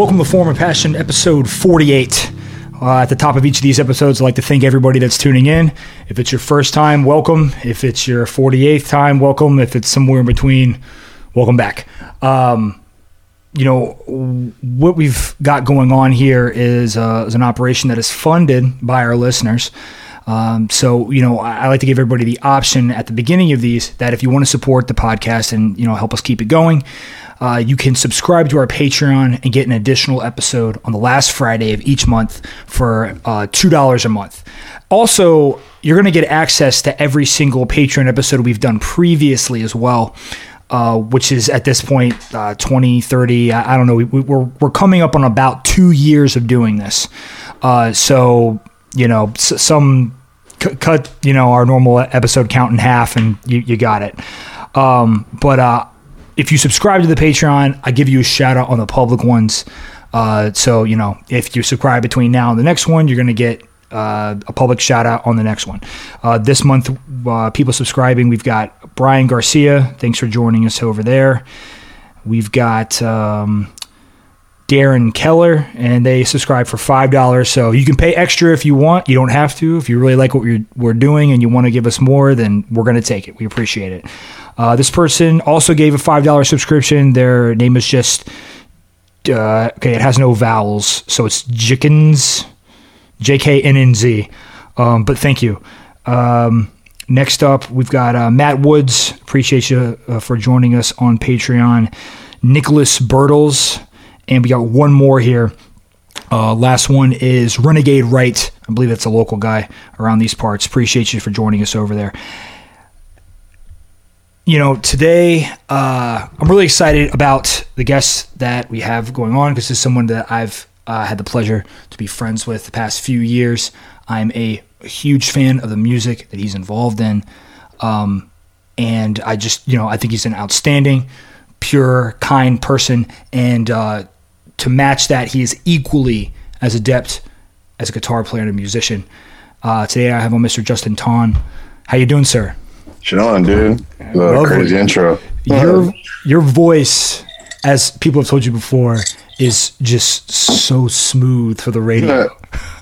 Welcome to Form of Passion, episode 48. Uh, at the top of each of these episodes, I'd like to thank everybody that's tuning in. If it's your first time, welcome. If it's your 48th time, welcome. If it's somewhere in between, welcome back. Um, you know, what we've got going on here is, uh, is an operation that is funded by our listeners. Um, so, you know, I, I like to give everybody the option at the beginning of these that if you want to support the podcast and, you know, help us keep it going, uh, you can subscribe to our Patreon and get an additional episode on the last Friday of each month for uh, $2 a month. Also, you're going to get access to every single Patreon episode we've done previously as well. Uh, which is at this point uh, 20, 30, I, I don't know. We, we, we're, we're coming up on about two years of doing this. Uh, so, you know, s- some c- cut, you know, our normal episode count in half and you, you got it. Um, but uh, if you subscribe to the Patreon, I give you a shout out on the public ones. Uh, so, you know, if you subscribe between now and the next one, you're to get uh, a public shout out on the next one. Uh, this month, uh, people subscribing, we've got Brian Garcia. Thanks for joining us over there. We've got um, Darren Keller, and they subscribe for five dollars. So you can pay extra if you want. You don't have to. If you really like what we're, we're doing and you want to give us more, then we're going to take it. We appreciate it. Uh, this person also gave a five dollar subscription. Their name is just uh, okay. It has no vowels, so it's Jickens, J K N N Z. Um, but thank you. Um, next up, we've got uh, Matt Woods. Appreciate you uh, for joining us on Patreon. Nicholas Bertles, and we got one more here. Uh, last one is Renegade Right. I believe that's a local guy around these parts. Appreciate you for joining us over there. You know, today uh, I'm really excited about the guests that we have going on because this is someone that I've uh, had the pleasure to be friends with the past few years. I'm a huge fan of the music that he's involved in. Um, and I just, you know, I think he's an outstanding, pure, kind person. And uh, to match that, he is equally as adept as a guitar player and a musician. Uh, today I have on Mr. Justin Ton. How you doing, sir? Sean, dude. The crazy intro. Your your voice, as people have told you before, is just so smooth for the radio.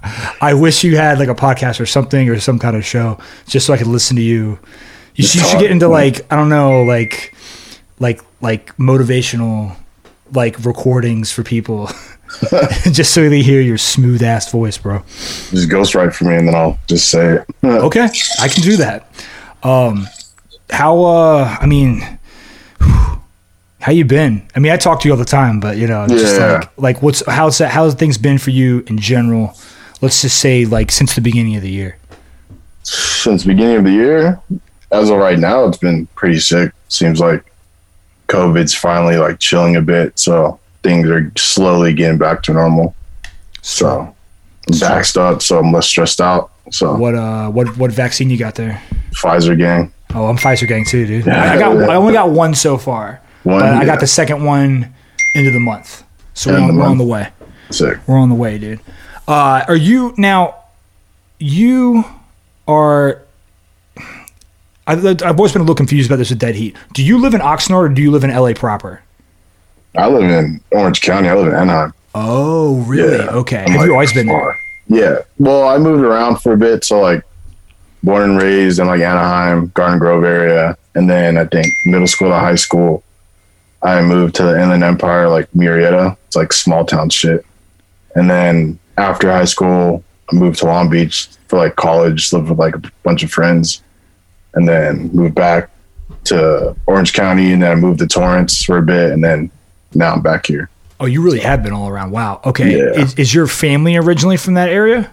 I wish you had like a podcast or something or some kind of show just so I could listen to you. You, should- you should get into like I don't know like like like motivational like recordings for people just so they hear your smooth ass voice, bro. Just ghostwrite for me and then I'll just say it. Okay, I can do that. Um, how? Uh, I mean, how you been? I mean, I talk to you all the time, but you know, just Yeah. like like what's how's that? How's things been for you in general? Let's just say like since the beginning of the year. Since the beginning of the year, as of right now, it's been pretty sick. Seems like COVID's finally like chilling a bit. So things are slowly getting back to normal. So I'm vaxxed up, so I'm less stressed out. So What uh what what vaccine you got there? Pfizer gang. Oh, I'm Pfizer gang too, dude. I, I got I only got one so far, One, but I yeah. got the second one into the month, so we're on, the we're on the way. Sick. We're on the way, dude. Uh, are you now? You are. I've, I've always been a little confused about this with Dead Heat. Do you live in Oxnard or do you live in LA proper? I live in Orange County. I live in Anaheim. Oh, really? Yeah. Okay. I'm, Have you always been there? Yeah. Well, I moved around for a bit. So like born and raised in like Anaheim, Garden Grove area. And then I think middle school to high school, I moved to the Inland Empire, like Murrieta. It's like small town shit. And then after high school, I moved to Long Beach for like college, lived with like a bunch of friends. And then moved back to Orange County. And then I moved to Torrance for a bit. And then now I'm back here. Oh, you really have been all around. Wow. Okay. Yeah. Is, is your family originally from that area?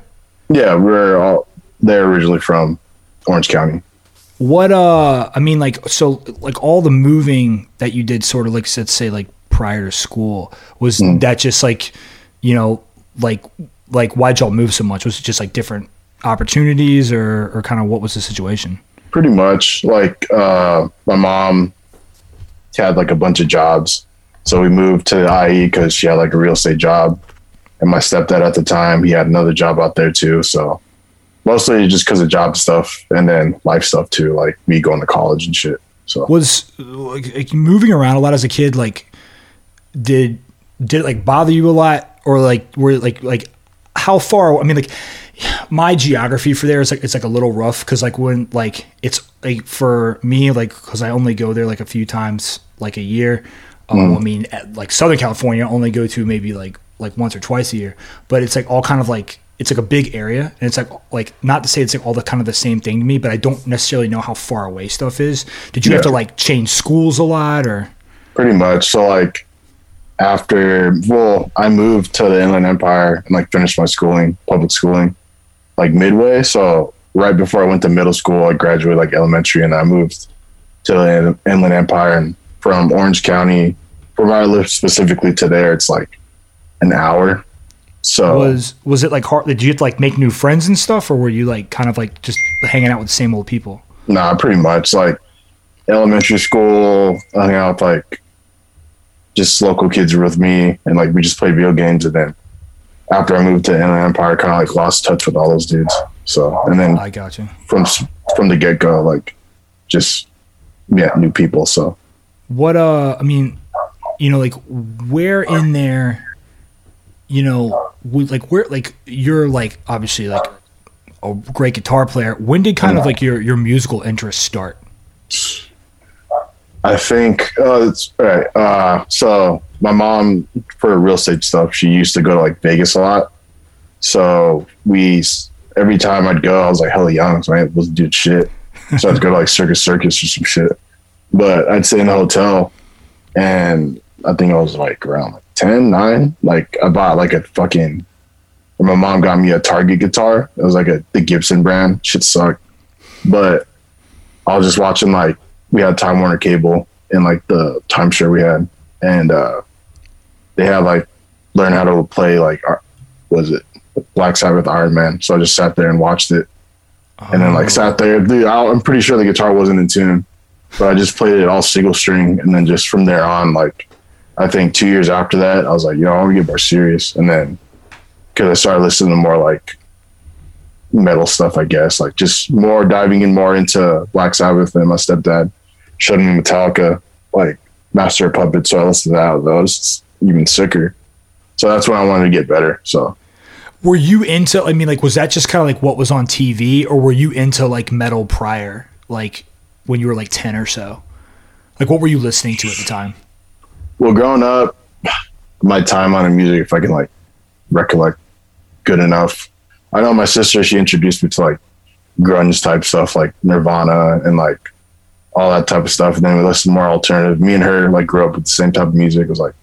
Yeah, we're all they're originally from Orange County. What uh I mean like so like all the moving that you did sort of like let's say like prior to school was Hmm. that just like you know like like why'd y'all move so much? Was it just like different opportunities or or kind of what was the situation? Pretty much like uh, my mom had like a bunch of jobs, so we moved to IE because she had like a real estate job, and my stepdad at the time he had another job out there too. So mostly just because of job stuff and then life stuff too, like me going to college and shit. So Was like, moving around a lot as a kid like did did it like bother you a lot, or like were like like how far? I mean, like my geography for there is like it's like a little rough because like when like it's like for me like because I only go there like a few times like a year. Um, I mean, at, like Southern California, I only go to maybe like like once or twice a year, but it's like all kind of like it's like a big area, and it's like like not to say it's like all the kind of the same thing to me, but I don't necessarily know how far away stuff is. Did you have to like change schools a lot, or pretty much. So like after well, I moved to the Inland Empire and like finished my schooling, public schooling, like midway. So right before I went to middle school, I graduated like elementary, and I moved to the Inland Empire. And from Orange County, from where I live specifically to there, it's like an hour. So was was it like hard? Did you have to like make new friends and stuff, or were you like kind of like just hanging out with the same old people? Nah, pretty much. Like elementary school, I hung out with like just local kids were with me and like we just played video games and then after I moved to Inland Empire kinda like lost touch with all those dudes. So and then I got you. from from the get go, like just yeah, new people. So What uh, I mean, you know, like where in there, you know, would like where like you're like obviously like a great guitar player. When did kind of like your your musical interest start? I think uh, it's all right. Uh, so my mom, for real estate stuff, she used to go to like Vegas a lot. So we every time I'd go, I was like hella young, so I wasn't doing shit. So I'd go to like Circus Circus or some shit. But I'd stay in the hotel, and I think I was like around like 10, 9. Like I bought like a fucking. My mom got me a Target guitar. It was like a the Gibson brand. Shit sucked, but I was just watching like we had Time Warner Cable in like the timeshare we had, and uh, they had like learn how to play like was it Black Sabbath Iron Man. So I just sat there and watched it, and then like sat there. Dude, I- I'm pretty sure the guitar wasn't in tune, but I just played it all single string, and then just from there on, like I think two years after that, I was like, you know, I want to get more serious, and then because I started listening to more like metal stuff, I guess, like just more diving in more into Black Sabbath. And my stepdad showed me Metallica, like Master of Puppets. So I listened to that. Was even sicker. So that's when I wanted to get better. So Were you into? I mean, like, was that just kind of like what was on TV, or were you into like metal prior, like when you were like ten or so? Like, what were you listening to at the time? well, growing up, my time on music, if I can like recollect good enough. I know my sister, she introduced me to like grunge type stuff like Nirvana and like all that type of stuff. And then we listened to more alternative. Me and her like grew up with the same type of music. It was like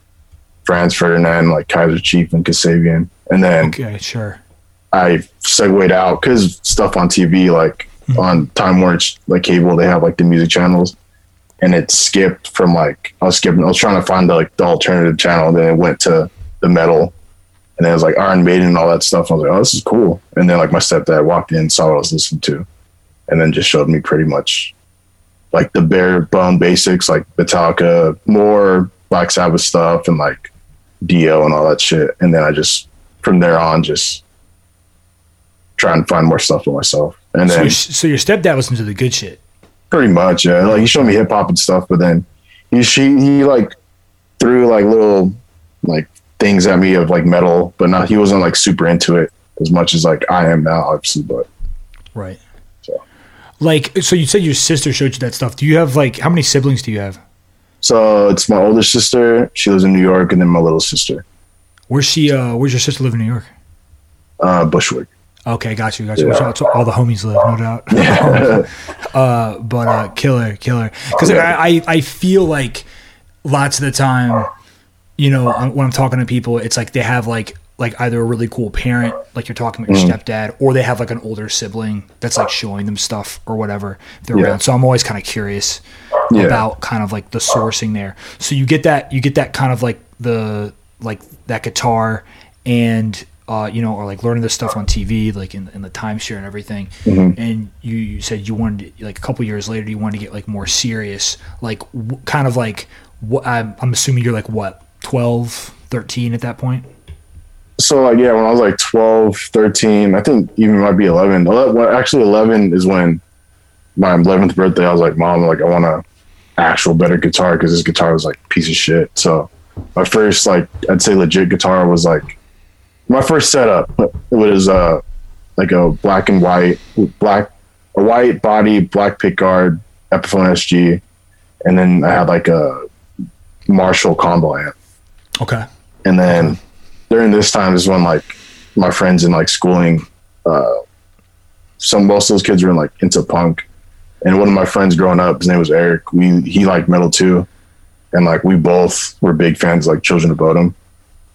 Franz Ferdinand, like Kaiser Chief and Kasabian. And then Okay, sure. I segued out because stuff on TV, like hmm. on Time Warner, like cable, they have like the music channels, and it skipped from like I was skipping. I was trying to find the, like the alternative channel, and then it went to the metal, and then it was like Iron Maiden and all that stuff. I was like, oh, this is cool. And then like my stepdad walked in, saw what I was listening to, and then just showed me pretty much like the bare bone basics, like Metallica, more Black Sabbath stuff, and like Dio and all that shit. And then I just from there on just try and find more stuff for myself. And So then your, so your stepdad was into the good shit. pretty much, yeah, like he showed me hip hop and stuff, but then he she he like threw like little like things at me of like metal, but not he wasn't like super into it as much as like I am now, obviously. But Right. Like, so you said your sister showed you that stuff. Do you have like how many siblings do you have? so it's my older sister, she lives in New York, and then my little sister, Where's she? Uh, where's your sister live in New York? uh, Bushwick. Okay, got you, got you. Yeah. All the homies live, no doubt. uh, but uh, killer, killer. Because I, I, I feel like lots of the time, you know, when I'm talking to people, it's like they have like like either a really cool parent, like you're talking about your stepdad, or they have like an older sibling that's like showing them stuff or whatever they're Yeah. around. So I'm always kind of curious Yeah. about kind of like the sourcing there. So you get that you get that kind of like the like that guitar and uh, you know, or like learning this stuff on TV, like in, in the timeshare and everything. And you, you said you wanted to, like a couple years later, you wanted to get like more serious, like w- kind of like what I'm, I'm assuming you're like what 12, 13 at that point. So like yeah when i was like 12 13 i think even might be 11 Ele- well, actually 11 is when my 11th birthday i was like mom like i want a actual better guitar because this guitar was like a piece of shit so my first like I'd say legit guitar was like my first setup was uh like a black and white black a white body black pickguard Epiphone SG, and then I had like a Marshall combo amp. Okay. And then during this time is when like my friends in like schooling, uh, some most of those kids were in, like into punk, and one of my friends growing up, his name was Eric. We he liked metal too, and like we both were big fans like Children of Bodom.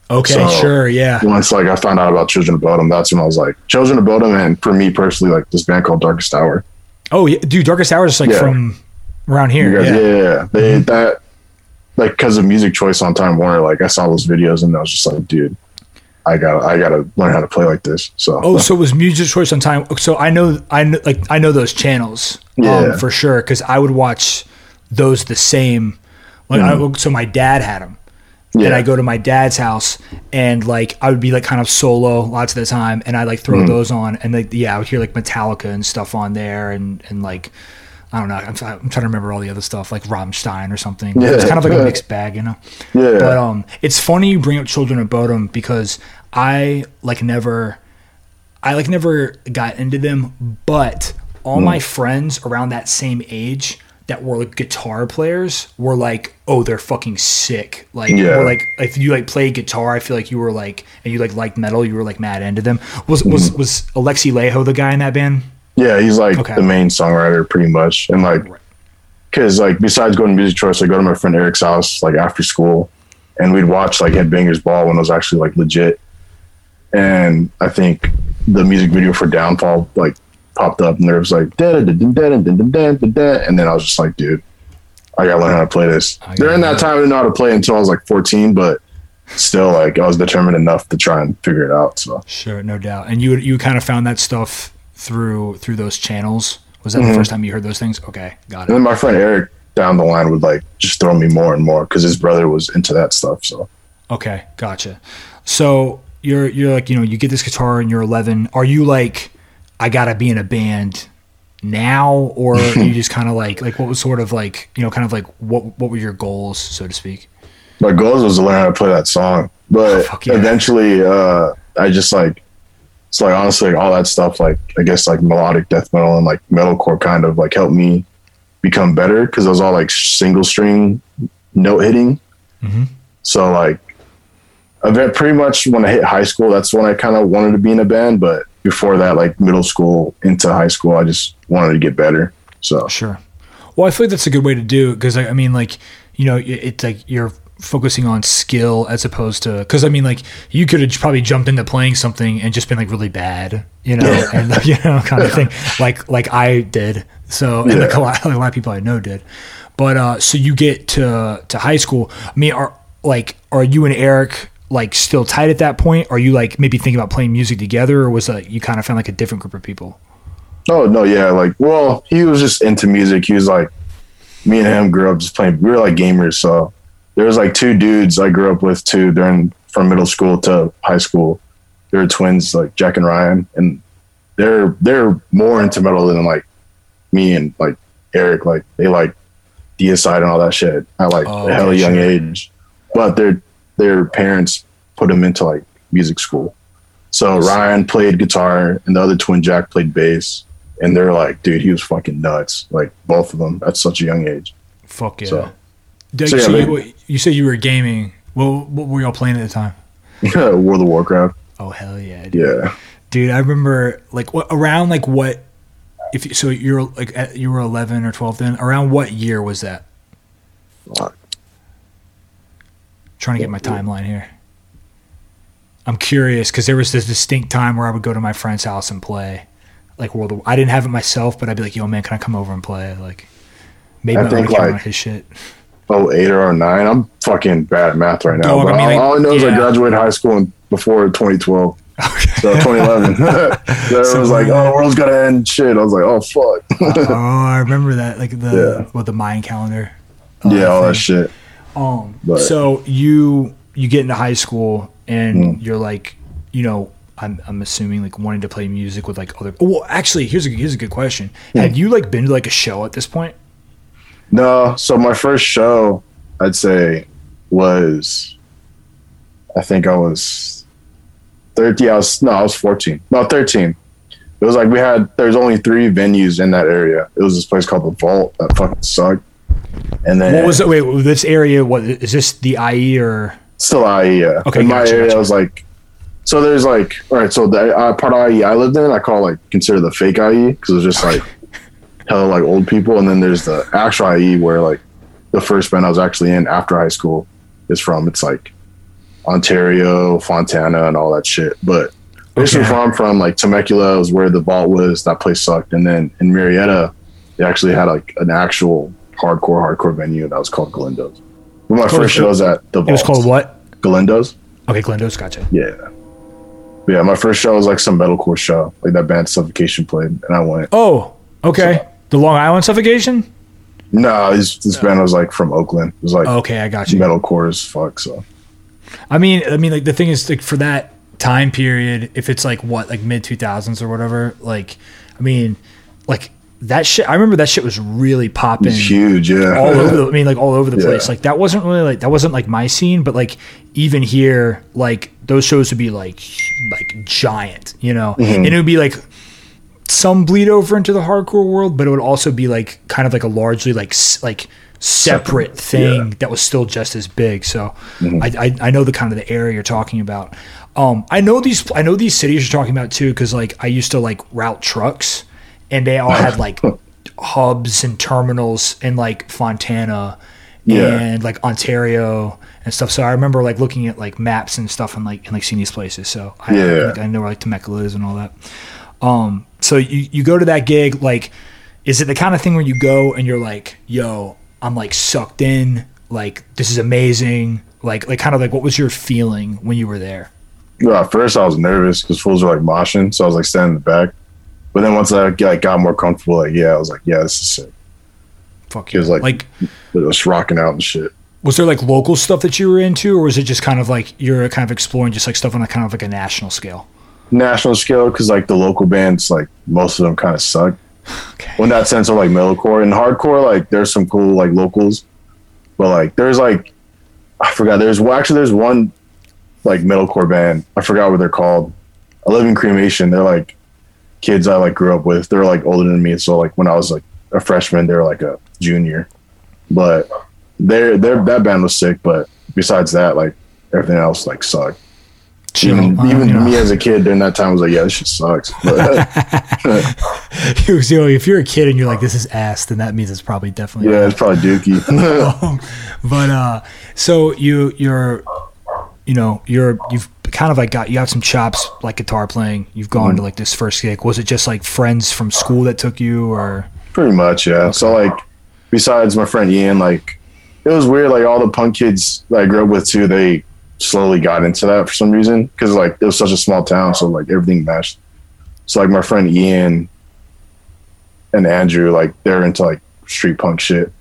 Okay, So- sure, yeah. Once like I found out about Children of Bodom, that's when I was like Children of Bodom, and for me personally, like this band called Darkest Hour. Oh, yeah, dude, Darkest Hour is like Yeah. from around here. guys- yeah. yeah, yeah, they that like because of music choice on Time Warner, like I saw those videos and I was just like, dude, I got to I got to learn how to play like this. So Oh, so it was music choice on time. So I know, I know, like I know those channels, Yeah. um, for sure, because I would watch those the same. Like, I, so my dad had them, Mm-hmm. yeah, and I go to my dad's house, and like I would be like kind of solo lots of the time, and I like throw Mm-hmm. those on, and like yeah, I would hear like Metallica and stuff on there, and and like. I don't know. I'm, try- I'm trying to remember all the other stuff, like Rammstein or something. Yeah. It's kind of like a mixed bag, you know. yeah, But um, it's funny you bring up Children of Bodom because I like never, I like never got into them. But all my mm. friends around that same age that were like guitar players were like, oh, they're fucking sick. Like, Yeah. like if you like play guitar, I feel like you were like, and you like liked metal, you were like mad into them. Was was mm. was Alexi Laiho the guy in that band? yeah. He's like Okay. the main songwriter, pretty much, and like because like besides going to music choice, I go to my friend Eric's house like after school, and we'd watch like Headbangers Ball when it was actually like legit. And I think the music video for Downfall like popped up, and there was like da da da da da da da da and then I was just like, dude, I gotta learn how to play this. During that time, I didn't know how to play until I was like 14, but still, like I was determined enough to try and figure it out. So Sure, no doubt. And you you kind of found that stuff through through those channels. Was that Mhm. the first time you heard those things? Okay, got And it. then my friend Eric down the line would like just throw me more and more because his brother was into that stuff. So Okay, gotcha. So you're you're like you know you get this guitar and you're 11. Are you like I gotta be in a band now, or are you just kind of like like what was sort of like you know kind of like what what were your goals so to speak? my goals was to learn how to play that song, but Fuck yeah. eventually, uh, I just like it's like honestly like, all that stuff like I guess like melodic death metal and like metalcore kind of like helped me become better because it was all like single string note hitting. Mhm. So like, I bet pretty much when I hit high school, that's when I kind of wanted to be in a band. But before that, like middle school into high school, I just wanted to get better. So Sure. Well, I feel like that's a good way to do it because I, I mean, like, you know, it- it's like you're focusing on skill as opposed to because I mean, like, you could have probably jumped into playing something and just been like really bad, you know, Yeah. and you know, kind of thing, like like I did. So and like a lot, like a lot of people I know did. But uh, so you get to to high school. I mean, are like are you and Eric like still tight at that point? Are you like maybe thinking about playing music together, or was that you kind of found like a different group of people? Oh no, yeah, like well, he was just into music. He was like, me and him grew up just playing. We were like gamers, so there was like two dudes I grew up with too during from middle school to high school. They were twins, like Jack and Ryan, and they're they're more into metal than like me and like Eric. Like they like Deicide and all that shit at like Oh, a hell young age. But their their parents put them into like music school. So Ryan played guitar and the other twin Jack played bass. And they're like, dude, he was fucking nuts. Like both of them at such a young age. Fuck yeah. So- so, yeah, so you, you said you were gaming. Well, what were y'all playing at the time? Yeah, World of Warcraft. Oh hell yeah, dude! Yeah. Dude, I remember like what around like what if you, so you're like at, you were 11 or 12 then. Around what year was that? Fuck. Trying to get my timeline here. I'm curious because there was this distinct time where I would go to my friend's house and play like World of. I didn't have it myself, but I'd be like, "Yo, man, can I come over and play?" Like maybe I think, like, his shit. Oh, eight or oh nine. I'm fucking bad at math right now. Dog, but I mean, all, all I know is I graduated high school in, before 2012. So 2011. there So, was like, oh, the world's gonna end. Shit. I was like, oh fuck. oh, I remember that like the Yeah. what the Mayan calendar. yeah, oh, all thing. that shit. Um, so you you get into high school and Mm. you're like, you know, I'm I'm assuming like wanting to play music with like other. Well, actually, here's a here's a good question. Hmm. Had you like been to like a show at this point? No, so my first show, I'd say was, I think I was 13. I was, no, I was 14. No, 13. It was like we had, there's only three venues in that area. It was this place called The Vault that fucking sucked. And then What was it? Wait, this area? What is this? The IE or? still IE, yeah. Okay, In my gotcha, area, gotcha. I was like, so there's like, all right, so the uh, part of IE I lived in, I call like consider the fake IE because it was just like hella like old people, and then there's the actual IE where like the first band I was actually in after high school is from. It's like Ontario, Fontana, and all that shit. But basically, Okay. where I'm from, like Temecula was where the vault was. That place sucked, and then in Murrieta, they actually had like an actual hardcore hardcore venue that was called Galindo's. One of my first shows at the It was Vault. called what? Galindo's. Okay, Glendo's. Gotcha. Yeah. Yeah, my first show was like some metalcore show, like that band Suffocation played, and I went. Oh, okay. The Long Island suffocation. No, this, this band was like from Oakland. It was like Okay, I got you. metalcore as fuck. So I mean, I mean, like the thing is, like for that time period, if it's like what, like mid two thousands or whatever, like, I mean, like that shit. I remember that shit was really popping. it's huge. Yeah. all over. The, I mean, like all over the Yeah. place. Like that wasn't really like that wasn't like my scene, but like even here, like those shows would be like like giant, you know, Mm-hmm. and it would be like some bleed over into the hardcore world, but it would also be like kind of like a largely like like separate Separate, thing yeah. Mm-hmm. that was still just as big. So I, I I know the kind of the area you're talking about. Um, I know these I know these cities you're talking about too because like I used to like route trucks, and they all had like hubs and terminals in like Fontana Yeah. and like Ontario and stuff. So I remember like looking at like maps and stuff and like and like seeing these places. So I, Yeah. like, I know where like Temecula is and all that. Um, so you you go to that gig like, is it the kind of thing where you go and you're like, yo, I'm like sucked in, like this is amazing, like like kind of like what was your feeling when you were there? Well, at first I was nervous because fools were like moshing, so I was like standing in the back. But then once I like got more comfortable, like yeah, I was like, yeah, this is sick. Fuck He was like- like It was rocking out and shit. was there like local stuff that you were into, or was it just kind of like you're kind of exploring just like stuff on a kind of like a national scale? National scale because like the local bands, like most of them kind of suck. Okay. Well, in that sense of like metalcore and hardcore, like there's some cool like locals, but like there's like I forgot. There's well, actually there's one like metalcore band. I forgot what they're called. I live in cremation. They're like kids I like grew up with. They're like older than me. So like when I was like a freshman, they were like a junior. But they're they're that band was sick. But besides that, like everything else like sucked. Even, Uh, even you know. me as a kid during that time was like, yeah, this shit sucks. But, so if you're a kid and you're like, this is ass, then that means it's probably definitely. yeah, it's probably Dookie. Um, but uh, so you you're, you know, you're you've kind of like got you have some chops like guitar playing. You've gone to mm-hmm. like this first gig. Was it just like friends from school that took you, or Pretty much, yeah. So like, besides my friend Ian, like, it was weird. Like all the punk kids that I grew up with too, they slowly got into that for some reason because like it was such a small town, so like everything matched. So like my friend Ian and Andrew, like they're into like street punk shit,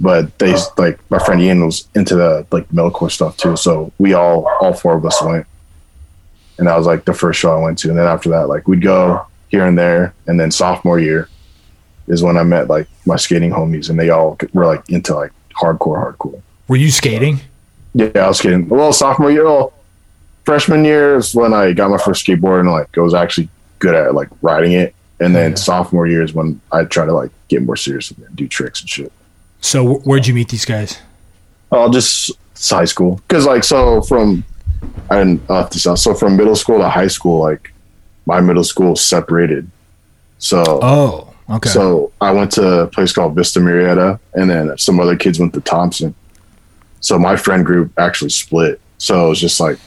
but they like my friend Ian was into the like metalcore stuff too. So we all all four of us went, and that was like the first show I went to. And then after that, like we'd go here and there, and then sophomore year is when I met like my skating homies, and they all were like into like hardcore, hardcore. were you skating? Yeah, I was skating. Well, sophomore year, well, freshman year is when I got my first skateboard and like I was actually good at like riding it. And then Yeah. sophomore year is when I try to like get more serious and do tricks and shit. So where'd you meet these guys? I'll just high school because like so from Didn't uh, so from middle school to high school, like my middle school separated. So Oh, okay. So I went to a place called Vista Murrieta, and then some other kids went to Thompson. So my friend group actually split. So it was just like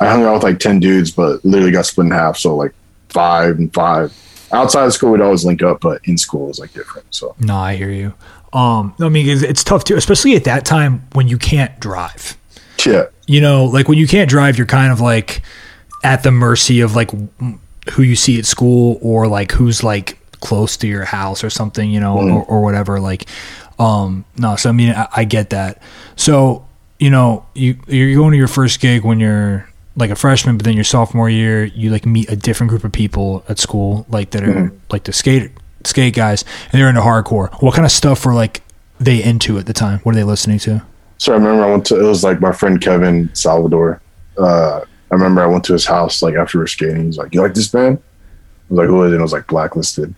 I hung out with like ten dudes, but literally got split in half. So like five and five. Outside of school, we'd always link up, but in school it was like different. So no, I hear you. Um, I mean, it's, it's tough too, especially at that time when you can't drive. yeah, you know, like when you can't drive, you're kind of like at the mercy of like who you see at school or like who's like close to your house or something, you know, or, or whatever. Like, um, no, so I mean, I, I get that. So, you know, you you're going to your first gig when you're like a freshman, but then your sophomore year, you like meet a different group of people at school, like that are like the skate skate guys, and they're into hardcore. What kind of stuff were like they into at the time? What are they listening to? So I remember I went to it was like my friend Kevin Salvador. Uh, I remember I went to his house like after we were skating. He's like, "You like this band?" I was like, "Who is it?" And it was like Blacklisted.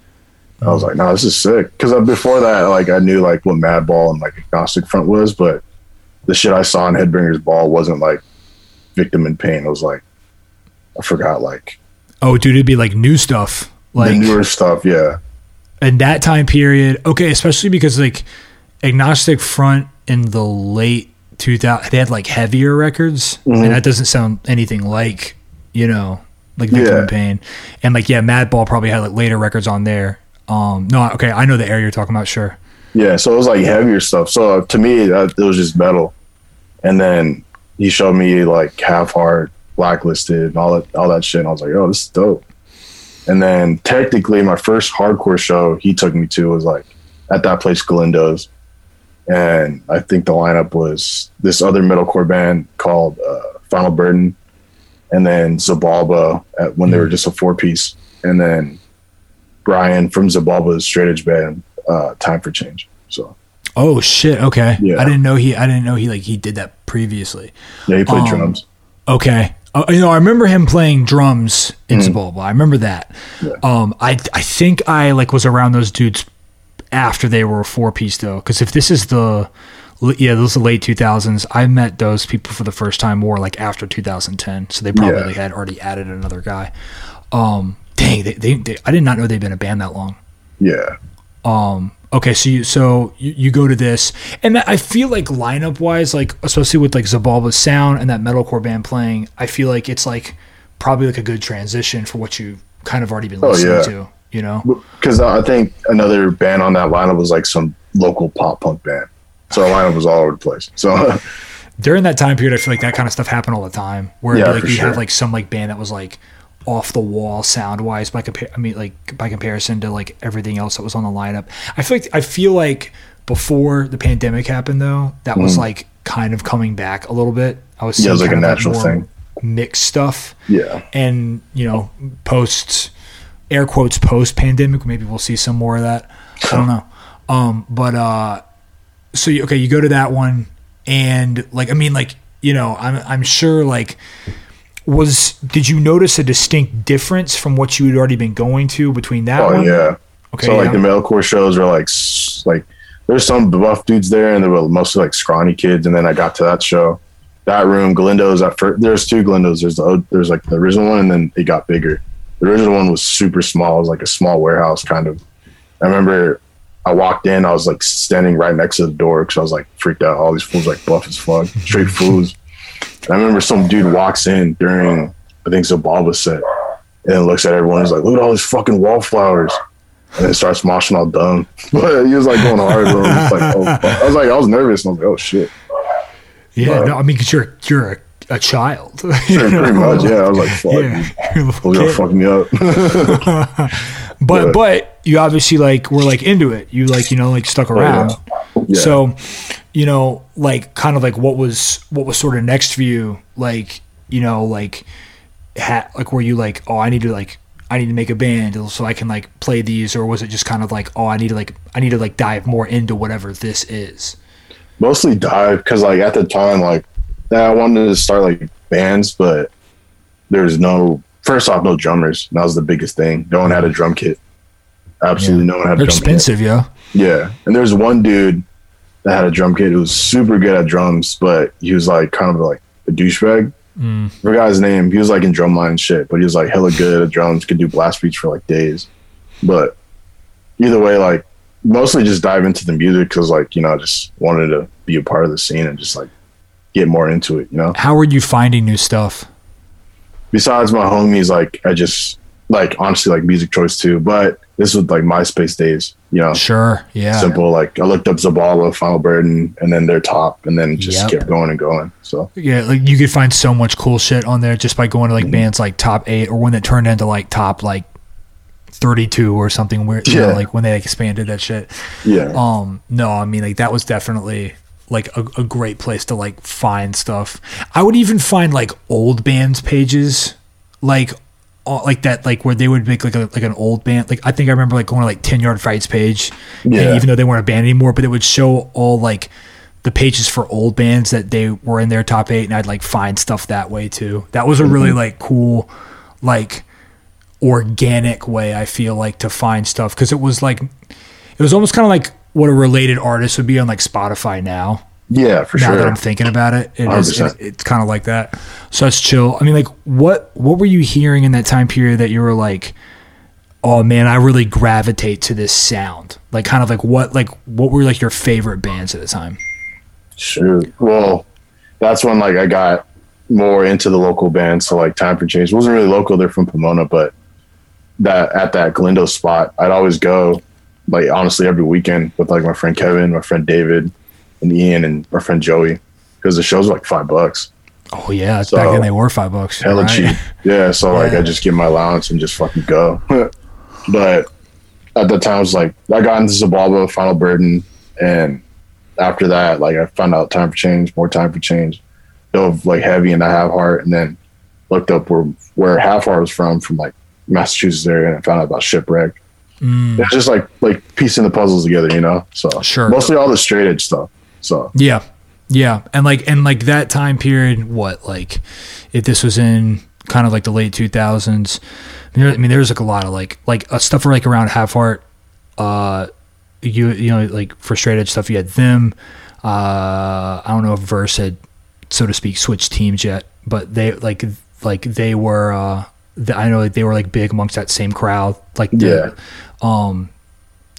I was like, "No, this is sick." Because before that, like I knew like what Madball and like Agnostic Front was, but the shit I saw in Headbangers Ball wasn't like Victim in Pain. It was like I forgot like Oh, dude, it'd be like new stuff. Like the newer stuff. Yeah, in that time period. Okay, especially because like Agnostic Front in the late 2000, they had like heavier records, Mhm. and that doesn't sound anything like you know like Victim Yeah. in Pain, and like yeah, Madball probably had like later records on there. Um, no, okay, I know the area you're talking about. Sure. yeah. So it was like heavier stuff. So to me, that, it was just metal. And then he showed me like Have Heart, Blacklisted, and all that all that shit. And I was like, "Oh, this is dope." And then technically, my first hardcore show he took me to was like at that place, Galindo's, and I think the lineup was this other metalcore band called uh, Final Burden, and then Xibalba at when they were just a four piece, and then Brian from Xibalba's straight edge band, uh, Time for Change. So Oh shit. Okay. Yeah. I didn't know he. I didn't know he like he did that previously. yeah, he played Um, drums. Okay. Uh, you know, I remember him playing drums in Xibalba. I remember that. Mm. Yeah. Um, I I think I like was around those dudes after they were a four piece though, because if this is the yeah, those are the late two thousands. I met those people for the first time more like after two thousand ten, so they probably Yeah. like, had already added another guy. Um, dang, they, they, they I did not know they'd been a band that long. Yeah, Um. Okay, so you so you, you go to this, and that, I feel like lineup wise, like especially with like Xibalba's sound and that metalcore band playing, I feel like it's like probably like a good transition for what you kind of already been Oh, listening yeah. to. You know? because I think another band on that lineup was like some local pop punk band. So our lineup was all over the place. So During that time period, I feel like that kind of stuff happened all the time. Where Yeah, like you have like some like band that was like off the wall sound wise by compare I mean like by comparison to like everything else that was on the lineup. I feel like I feel like before the pandemic happened though, that was like kind of coming back a little bit. I was Mm. Yeah, it was seeing like a kind of natural more thing. mixed stuff yeah, and you know post air quotes post pandemic maybe we'll see some more of that i don't know um but uh so you, okay you go to that one and like i mean like you know i'm i'm sure like was did you notice a distinct difference from what you had already been going to between that oh one yeah. okay so like yeah. the metalcore shows were like like there's some buff dudes there, and they were mostly like scrawny kids. And then I got to that show, that room, Galindo's. At first, there's two Galindos. There's the there's like the original one, and then it got bigger. The original one was super small. It was like a small warehouse kind of. I remember I walked in. I was like standing right next to the door because I was like freaked out. All these fools like buff as fuck, straight fools. And I remember some dude walks in during I think Xibalba set, and looks at everyone. He's like, "Look at all these fucking wallflowers." And it starts moshing all dumb. But he was like going hard. Bro. I was like, oh. I was like, I was nervous. And I was like, oh shit. yeah but- no i mean because you're you're a, a child Pretty, pretty much, yeah. I was like, fuck. yeah you're gonna fuck me up. but Yeah. but you obviously like were like into it you like you know like stuck oh, around Oh, yeah. so you know like kind of like what was what was sort of next for you like you know like ha- like were you like oh i need to like i need to make a band so i can like play these or was it just kind of like oh i need to like i need to like dive more into whatever this is Mostly dive because like at the time, like yeah, I wanted to start like bands, but there's no first off no drummers. That was the biggest thing. No one had a drum kit. Absolutely no one had a they're drum expensive yeah kit. Yeah. And there's one dude that had a drum kit who was super good at drums, but he was like kind of like a douchebag. Mm. forgot his name. He was like in drumline shit, but he was like hella good at drums, could do blast beats for like days. But either way, like mostly just dive into the music because like, you know, I just wanted to be a part of the scene and just like get more into it, you know? how are you finding new stuff Besides my homies, like I just like honestly like music choice too. But this was like MySpace days, you know. sure yeah Simple, like I looked up Xibalba, Final Burden, and then their top, and then just Yep. kept going and going. So Yeah, like you could find so much cool shit on there just by going to like Mm-hmm. bands like top eight or when it turned into like top like thirty two or something weird. You know, Yeah. like when they expanded that shit. yeah, Um, no, I mean like that was definitely like a, a great place to like find stuff. I would even find like old bands pages, like uh, like that, like where they would make like a like an old band. Like I think I remember like going to like Ten Yard Fights page, Yeah. even though they weren't a band anymore, but it would show all like the pages for old bands that they were in their top eight, and I'd like find stuff that way too. That was a really Mm-hmm. like cool, like organic way I feel like to find stuff because it was like it was almost kind of like what a related artist would be on like Spotify now. Yeah, for Now that. I'm thinking about it, it is, 100%. it- it's kind of like that. So that's chill. I mean, like, what what were you hearing in that time period that you were like, oh man, I really gravitate to this sound? Like, kind of like what like what were like your favorite bands at the time? Shoot. Well, that's when like I got more into the local bands. So like Time for Change wasn't really local. They're from Pomona, but that at that Glendo spot, I'd always go like honestly every weekend with like my friend Kevin, my friend David, and Ian, and my friend Joey because the shows were like five bucks, Oh yeah, So- back then they were five bucks. hella right? cheap. Yeah. So like I just get my allowance and just fucking go. but at the time, I was like I got into Xibalba, Final Burden, and after that, like I found out time for change, more time for change. Dove like heavy into Have Heart, and then looked up where where Have Heart was from, from like Massachusetts area, and I found out about Shipwreck. Mm, It's just like like piecing the puzzles together, you know. So Sure. mostly all the straight edge stuff. So yeah, yeah, and like and like that time period. What like if this was in kind of like the late two thousands? I mean, there's like a lot of like like uh, stuff like around Have Heart. Uh, you you know like for straight edge stuff, you had them. Uh, I don't know if Verse had, so to speak, switched teams yet, but they like like they were. Uh, the, I know like they were like big amongst that same crowd. Like the, um,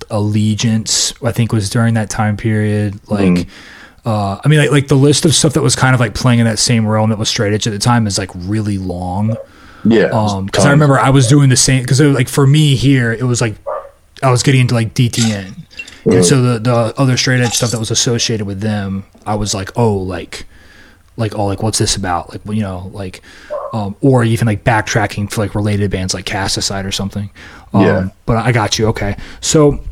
Allegiance, I think was during that time period. Like, Mhm. uh, I mean, like, like the list of stuff that was kind of like playing in that same realm that was straight edge at the time is like really long. yeah, Um, because I remember I was doing the same. Because like for me here, it was like I was getting into like DTN, and so the the other straight edge stuff that was associated with them, I was like, oh, like, like, oh, like, what's this about? Like, you know, like, um, or even like backtracking for like related bands like cast aside or something. Um, Yeah. But I got you. Okay, so,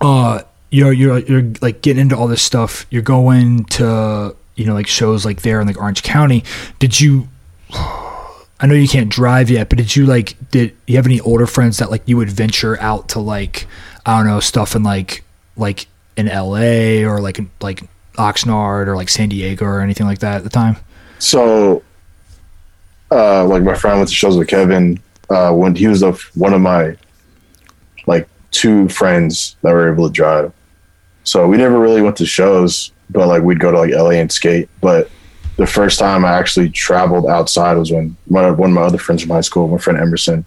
uh, you know, you're you're like getting into all this stuff. You're going to you know like shows like there in like Orange County. Did you? I know you can't drive yet, but did you like did you have any older friends that like you would venture out to like I don't know stuff in like like in L.A. or like like Oxnard or like San Diego or anything like that at the time? So, uh, like my friend went to shows with Kevin. Uh, when he was the, one of my like two friends that were able to drive. So we never really went to shows, but like we'd go to like LA and skate. But the first time I actually traveled outside was when my, one of my other friends from high school, my friend Emerson,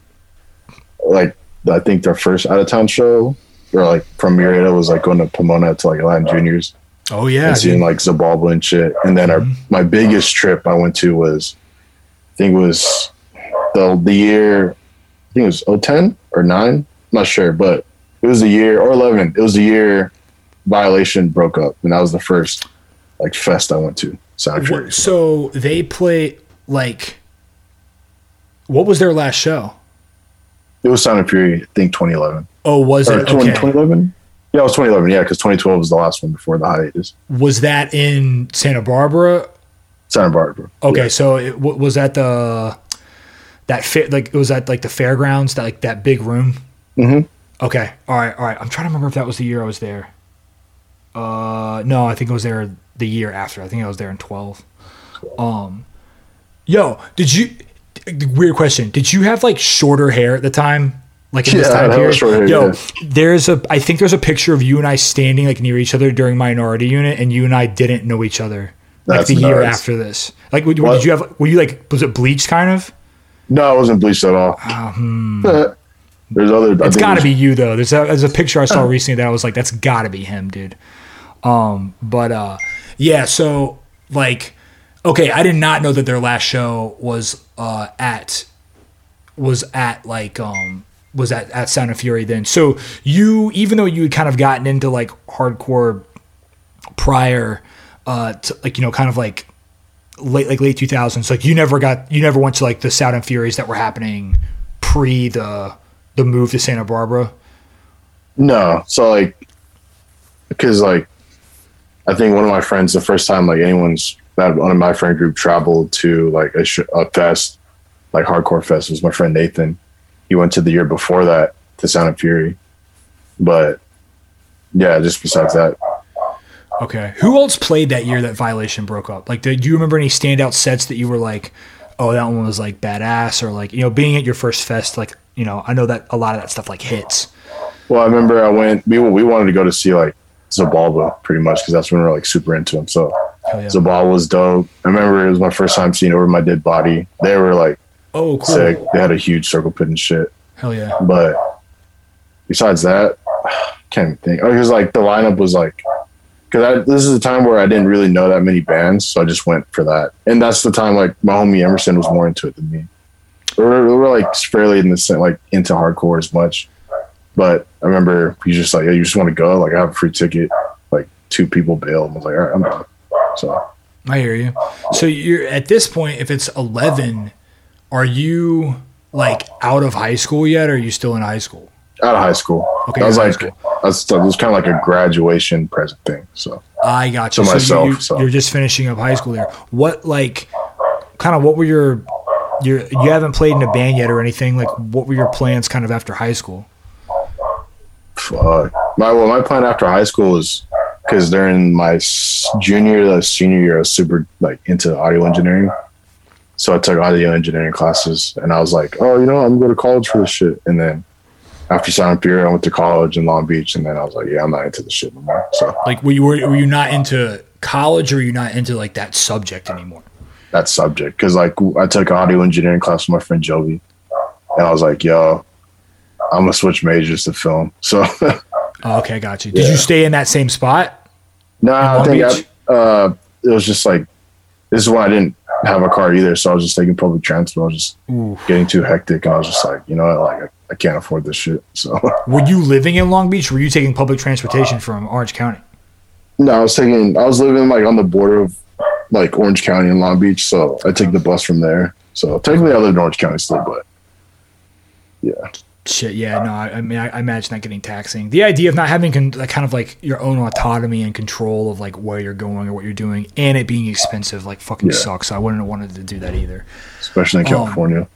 like I think their first out of town show or like from Murrieta was like going to Pomona to like Latin Juniors Oh yeah, and seeing like Xibalba and shit. And then our mm-hmm. my biggest trip I went to was I think it was the the year I think it was 010 or 9, I'm not sure, but it was the year or 11. It was the year Violation broke up and that was the first like fest I went to. Fury. So they play like what was their last show? It was Sound and Fury, I think 2011. Oh, was Or it 20, okay? 2011? Yeah, it was 2011. Yeah, because 2012 was the last one before the hiatus. Was that in Santa Barbara? Santa Barbara. Okay, Yeah. so it, wa- was that the that fair like it was at like the fairgrounds that like that big room? Mhm. Okay, all right, all right. I'm trying to remember if that was the year I was there. Uh, no, I think it was there the year after. I think I was there in twelve. Um, yo, did you? Weird question. Did you have like shorter hair at the time? Like in this Yeah, I time period? Yo, yeah. there's a. I think there's a picture of you and I standing like near each other during minority unit, and you and I didn't know each other. Like That's the year after this. Like, would, What? did you have? Were you like? Was it bleached kind of? No, I wasn't bleached at all. There's other. I It's got to be you though. There's a, there's a picture I saw recently that I was like, that's got to be him, dude. Um, but uh, yeah. So like, okay, I did not know that their last show was uh at was at like um was at at Sound and Fury then. So you even though you had kind of gotten into like hardcore prior uh to, like you know kind of like late like late 2000s like you never got you never went to like the Sound and Furies that were happening pre the the move to Santa Barbara No, so like, because like, I think one of my friends, the first time like anyone's that one of my friend group traveled to like a, sh- a fest, like hardcore fest, was my friend Nathan. He went to the year before that to Sound and Fury, but yeah, just besides that, Okay. Who else played that year that Violation broke up? Like, do, do you remember any standout sets that you were like, oh, that one was like badass, or like, you know, being at your first fest, like, you know, I know that a lot of that stuff like hits. Well, I remember I went. We we wanted to go to see like Xibalba pretty much because that's when we were like super into him. So Hell yeah. Xibalba was dope. I remember it was my first time seeing Over My Dead Body. They were like Oh, cool. sick. They had a huge circle pit and shit. Hell yeah. But besides that, can't even think. Oh, because like the lineup was like, because this is a time where I didn't really know that many bands, so I just went for that. And that's the time like my homie Emerson was more into it than me. We were, we were like fairly in the same, like into hardcore as much. But I remember he's just like, yeah, you just want to go? Like I have a free ticket. Like two people bailed. I was like, all right, I'm done. So I hear you. So you're at this point, if it's 11, are you like oh. out of high school yet, or are you still in high school? out of high school. Okay, that was like high school. that's that was kind of like a graduation present thing. So I got you. To myself, you, so. You're just finishing up high school there. What like, kind of what were your your you haven't played in a band yet or anything? Like, what were your plans kind of after high school? fuck. My well, my plan after high school was because during my junior to senior year, I was super like into audio engineering. So I took audio engineering classes, and I was like, oh, you know, I'm going to go to college for this shit. And then after Sound and Fury, I went to college in Long Beach, and then I was like, yeah, I'm not into this shit anymore. So Like, were you were, were you not into college, or were you not into like that subject anymore? that subject, because like I took audio engineering class with my friend Jovi, and I was like, yo, I'm gonna switch majors to film. So Oh, okay, got you. Did Yeah. you stay in that same spot? No, In I think I, uh, it was just like this is why I didn't have a car either, so I was just taking public transport. I was just Ooh. getting too hectic, and I was just like, you know what, like I, I can't afford this shit. So Were you living in Long Beach? Were you taking public transportation from Orange County? no, I was taking, I was living like on the border of like Orange County and Long Beach, so I take the bus from there. So technically, I live in Orange County still, but yeah, Shit, yeah, no, I, I mean, I, I imagine that getting taxing. The idea of not having con- like, kind of like your own autonomy and control of like where you're going or what you're doing, and it being expensive, like fucking Yeah. sucks. I wouldn't have wanted to do that either. especially in Um, California.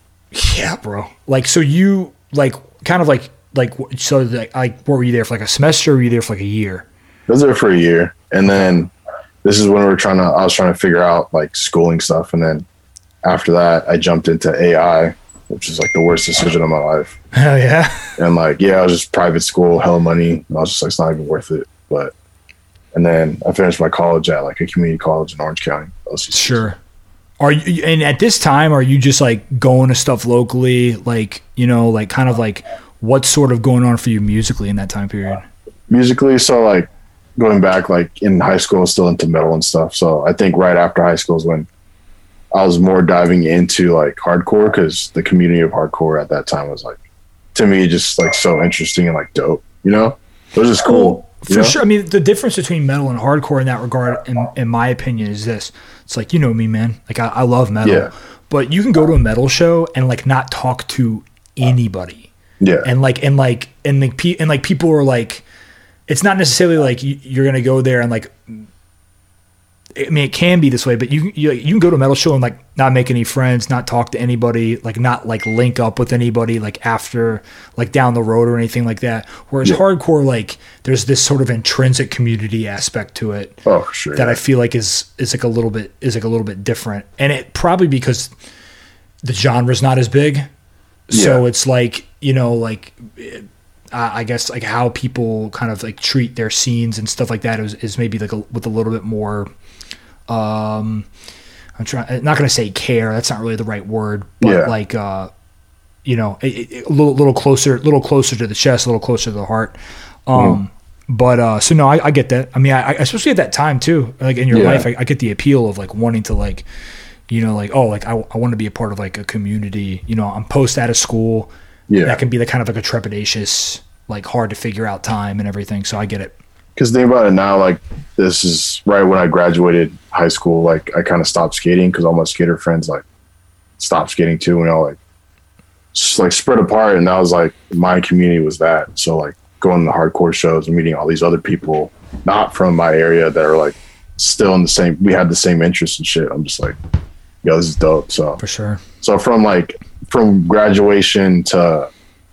Yeah, bro. Like, so you like kind of like like so like like what were you there for like a semester? or Were you there for like a year? I was there for a year, and then this is when we were trying to. I was trying to figure out like schooling stuff, and then after that, I jumped into AI, which is like the worst decision of my life. Hell oh, yeah. And like, yeah, I was just private school, hell money. And I was just like, it's not even worth it. But and then I finished my college at like a community college in Orange County. OCC. Sure. Are you and at this time are you just like going to stuff locally, like you know, like kind of like what's sort of going on for you musically in that time period? Musically, so like going back, like in high school, still into metal and stuff. So I think right after high school is when I was more diving into like hardcore because the community of hardcore at that time was like to me just like so interesting and like dope. You know, it was just cool. you For know? sure. I mean, the difference between metal and hardcore in that regard, in, in my opinion, is this. It's like, you know me, man. Like, I, I love metal. Yeah. But you can go to a metal show and, like, not talk to anybody. Yeah, And, like, and, like, and, like, pe- and, like, people are like, it's not necessarily like you're going to go there and, like, I mean, it can be this way, but you, you you can go to a metal show and like not make any friends, not talk to anybody, like not like link up with anybody like after like down the road or anything like that. Whereas Yeah. hardcore, like there's this sort of intrinsic community aspect to it oh sure. that I feel like is is like a little bit is like a little bit different, and it probably because the genre's not as big, so Yeah. it's like you know like. Eh, I guess like how people kind of like treat their scenes and stuff like that is, is maybe like a, with a little bit more um i'm trying I'm not going to say care that's not really the right word but Yeah. like uh you know it- a little little closer a little closer to the chest a little closer to the heart um but uh so no I, I get that i mean I, I especially at that time too like in your Yeah. life I, I get the appeal of like wanting to like you know like oh like i, I want to be a part of like a community you know i'm post out of school yeah, that can be the kind of like a trepidatious like hard to figure out time and everything so i get it because think about it now, like this is right when I graduated high school. Like I kind of stopped skating because all my skater friends like stopped skating too, and all like just like spread apart. And that was like my community was that. So like going to the hardcore shows and meeting all these other people, not from my area, that are like still in the same. We had the same interests and shit. I'm just like, yo, this is dope. So for sure so from like from graduation to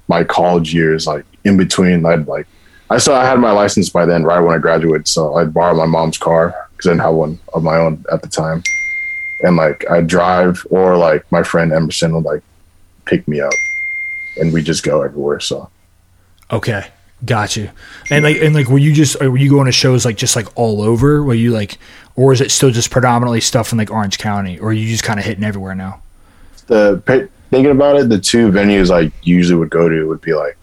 my college years, like in between, I'd like I saw I had my license by then, right when I graduated. So I'd borrow my mom's car because I didn't have one of my own at the time. And like I'd drive, or like my friend Emerson would like pick me up, and we just go everywhere. So Okay, got you. And like, and like, were you just were you going to shows like just like all over? Were you like, or is it still just predominantly stuff in like Orange County, or are you just kind of hitting everywhere now? the thinking about it, the two venues I usually would go to would be like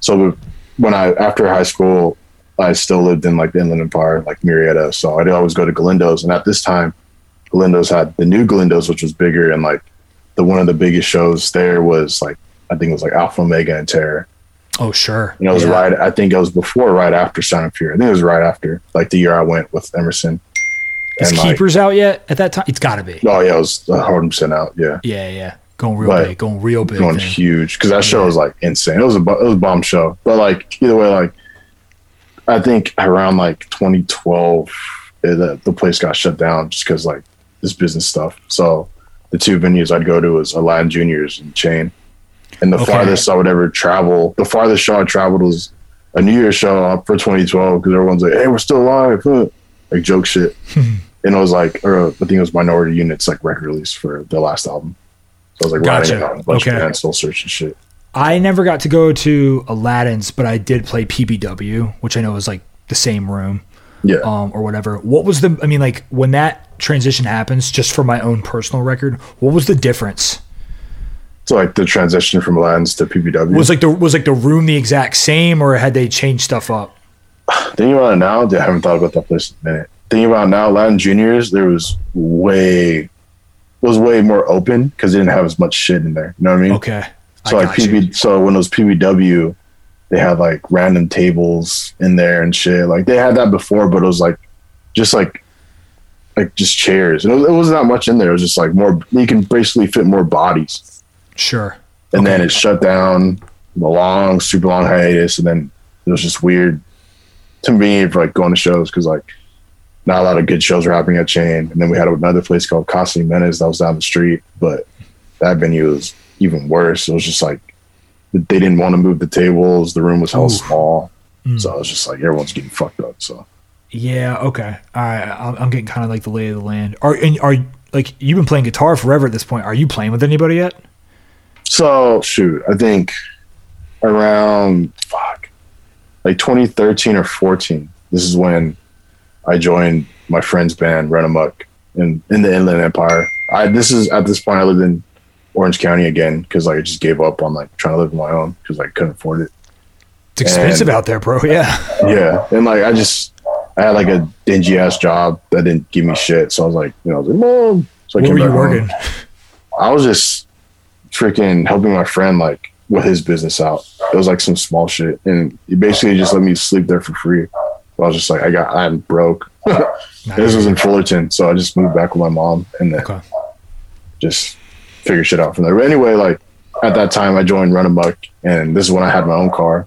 so when I after high school, I still lived in like the Inland Empire, like Murrieta. So I'd always go to Galindo's, and at this time, Galindo's had the new Galindo's, which was bigger, and like the one of the biggest shows there was like I think it was like Alpha Omega and Terror. Oh, sure. And it was Yeah. right. I think it was before, right after Sound and Fury. I think it was right after, like the year I went with Emerson. Is And like, Keepers out yet at that time? It's got to be. oh yeah, it was hundred percent out. Yeah. Yeah, yeah. Going real But big. Going real big. going huge because that show was like insane. It was a it was a bomb show, but like either way, like I think around like 2012, eh, the, the place got shut down just because like this business stuff. So the two venues I'd go to was Aladdin Juniors and Chain, and the Okay. farthest I would ever travel, the farthest show I traveled was a New Year's show up for 2012 because everyone's like, "Hey, we're still alive," huh," like joke shit. And it was like, or I think it was Minority Unit's like record release for the last album. I was like Gotcha. riding it a bunch Okay. of soul search and shit. I never got to go to Aladdin's, but I did play PBW, which I know is like the same room. Yeah. um, or whatever. What was the? I mean, like when that transition happens, just for my own personal record, what was the difference? So like the transition from Aladdin's to PPW. Was like the was like the room the exact same, or had they changed stuff up? thinking about it now, I haven't thought about that place in a minute. Thinking about it now, Aladdin Juniors, there was way was way more open because they didn't have as much shit in there. You know what I mean? Okay, So I like got you. PB, so when it was PBW, they had like random tables in there and shit. Like they had that before, but it was like just like like just chairs. And it, was, it wasn't that much in there. It was just like more. You can basically fit more bodies. Sure. and then it shut down the long, super long hiatus, and then it was just weird to me for like going to shows because like not a lot of good shows were happening at Chain, and then we had another place called Casa Jimenez that was down the street, but that venue was even worse. It was just like they didn't want to move the tables, the room was hell Oof. small, Mm. so I was just like everyone's getting fucked up. So Yeah. Okay. All right. I'm, I'm getting kind of like the lay of the land. Are and are like you've been playing guitar forever at this point? Are you playing with anybody yet? So shoot, I think around fuck, like 2013 or 14. This is when I joined my friend's band Run Amok in in the Inland Empire. I this is at this point I lived in Orange County again because like I just gave up on like trying to live on my own because I couldn't afford it. It's expensive And- out there, bro. Yeah. Yeah, and like I just I had like a dingy ass job that didn't give me shit, so I was like, you know, I was like, mom. So I were you back home. working? I was just freaking helping my friend like with his business out. It was like some small shit, and he basically just let me sleep there for free. I was just like, I got, I'm broke. this was in Fullerton, so I just moved back with my mom, and then Okay. just figure shit out from there. But anyway, like at that time, I joined Run Amok, and this is when I had my own car,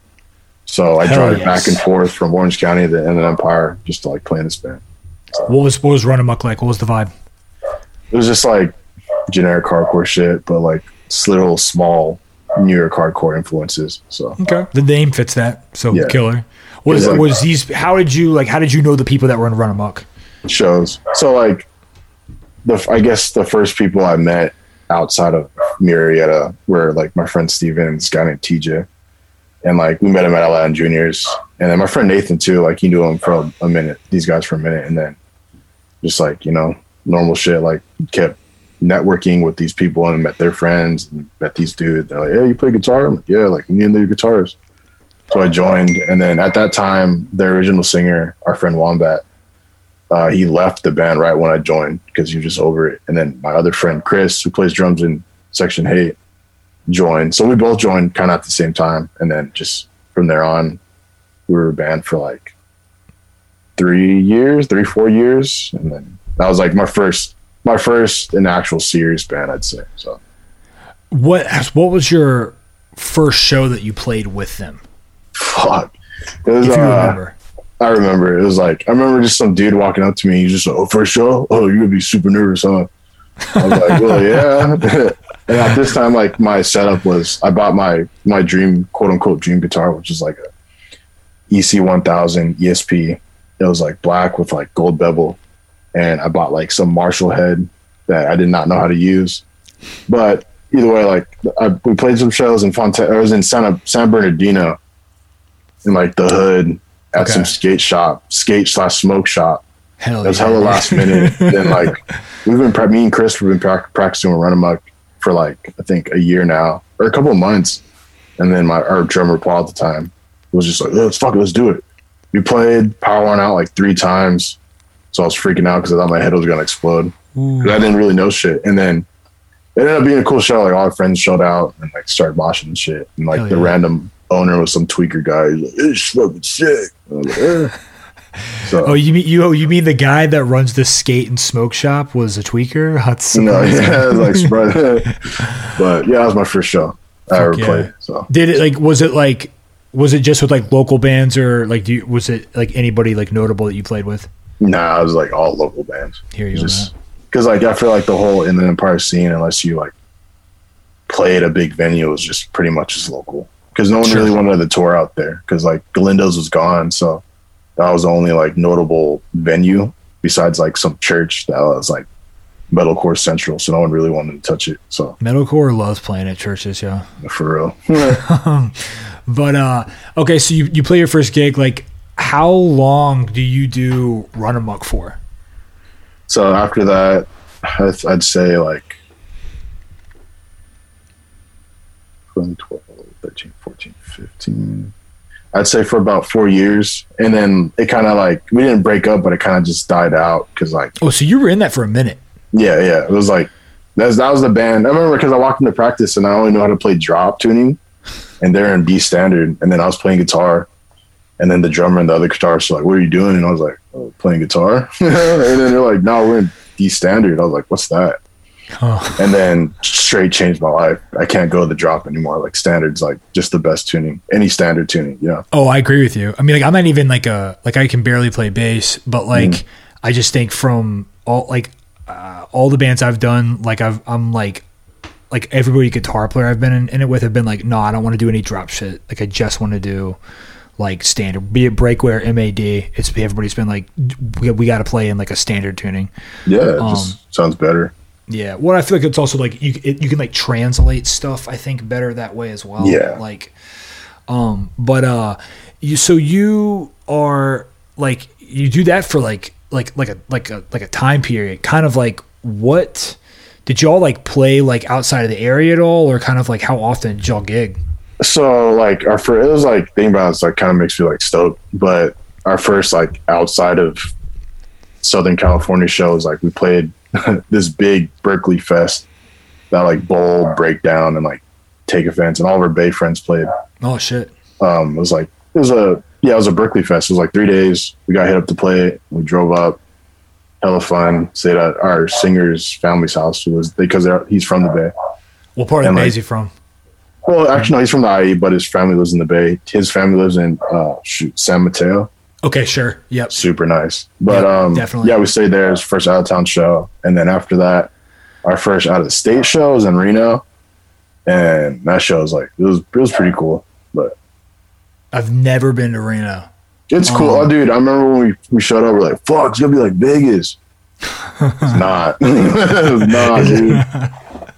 so I Hell drive yes. back and forth from Orange County to the Inland Empire just to like play in this band. What was what was Run Amok like? What was the vibe? It was just like generic hardcore shit, but like little small New York hardcore influences. So Okay. The name fits that. So Yeah. killer. Was like- was these? How did you like? How did you know the people that were in Run Amok? shows. So like the I guess the first people I met outside of Murrieta were like my friend Steven and this guy named TJ. And like we met him at Aladdin Juniors. And then my friend Nathan too, like he knew him for a, minute, these guys for a minute, and then just like, you know, normal shit, like kept networking with these people and met their friends and met these dudes. They're like, Hey, you play guitar? I'm like, yeah, like me and the guitars. So I joined and then at that time the original singer, our friend Wombat, uh, he left the band right when I joined because he was just over it. And then my other friend Chris, who plays drums in Section Hate, joined. So we both joined kind of at the same time, and then just from there on, we were a band for like three years, three four years, and then that was like my first my first in actual serious band, I'd say. So What What was your first show that you played with them? Fuck. It was, If you uh, remember. I remember it was like I remember just some dude walking up to me. He's just like, "Oh, first show? Oh, you're gonna be super nervous, huh?" I was like, "Well, yeah." and at this time, like my setup was, I bought my my dream quote unquote dream guitar, which is like a EC one thousand ESP. It was like black with like gold bevel, and I bought like some Marshall head that I did not know how to use. But either way, like I, we played some shows in Fontana. I was in Santa San Bernardino, in like the hood at Okay. some skate shop, skate slash smoke shop. Hell It was yeah. hella last minute. then like we've been pra- me and Chris have been prac- practicing with Run Amok for like I think a year now or a couple of months. And then my our drummer Paul at the time was just like, let's fuck it, let's do it. We played Power One out like three times. So I was freaking out because I thought my head was gonna explode. I didn't really know shit. And then it ended up being a cool show. Like all our friends showed out and like started moshing and shit. And like Hell the yeah. random owner was some tweaker guy. He's like, it's fucking sick. Like, "Eh." So Oh, you mean you? Oh, you mean the guy that runs the skate and smoke shop was a tweaker? That's No, yeah, like surprise. but yeah, that was my first show I ever yeah. played. So Did it like? Was it like? Was it just with like local bands or like? Do you, was it like anybody like notable that you played with? nah, it was like all local bands. Here you Just because like after like the whole Inland Empire scene, unless you like played a big venue, it was just pretty much just local. Because no one Sure. really wanted to tour out there. Because like Galindo's was gone, so that was the only like notable venue besides like some church that was like metalcore central. So no one really wanted to touch it. So Metalcore loves playing at churches, yeah. for real. But uh, okay, so you you play your first gig. Like, how long do you do Run Amok for? So after that, I'd, I'd say like 12, 13, 14, 15. I'd say for about four years. And then it kind of like, we didn't break up, but it kind of just died out. Cause like, Oh, so you were in that for a minute. yeah, yeah, it was like, that's, that was the band. I remember because I walked into practice and I only knew how to play drop tuning and they're in B standard. And then I was playing guitar. And then the drummer and the other guitarist were like, what are you doing? And I was like, oh, playing guitar. and then they're like, no, we're in D standard. I was like, what's that? Oh, and then straight changed my life. I can't go the drop anymore. Like standards, like just the best tuning, any standard tuning. Yeah, oh, I agree with you. I mean, like, I'm not even like a like I can barely play bass, but like I just think from all like uh, all the bands I've done, like I've I'm like like everybody guitar player I've been in, in it with have been like, no, I don't want to do any drop shit. Like I just want to do like standard, be it breakware, MAD. It's everybody's been like, we, we got to play in like a standard tuning. yeah, it Um, just sounds better. Yeah, well, I feel like it's also like you it, you can like translate stuff. I think better that way as well. Yeah. Like, um, but uh, you so you are like you do that for like like like a like a like a time period, kind of like what did y'all like play like outside of the area at all, or kind of like how often did y'all gig? So like our first, it was like thinking about it's like kind of makes me like stoked. But our first like outside of Southern California shows, like we played this big Berkeley fest that like bowl breakdown and like take offense, and all of our Bay friends played. Oh shit! um, it was like it was a yeah, it was a Berkeley fest. It was like three days. We got hit up to play. We drove up, hella fun. Stayed at our singer's family's house. Who was because they're, he's from the Bay. What part of And, the Bay like- is he from? Well, actually, no, he's from the IE, but his family lives in the Bay. His family lives in uh, shoot San Mateo. Okay, sure. Yep. Super nice. But Yeah, um, definitely. yeah, we stayed there. as first out of town show, and then after that, our first out of the state show was in Reno, and that show was like it was it was pretty cool. But I've never been to Reno. It's cool. Oh. Oh, dude, I remember when we, we showed up, we're like, fuck, it's gonna be like Vegas. It's not. it was not, dude.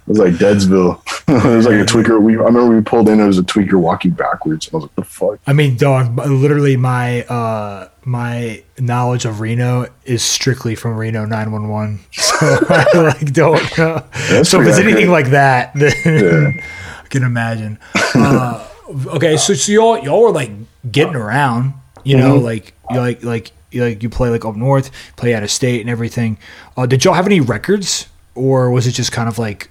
It was like Deadsville. it was like a tweaker. We I remember we pulled in, it was a tweaker walking backwards. I was like, the fuck? I mean, dog. Literally, my uh, my knowledge of Reno is strictly from Reno nine one one. So I like don't know. That's so if it's pretty anything like that, then Yeah. I can imagine. Uh, okay, so so y'all y'all were like getting around, you know, Mhm. like you like like you like you play like up north, play out of state, and everything. Uh, did y'all have any records, or was it just kind of like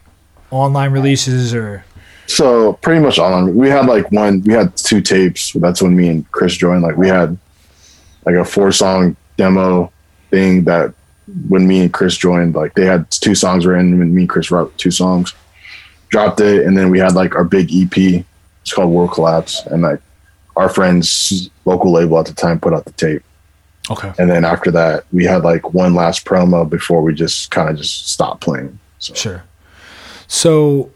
online releases, or So pretty much all on we had like one we had two tapes. That's when me and Chris joined. Like we had like a four song demo thing that when me and Chris joined, like they had two songs written and me and Chris wrote two songs. Dropped it and then we had like our big EP. It's called World Collapse. And like our friends local label at the time put out the tape. okay? And then after that we had like one last promo before we just kind of just stopped playing. So Sure. So,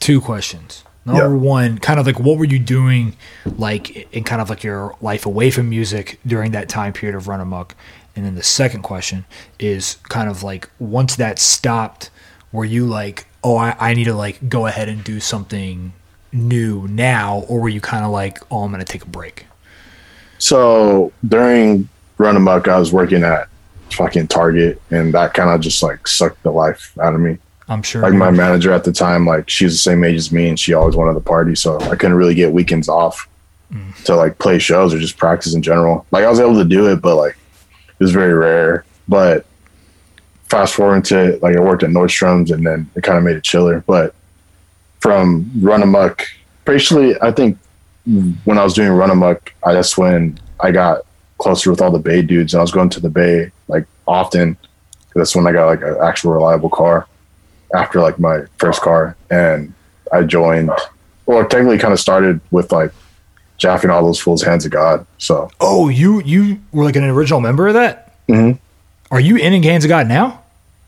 two questions. Number Yeah. one, kind of like what were you doing, like in kind of like your life away from music during that time period of Run Amok? And then the second question is kind of like once that stopped, were you like, oh, I, I need to like go ahead and do something new now, or were you kind of like, oh, I'm gonna take a break? So during Run Amok, I was working at fucking Target, and that kind of just like sucked the life out of me. I'm sure. Like my manager at the time, like she's the same age as me, and she always wanted to party, so I couldn't really get weekends off mm. to like play shows or just practice in general. Like I was able to do it, but like it was very rare. But fast forward to like I worked at Nordstrom's, and then it kind of made it chiller. But from Run Amok, basically, I think when I was doing Run Amok, I, that's when I got closer with all the Bay dudes, and I was going to the Bay like often. That's when I got like an actual reliable car after like my first car, and I joined. Well, it technically kind of started with like Jaffe and all those fools, hands of God. So oh, you you were like an original member of that. Mhm. Are you in Hands of God now?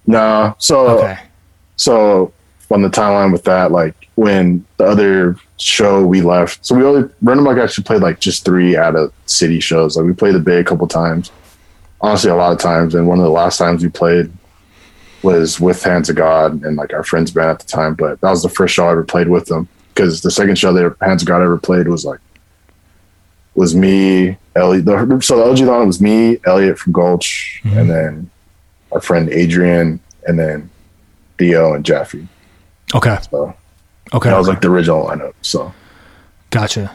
no, so Okay. so on the timeline with that, like when the other show we left, so we only Run Amok actually played like just three out of city shows. Like we played the Bay a couple times, honestly, a lot of times. And one of the last times we played was with Hands of God and like our friends band at the time. But that was the first show I ever played with them because the second show that Hands of God ever played was like was me, Elliot. The, so the OG line was me, Elliot from Gulch, Mhm. and then our friend Adrian, and then Theo and Jaffe. Okay. So Okay. that was like the original lineup. So Gotcha.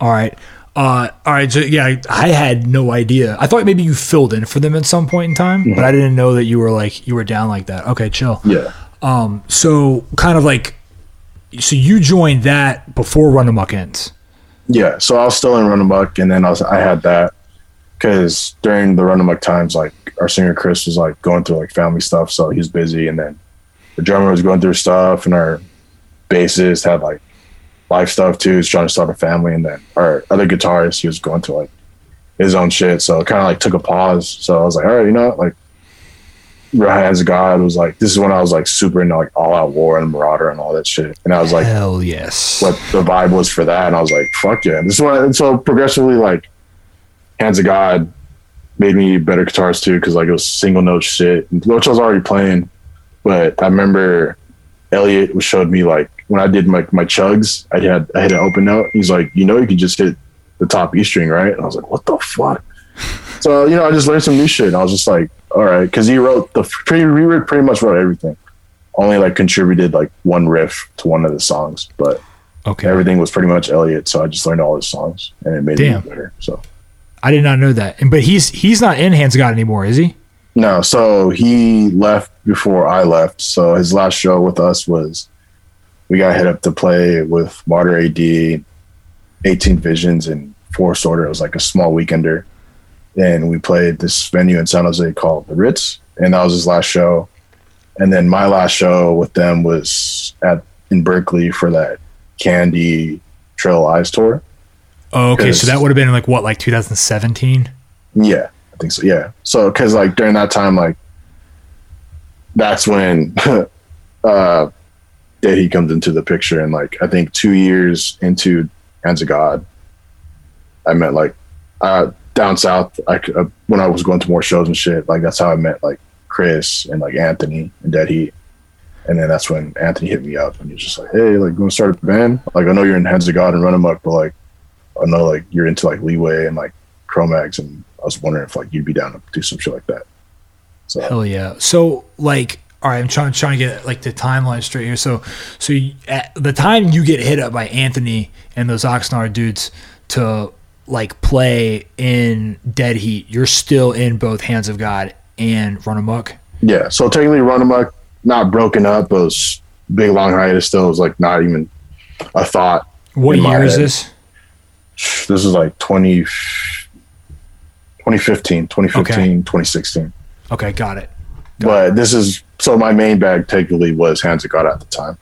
All right. Uh, all right. So yeah, I, I had no idea. I thought maybe you filled in for them at some point in time, but I didn't know that you were like you were down like that. Okay, chill. yeah, Um, so kind of like, so you joined that before Run Amok ends. yeah. So I was still in Run Amok, and then I was I had that because during the Run Amok times, like our singer Chris was like going through like family stuff, so he's busy, and then the drummer was going through stuff, and our bassist had like life stuff too. He's trying to start a family, and then our other guitarist he was going to like his own shit. So it kind of like took a pause. So I was like, all right, you know, like Real Hands of God was like this is when I was like super into like All Out War and Marauder and all that shit, and I was like Hell yes. what the vibe was for that, and I was like, fuck yeah, this is what. And so progressively, like Hands of God made me better guitars too, because like it was single note shit, which I was already playing. But I remember Elliot showed me like when I did my my chugs, I had I hit an open note. He's like, you know, you can just hit the top E string, right? And I was like, what the fuck? so you know, I just learned some new shit. And I was just like, all right, because he wrote the pretty he wrote- pretty much wrote everything. Only like contributed like one riff to one of the songs, but okay. everything was pretty much Elliot. So I just learned all his songs, and it made Damn. it better. So I did not know that. And but he's he's not in Hands God anymore, is he? no, so he left before I left. So his last show with us was we got hit up to play with Martyr AD, 18 Visions, and Forced Order. It was like a small weekender, and we played this venue in San Jose called the Ritz, and that was his last show. And then my last show with them was at in Berkeley for that Candy Trail Eyes tour. Oh, okay. So that would have been like what, like 2017? Yeah, I think so. Yeah. So, because like during that time, like that's when uh that he comes into the picture, and like I think two years into Hands of God, I met like uh down south. I uh, when I was going to more shows and shit. Like that's how I met like Chris and like Anthony and Dead Heat. And then that's when Anthony hit me up and he was just like, "Hey, like, you want to start a band? Like, I know you're in Hands of God and Run Amok, but like, I know like you're into like Leeway and like Cro-Mags, and I was wondering if like you'd be down to do some shit like that." So Hell yeah. So like, all right, I'm trying trying to get like the timeline straight here. So so you, at the time you get hit up by Anthony and those Oxnard dudes to like play in Dead Heat, you're still in both Hands of God and Run Amok. yeah, so technically Run Amok not broken up, but was big long hiatus. Still, was like not even a thought. What year is this? This is like 20, 2015, 2015, 2016. Okay, got it. But this is so my main bag technically was Hands of God at the time.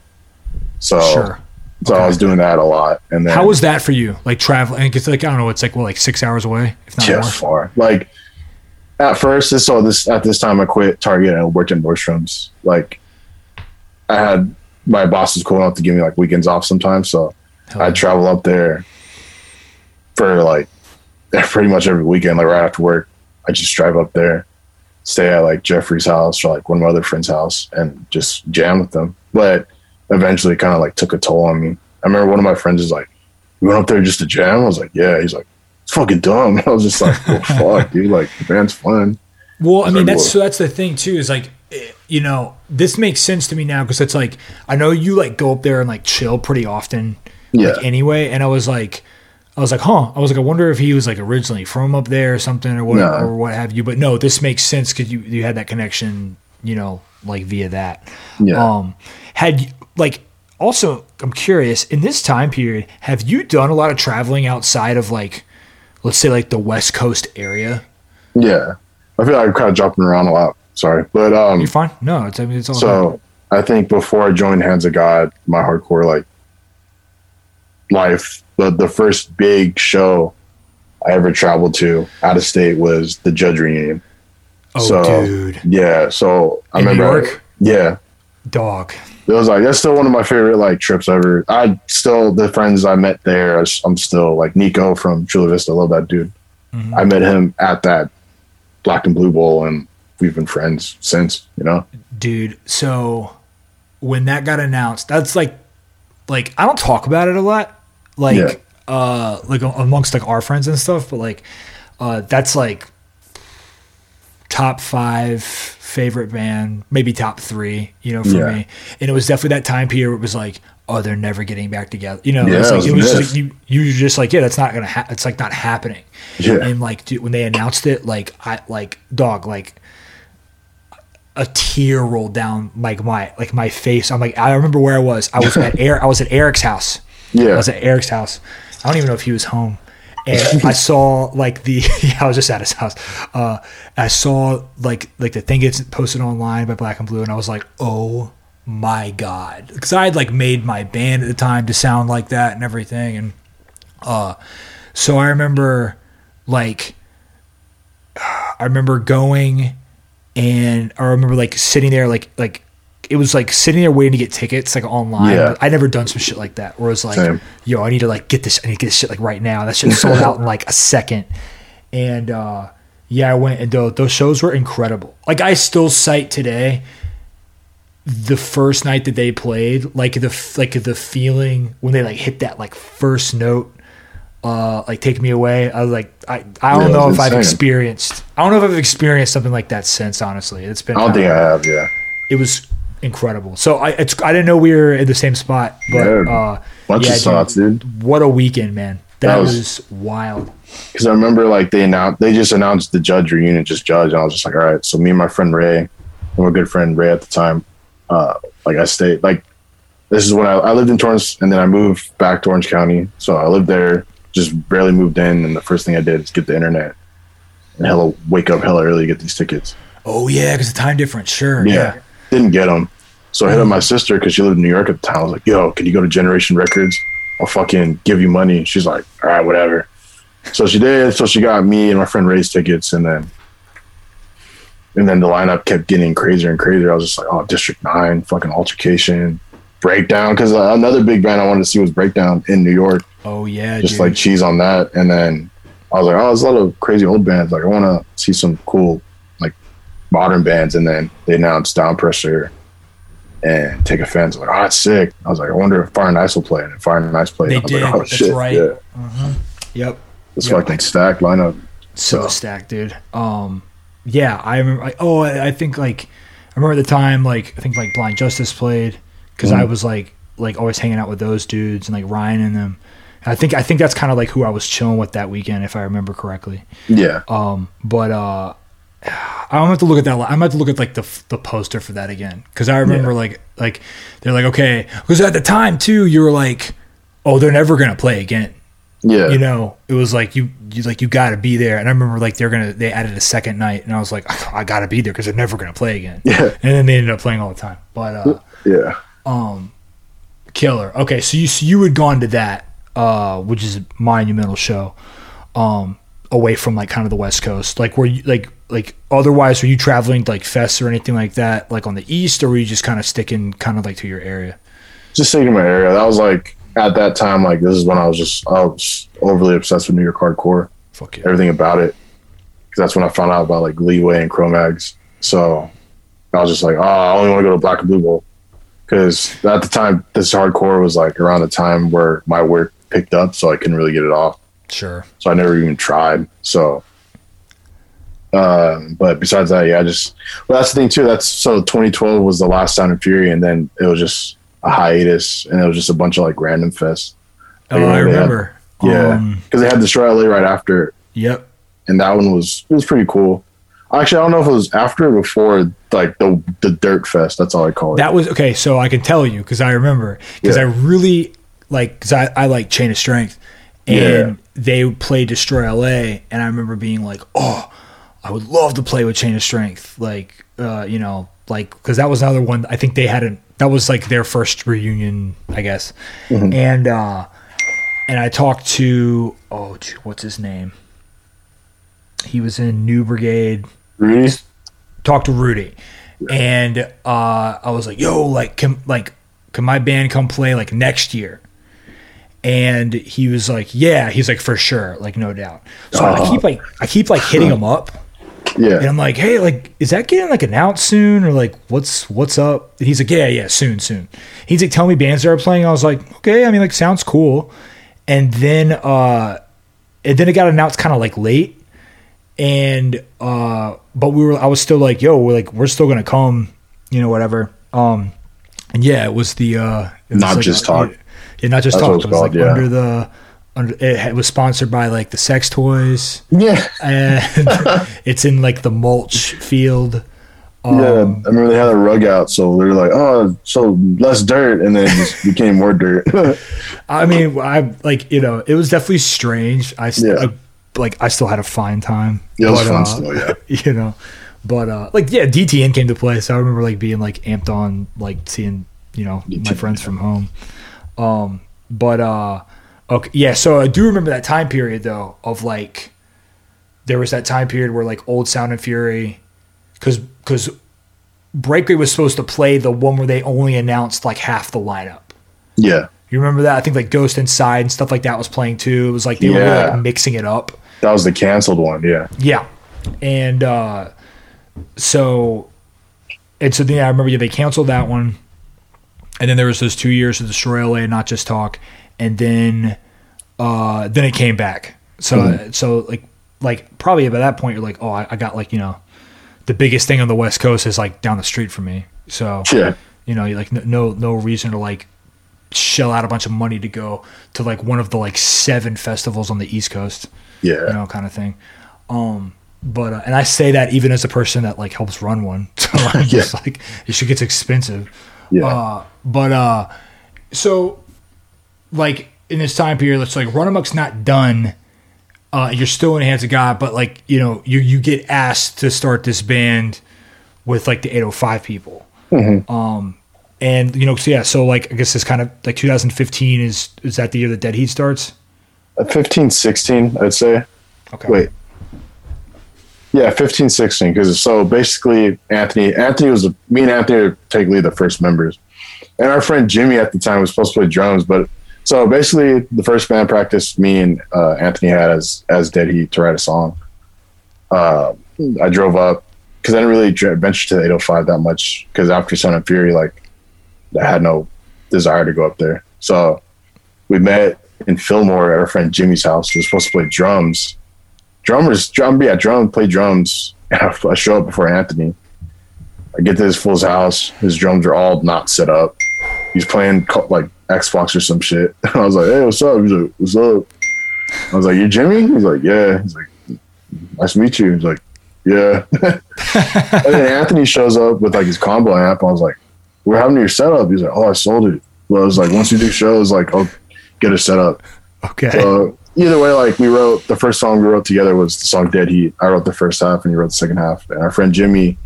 So Sure. so I was doing that a lot, and then How was that for you? Like traveling? It's like I don't know. It's like well, like six hours away, if not yeah, more. far. Like at first, this so this at this time I quit Target and I worked in Nordstrom's. Like I had my boss was cool enough to give me like weekends off sometimes. So Hell I'd yeah. travel up there for like pretty much every weekend, like right after work. I just drive up there, stay at like Jeffrey's house or like one of my other friends' house and just jam with them. But eventually kind of like took a toll on me. I remember one of my friends was like, You went up there just to jam? I was like, Yeah. He's like, It's fucking dumb. I was just like, Well fuck, dude, like the band's fun. Well, I mean, like, that's whoa. so that's the thing too. Is like, eh, you know, this makes sense to me now because it's like I know you like go up there and like chill pretty often, Yeah. like anyway. And I was like, I was like, huh. I was like, I wonder if he was like originally from up there or something or what No. or what have you. But no, this makes sense because you you had that connection, you know, like via that. Yeah. Um, had like also, I'm curious in this time period, have you done a lot of traveling outside of like, let's say like the West Coast area? Yeah. I feel like I'm kind of jumping around a lot. Sorry. But um You're fine. No, it's I mean it's all good. So I think before I joined Hands of God, my hardcore like life, the the first big show I ever traveled to out of state was the Judge Reunion. Oh, so- dude, Yeah, so I In New remember. York? Yeah, dog. it was like that's still one of my favorite like trips ever. I still the friends I met there. I'm still like Nico from Chula Vista. I love that dude. Mhm. I met him at that Black and Blue Bowl, and we've been friends since. You know. dude. So when that got announced, that's like, like I don't talk about it a lot, like, Yeah. uh, like amongst like our friends and stuff. But like, uh, that's like top five favorite band, maybe top three, you know, for Yeah. me. And it was definitely that time period. Where it was like, oh, they're never getting back together. You know, Yeah, it's it like was it was just like you, you were just like, yeah, that's not gonna, ha- it's like not happening. Yeah. And like, dude, when they announced it, like, I like, dog, like, a tear rolled down like my like my face. I'm like, I remember where I was. I was at Eric. I was at Eric's house. I was at Eric's house. I don't even know if he was home. And I saw like the yeah, I was just at his house. Uh, I saw like like the thing gets posted online by Black and Blue, and I was like, oh my god, because I had like made my band at the time to sound like that and everything, and uh, so I remember like I remember going and I remember like sitting there like like it was like sitting there waiting to get tickets like online. Yeah. I never done some shit like that where it was like, Same. yo, I need to like get this I need to get this shit like right now. That shit sold out in like a second. And uh yeah, I went and those, those shows were incredible. Like I still cite today the first night that they played, like the like the feeling when they like hit that like first note, uh, like take me away. I was like, I I don't Yeah, know if I've experienced. I don't know if I've experienced something like that since. Honestly, it's been. I don't think I have. Yeah. it was incredible. So I it's I didn't know we were in the same spot, but Yeah. uh, Bunch yeah, of thoughts, dude. What a weekend, man! That, That was, was- wild. because I remember like they announced they just announced the judge reunion, just judge, and I was just like, all right. So me and my friend Ray, and my good friend Ray at the time, uh, like I stayed like this is when I, I lived in Torrance, and then I moved back to Orange County. So I lived there, just barely moved in, and the first thing I did is get the internet and hella wake up hella early to get these tickets. Oh yeah, because the time difference. Sure. Yeah, Yeah. Didn't get them. So I hit up my sister because she lived in New York at the time. I was like, "Yo, can you go to Generation Records? I'll fucking give you money." She's like, "All right, whatever." So she did. So she got me and my friend Ray's tickets, and then and then the lineup kept getting crazier and crazier. I was just like, "Oh, District Nine, fucking Altercation, Breakdown," because uh, another big band I wanted to see was Breakdown in New York. Oh yeah. Just dude. like cheese on that, and then I was like, "Oh, there's a lot of crazy old bands. Like, I want to see some cool, modern bands." And then they announced Down Pressure and Take Offense. I'm like, "Oh, that's sick." I was like, "I wonder if Fire and Ice will play." And Fire and Ice played. They did. like, "Oh That's shit!" right. Yeah, Yep. this Yeah. fucking stacked lineup. so So- stacked, dude. Um, yeah, I remember. I, oh, I, I think like I remember the time, like I think like Blind Justice played because I Mhm. was like like always hanging out with those dudes and like Ryan and them. I think I think that's kind of like who I was chilling with that weekend, if I remember correctly. Yeah, Um, but uh, I'm gonna have to look at that. I'm gonna have to look at like the the poster for that again because I remember Yeah. like like they're like okay because at the time too you were like oh they're never gonna play again yeah, you know, it was like you, you like you got to be there. And I remember like they're gonna they added a second night, and I was like, I got to be there because they're never gonna play again. yeah, And then they ended up playing all the time. But uh, yeah. um, killer. Okay, so you so you had gone to that, uh, which is a monumental show, um, away from like kind of the West Coast. Like were you like like otherwise were you traveling to, like fests or anything like that, like on the east, or were you just kind of sticking kind of like to your area? just sticking my area. That was like at that time, like this is when I was just I was overly obsessed with New York hardcore, Fuck yeah. everything about it. Because that's when I found out about like Leeway and Cro-Mags. So I was just like, oh, I only want to go to Black and Blue Bowl. Because at the time, this hardcore was like around the time where my work picked up, so I couldn't really get it off. Sure. So I never even tried. So, um, but besides that, yeah, I just well, that's the thing too. That's so 2012 was the last Sound and Fury, and then it was just a hiatus, and it was just a bunch of like random fests. Oh, Like, I they had- remember. yeah, Um, because they had Destroy LA right after, yep. and that one was it was pretty cool. Actually, I don't know if it was after or before like the the Dirt Fest. That's all I call it. That was okay. So I can tell you because I remember because Yeah. I really like because I, I like Chain of Strength and Yeah. they played Destroy LA and I remember being like, oh, I would love to play with Chain of Strength, like uh, you know, like because that was another one. I think they hadn't. That was like their first reunion, I guess. Mm-hmm. And uh, and I talked to oh, what's his name? He was in New Brigade Rudy. talked to Rudy, and uh, I was like, "Yo, like, can like, can my band come play like next year?" And he was like, "Yeah." He's like, "For sure, like, no doubt." So I Uh-huh. keep like, I keep like hitting him up, and Yeah, I'm like, "Hey, like, is that getting like announced soon, or like, what's what's up?" And he's like, "Yeah, yeah, soon, soon." He's like, "Tell me bands that are playing." I was like, "Okay, I mean, like, sounds cool." And then, uh, and then it got announced kind of like late and uh but we were i was still like yo we're like we're still gonna come you know whatever um and yeah it was the uh it was Not Just Talk. yeah not just That's talk it was like called, yeah. under the it, it was sponsored by like the sex toys yeah, and it's in like the mulch field yeah. um, I remember they had a rug out, so they were like, "Oh, so less dirt," and then it just became more dirt. i mean i like you know it was definitely strange i st- Yeah. I- like i still had a fine time Yeah, it was but, fun uh, still, yeah. you know but uh like yeah dtn came to play so i remember like being like amped on like seeing you know my DTN, friends from home um but uh okay yeah so i do remember that time period though of like there was that time period where like old sound and fury because because breakway was supposed to play the one where they only announced like half the lineup yeah, you remember that i think like ghost inside and stuff like that was playing too it was like they were really, Yeah. like mixing it up that was the canceled one. Yeah, yeah. And uh so and so then yeah, I remember yeah, they canceled that one. And then there was those two years of Destroy LA and not just talk. And then uh then it came back. So so like like probably by that point you're like, oh I, I got like, you know, the biggest thing on the West Coast is like down the street from me. So yeah, you know, like no no reason to like shell out a bunch of money to go to like one of the like seven festivals on the East Coast yeah. you know, kind of thing. Um, but uh, and I say that even as a person that like helps run one, so I'm just like it should get expensive. Yeah. Uh, but uh, so like in this time period, it's like Run Amok's not done. Uh, you're still in the hands of God, but like you know, you you get asked to start this band with like the 805 people. Um, and you know, so yeah, so like I guess it's kind of like 2015 is is that the year that Dead Heat starts? Uh, 15, 16, I'd say. Okay. Wait. Yeah, 15, 16. Because so basically, Anthony, Anthony was me and Anthony were technically the first members, and our friend Jimmy at the time was supposed to play drums. But so basically, the first band practice me and uh, Anthony had as as Dead Heat to write a song. Uh, I drove up because I didn't really venture to the 805 that much because after Sound and Fury, like I had no desire to go up there. So we met in Fillmore at our friend Jimmy's house. We were supposed to play drums. Drummers, drum, yeah, drum, play drums. I, show up before Anthony. I get to his fool's house. His drums are all not set up. He's playing like Xbox or some shit. I was like, "Hey, what's up?" He's like, "What's up?" I was like, "You Jimmy?" He's like, "Yeah." He's like, "Nice to meet you." He's like, "Yeah." and then Anthony shows up with like his combo amp. I was like, "We're having your setup." He's like, "Oh, I sold it." Well, I was like, "Once you do shows, like, I'll get it set up." Okay. So either way, like we wrote the first song we wrote together was the song Dead Heat. I wrote the first half and he wrote the second half. And our friend Jimmy,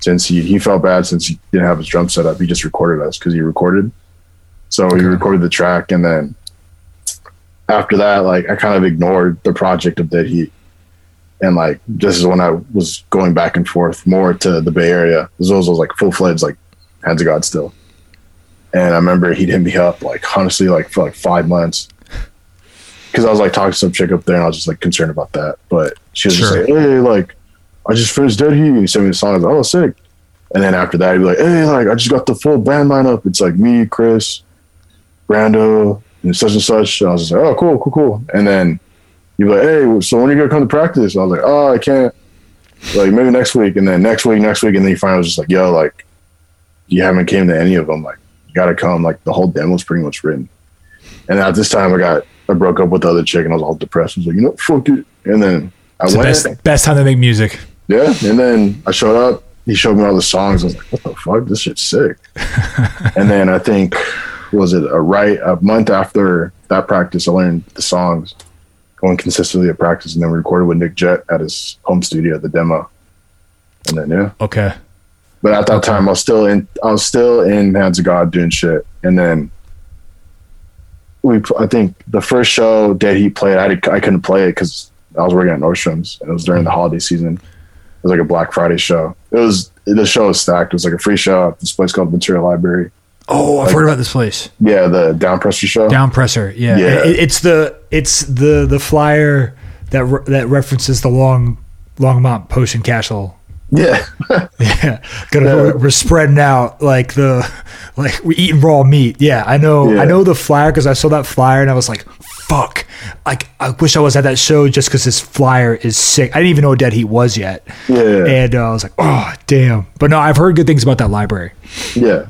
since he, he felt bad since he didn't have his drum set up, he just recorded us because he recorded. So he Okay. recorded the track and then after that, like I kind of ignored the project of Dead Heat. And like this is when I was going back and forth more to the Bay Area. As well as was like full fledged like Hands of God still. And I remember he'd hit me up like honestly like for like five months. Cause I was like talking to some chick up there and I was just like concerned about that. But she was just like, Hey, like I just finished Dead Heat and he sent me the song. I was like, Oh sick. And then after that he'd be like, Hey, like I just got the full band lineup. It's like me, Chris, Brando, and such and such. And I was just like, Oh, cool, cool, cool. And then you're like, Hey, so when are you gonna come to practice? And I was like, Oh, I can't like maybe next week. And then next week, next week, and then he finally was just like, Yo, like you haven't came to any of them. Like, you gotta come. Like, the whole demo's pretty much written. And at this time, I got I broke up with the other chick, and I was all depressed. I was like, you know, fuck it. And then I It's the went, best best time to make music. yeah. And then I showed up. He showed me all the songs. I was like, what the fuck? This shit's sick. and then I think was it a right a month after that practice, I learned the songs, going consistently at practice, and then we recorded with Nick Jet at his home studio, the demo. And then yeah. Okay. But at that time, I was still in. I was still in Hands of God doing shit, and then we. I think the first show Dead Heat played, I had, I couldn't play it because I was working at Nordstrom's, and it was during the holiday season. It was like a Black Friday show. It was the show was stacked. It was like a free show at this place called Material Library. Oh, I've heard about this place. Yeah, the Down Presser show. Down presser. Yeah. Yeah. It- it's the it's the the flyer that re- that references the long Longmont Potion Castle. Yeah, Yeah. Gonna Yeah. we're, we're spreading out like the like we eating raw meat. Yeah, I know. Yeah. I know the flyer because I saw that flyer and I was like, "Fuck!" Like I wish I was at that show just because this flyer is sick. I didn't even know Dead Heat was yet, yeah, and uh, I was like, "Oh, damn!" But no, I've heard good things about that library. yeah.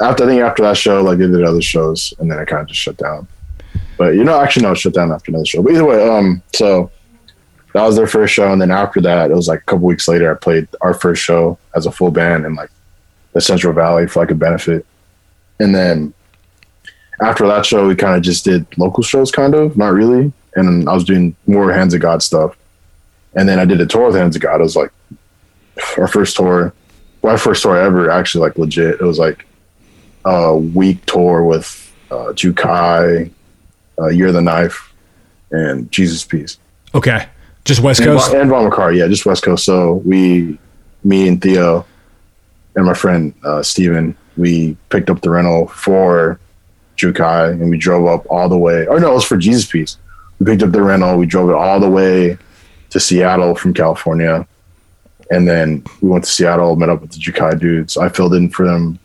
After I think after that show, like they did other shows, and then I kind of just shut down. But you know, actually, no, it shut down after another show. But either way, um, so that was their first show, and then after that, it was like a couple weeks later, I played our first show as a full band in like the Central Valley for like a benefit, and then after that show, we kind of just did local shows, kind of, not really, and I was doing more Hands of God stuff, and then I did a tour with Hands of God. It was like our first tour, well, our first tour ever, actually, like legit. It was like a week tour with uh, Jukai, uh, Year of the Knife, and Jesus Piece. Okay, just West And, Coast. Von- and Vamachara, yeah, just West Coast. So we, me and Theo, and my friend uh, Steven, we picked up the rental for Jukai and we drove up all the way. Or no, it was for Jesus Piece. We picked up the rental, we drove it all the way to Seattle from California. And then we went to Seattle, met up with the Jukai dudes. I filled in for them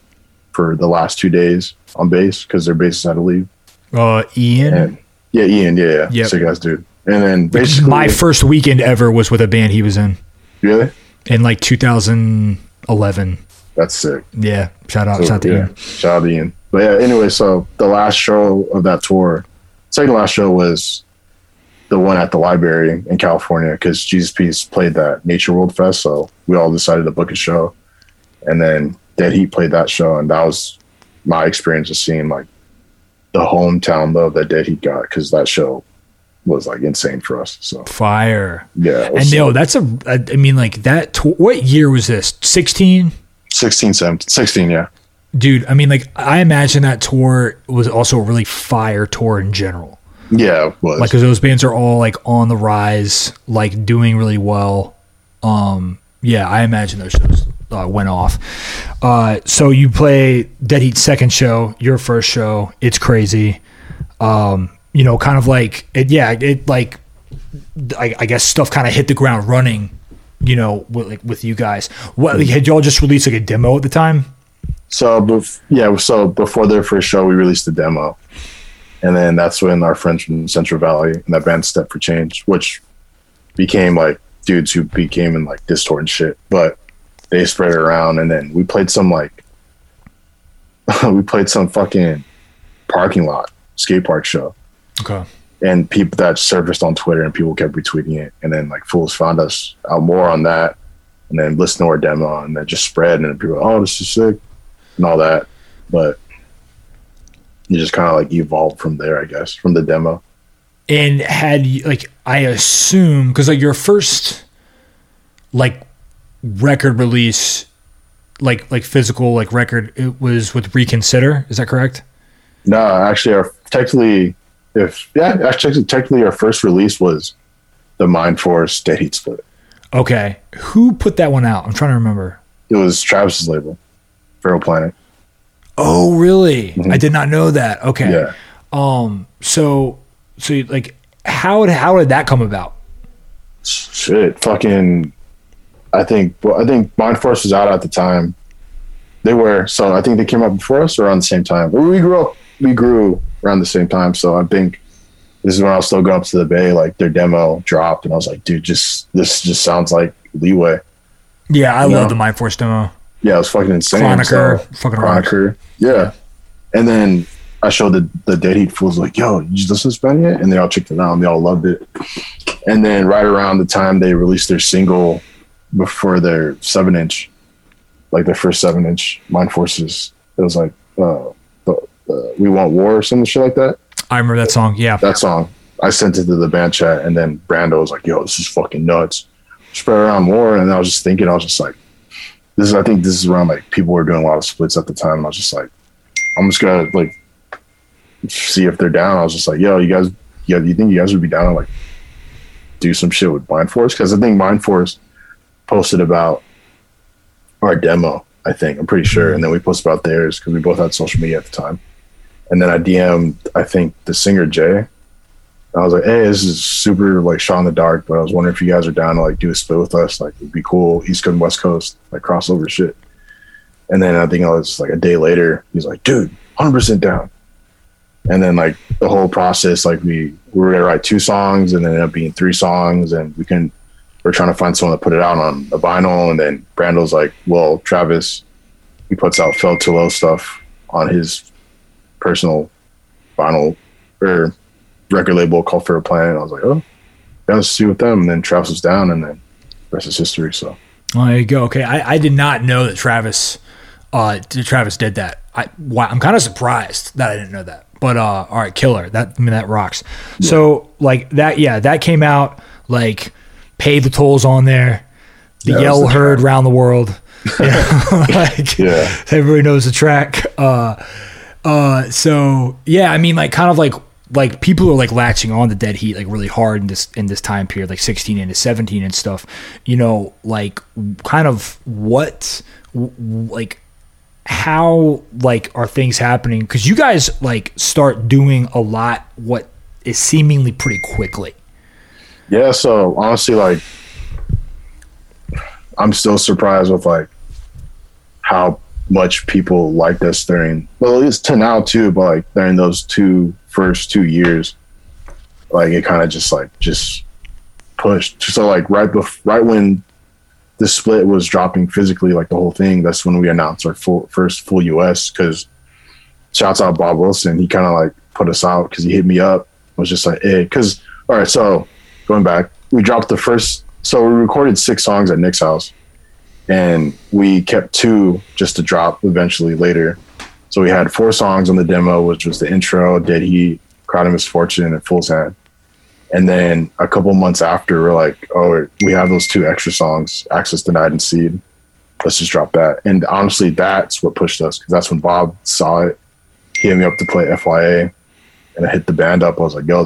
for the last two days on bass because their bassist had to leave. Uh, Ian. And yeah, Ian, yeah, yeah. Yep. Sick ass dude. And then basically, My first weekend ever was with a band he was in really? in like 2011. That's sick. Yeah, shout out, So, shout out to yeah, Ian. shout out to Ian. But yeah, anyway, so the last show of that tour, second last show was the one at the library in California because Jesus Piece played that Nature World Fest. So we all decided to book a show. And then Dead Heat played that show. And that was my experience of seeing like the hometown love that Dead Heat got because that show was like insane for us. So Fire. yeah, was And yo, that's a. I mean, like that. Tour, what year was this? 16. 16, 17, 16, yeah. Dude, I mean, like I imagine that tour was also a really fire tour in general. Yeah, it was. Like, because those bands are all like on the rise, like doing really well. Um, yeah, I imagine those shows uh, went off. Uh, so you play Dead Heat's second show, your first show. It's crazy. Um, you know, kind of like it. Yeah, it like I, I guess stuff kind of hit the ground running. You know, with, like with you guys. What like, had y'all just released like a demo at the time? So, bef- yeah, so before their first show, we released a demo. And then that's when our friends from Central Valley and that band Step for Change, which became like dudes who became in like Distort and shit, but they spread it around. And then we played some like, we played some fucking parking lot skate park show. Okay. And people that surfaced on Twitter and people kept retweeting it. And then like fools found us out more on that. And then listened to our demo and then just spread. And then people were, oh, this is sick and all that. But you just kind of like evolved from there, I guess, from the demo. And had you, like I assume because like your first like record release, like like physical like record, it was with Reconsider. Is that correct? No, actually, our technically, if yeah, actually, technically, our first release was the Mind Force Dead Heat Split. Okay. Who put that one out? I'm trying to remember. It was Travis's label, Feral Planet. Oh, really? I did not know that. Okay. Mm-hmm. Yeah. Um. So, so like, how did how did that come about? shit, fucking. I think well, I think Mind Force was out at the time. They were so I think they came out before us or around the same time. We grew up, we grew around the same time. So I think this is when I was still going up to the Bay. Like their demo dropped, and I was like, dude, just this just sounds like Leeway. Yeah, I You love know? the Mind Force demo. Yeah, it was fucking insane. Chroniker, So- fucking. Chroniker. Yeah. And then I showed the, the Dead Heat fools like, yo, you just listen to this band yet? And they all checked it out and they all loved it. And then right around the time they released their single before their seven inch, like their first seven inch Mind Forces, it was like uh, the, uh, We Want War or some shit like that. I remember that song. Yeah. That song. I sent it to the band chat and then Brando was like, yo, this is fucking nuts. Spread around more. And I was just thinking, I was just like, this is, I think this is around like people were doing a lot of splits at the time. And I was just like, I'm just gonna like see if they're down. I was just like, yo, you guys, yeah, do you think you guys would be down to like do some shit with Mind Force? Because I think Mind Force posted about our demo. I think I'm pretty sure, mm-hmm. and then we posted about theirs because we both had social media at the time. And then I DM'd, I think the singer Jay. I was like, hey, this is super like shot in the dark, but I was wondering if you guys are down to like do a split with us. Like, it'd be cool. East Coast and West Coast, like crossover shit. And then I think I was like a day later, he's like, dude, 100% down. And then like the whole process, like we, we were gonna write two songs and then it ended up being three songs and we can, we're trying to find someone to put it out on a vinyl. And then Brando's like, well, Travis, he puts out Phil to stuff on his personal vinyl or record label called Fair Planet. I was like, oh, gotta see with them. And then Travis was down and then rest is history. So Oh, there you go. Okay, I, I did not know that Travis, uh, Travis did that. I wow, I'm kind of surprised that I didn't know that. But uh, all right, killer. That I mean that rocks. So like that, yeah, that came out like pay the tolls on there. The Yeah, yell the heard track. round the world. Know, like Yeah. everybody knows the track. Uh, uh, so yeah, I mean, like kind of like like people are like latching on to Dead Heat like really hard in this in this time period, like 16 into 17 and stuff. You know, like kind of what like how like are things happening? Because you guys like start doing a lot what is seemingly pretty quickly. Yeah, so honestly, like, I'm still surprised with like how much people liked us during. Well, at least to now too, but like during those two first two years, like it kind of just like just pushed. So like right before, right when the split was dropping physically, like the whole thing, that's when we announced our full first full US. Because shouts out Bob Wilson, he kind of like put us out because he hit me up. Was just like, eh, hey, because all right, so going back, we dropped the first. So we recorded six songs at Nick's house, and we kept two just to drop eventually later. So we had four songs on the demo, which was the intro, Dead Heat, Crowd of Misfortune, and Fool's Hand. And then a couple months after, we're like, oh, we have those two extra songs, Access Denied and Seed. Let's just drop that. And honestly, that's what pushed us because that's when Bob saw it. He hit me up to play FYA, and I hit the band up. I was like, yo,